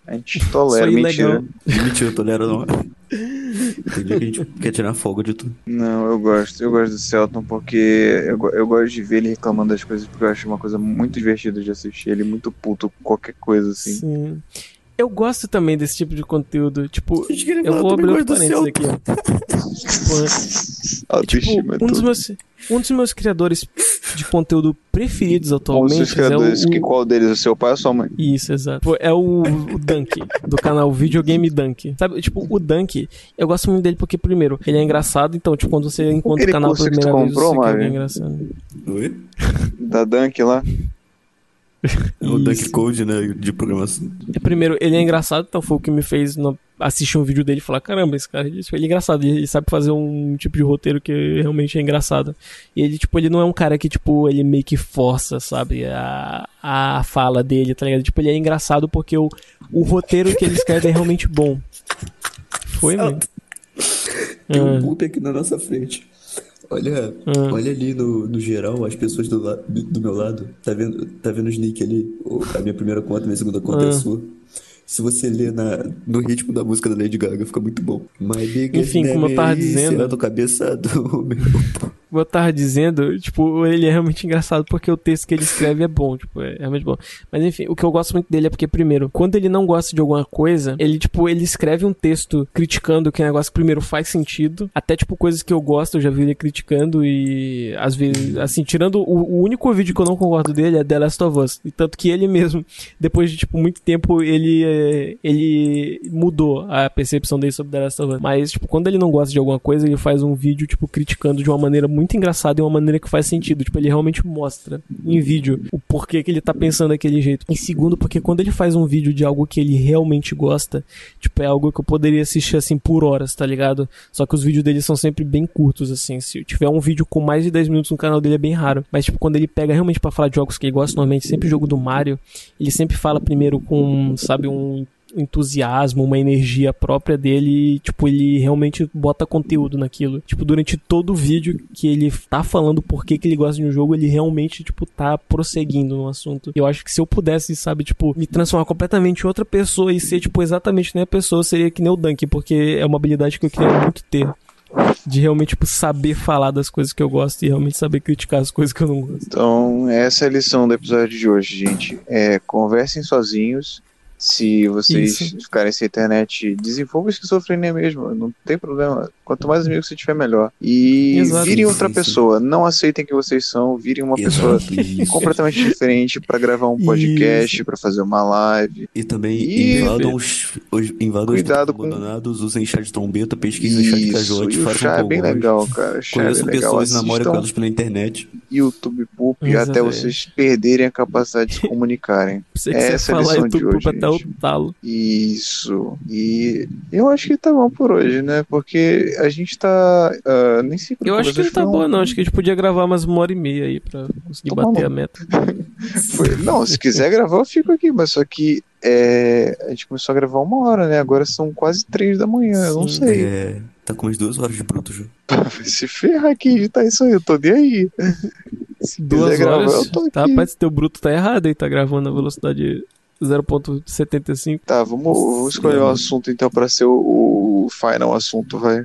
A gente tolera, mentira. Mentira, eu tolero não. Tem dia que a gente quer tirar folga de tudo. Não, eu gosto. Eu gosto do Celton porque eu, eu gosto de ver ele reclamando das coisas porque eu acho uma coisa muito divertida de assistir. Ele é muito puto com qualquer coisa assim. Sim. Eu gosto também desse tipo de conteúdo. Tipo, eu falar, vou abrir outro parênteses aqui, ó. Autoestima é Tipo, um dos, meus, um dos meus criadores de conteúdo preferidos Um dos atualmente seus é o, criadores, que qual deles? O seu pai ou sua mãe? Isso, exato. Pô, É o, o Dunk, do canal Videogame Dunk. Sabe, tipo, o Dunk, eu gosto muito dele porque, primeiro, ele é engrçado, então, tipo, quando você encontra o canal pela primeira vez, comprou, você Marvin? engraçado. Oi? Da Dunk lá? É o Isso. Code, né? De programação. É, Primeiro, ele é engraçado, então foi o que me fez assistir um vídeo dele e falar: caramba, esse cara ele, é engraçado, ele, sabe fazer um tipo de roteiro que realmente é engraçado. E ele, tipo, ele não é um cara que, tipo, ele meio que força, sabe, a, a fala dele, tá ligado? Tipo, ele é engraçado porque o, o roteiro que ele escreve é realmente bom. Foi, mano. Tem um Ah. poop aqui na nossa frente. Olha, Ah. olha ali no, no geral, as pessoas do, la- do, do meu lado. Tá vendo, tá vendo os nick ali? O- A minha primeira conta, minha segunda conta é Ah. a sua. Se você ler na, no ritmo da música da Lady Gaga, fica muito bom. My biggest Enfim, como eu tava dizendo- será do cabeça do meu Como eu tava dizendo, tipo, ele é realmente engraçado porque o texto que ele escreve é bom, tipo, é realmente bom. Mas enfim, o que eu gosto muito dele é porque, primeiro, quando ele não gosta de alguma coisa, ele, tipo, ele escreve um texto criticando que o negócio, primeiro, faz sentido. Até, tipo, coisas que eu gosto, eu já vi ele criticando e, às vezes, assim, tirando o, o único vídeo que eu não concordo dele é The Last of Us. E tanto que ele mesmo, depois de, tipo, muito tempo, ele, é, ele mudou a percepção dele sobre The Last of Us. Mas, tipo, quando ele não gosta de alguma coisa, ele faz um vídeo, tipo, criticando de uma maneira muito engraçada e uma maneira que faz sentido. Tipo, ele realmente mostra em vídeo o porquê que ele tá pensando daquele jeito. E segundo, porque quando ele faz um vídeo de algo que ele realmente gosta, tipo, é algo que eu poderia assistir, assim, por horas, tá ligado? Só que os vídeos dele são sempre bem curtos, assim. Se tiver um vídeo com mais de 10 minutos no canal dele é bem raro. Mas, tipo, quando ele pega realmente pra falar de jogos que ele gosta, normalmente sempre jogo do Mario, ele sempre fala primeiro com, sabe, um entusiasmo, uma energia própria dele e, tipo, ele realmente bota conteúdo naquilo. Tipo, durante todo o vídeo que ele tá falando por que, que ele gosta de um jogo, ele realmente, tipo, tá prosseguindo no assunto. Eu acho que se eu pudesse, sabe, tipo, me transformar completamente em outra pessoa e ser, tipo, exatamente nem a pessoa, seria que nem o Dunk, porque é uma habilidade que eu queria muito ter. De realmente, tipo, saber falar das coisas que eu gosto e realmente saber criticar as coisas que eu não gosto. Então, essa é a lição do episódio de hoje, gente. É, conversem sozinhos. Se vocês Isso. ficarem sem internet, desenvolvam esquizofrenia mesmo. Não tem problema. Quanto mais amigos você tiver, melhor. E Exato. virem outra sim, pessoa. Não aceitem que vocês são. Virem uma pessoa Exato, isso. completamente diferente pra gravar um podcast, pra fazer uma live. E também Ih, invadam os, os, invadam os Cuidado templos com- abandonados, usem chá de trombeta, pesquisem chá de Isso, cajote, e o façam chá é bem legal, cara. Chá é Conheçam bem legal. pessoas e namorem com elas pela internet. YouTube Poop até vocês perderem a capacidade de se comunicarem. Essa é a lição de hoje, até o talo. Isso. E eu acho que tá bom por hoje, né? Porque a gente tá. ah, nem sei quando Eu acho que não tá foi um- boa, não. Acho que a gente podia gravar mais uma hora e meia aí pra conseguir Toma bater no- a meta. foi- Não, se quiser gravar, eu fico aqui, mas só que é, a gente começou a gravar uma hora, né? Agora são quase três da manhã, eu não Sim. sei. É, tá com umas duas horas de bruto já. Vai se ferrar aqui, editar isso aí, eu tô nem aí. Se Duas quiser gravar, horas. eu tô aqui. Tá, rapaz, teu bruto tá errado aí, tá gravando a velocidade 0.75. Tá, vamos, vamos escolher um assunto então pra ser o, o final assunto, vai.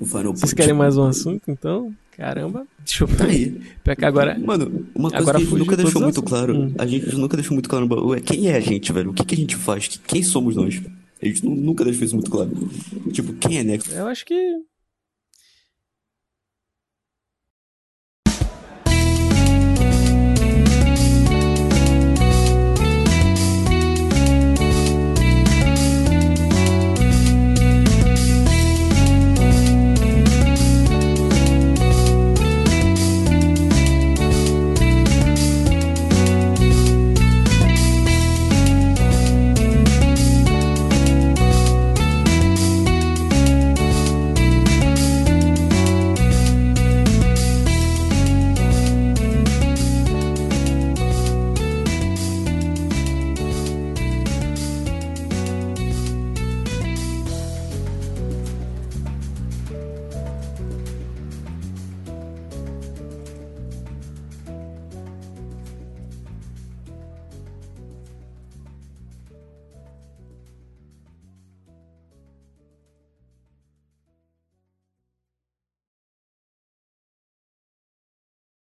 O Final Vocês querem mais um assunto, então? Caramba. Deixa eu Tá aí. Pior que agora. Mano, uma coisa Agora que a gente nunca deixou muito assuntos. claro, Hum. a gente nunca deixou muito claro é quem é a gente, velho? O que, que a gente faz? Quem somos nós? A gente nu- nunca deixou isso muito claro. Tipo, quem é Nexo? Eu acho que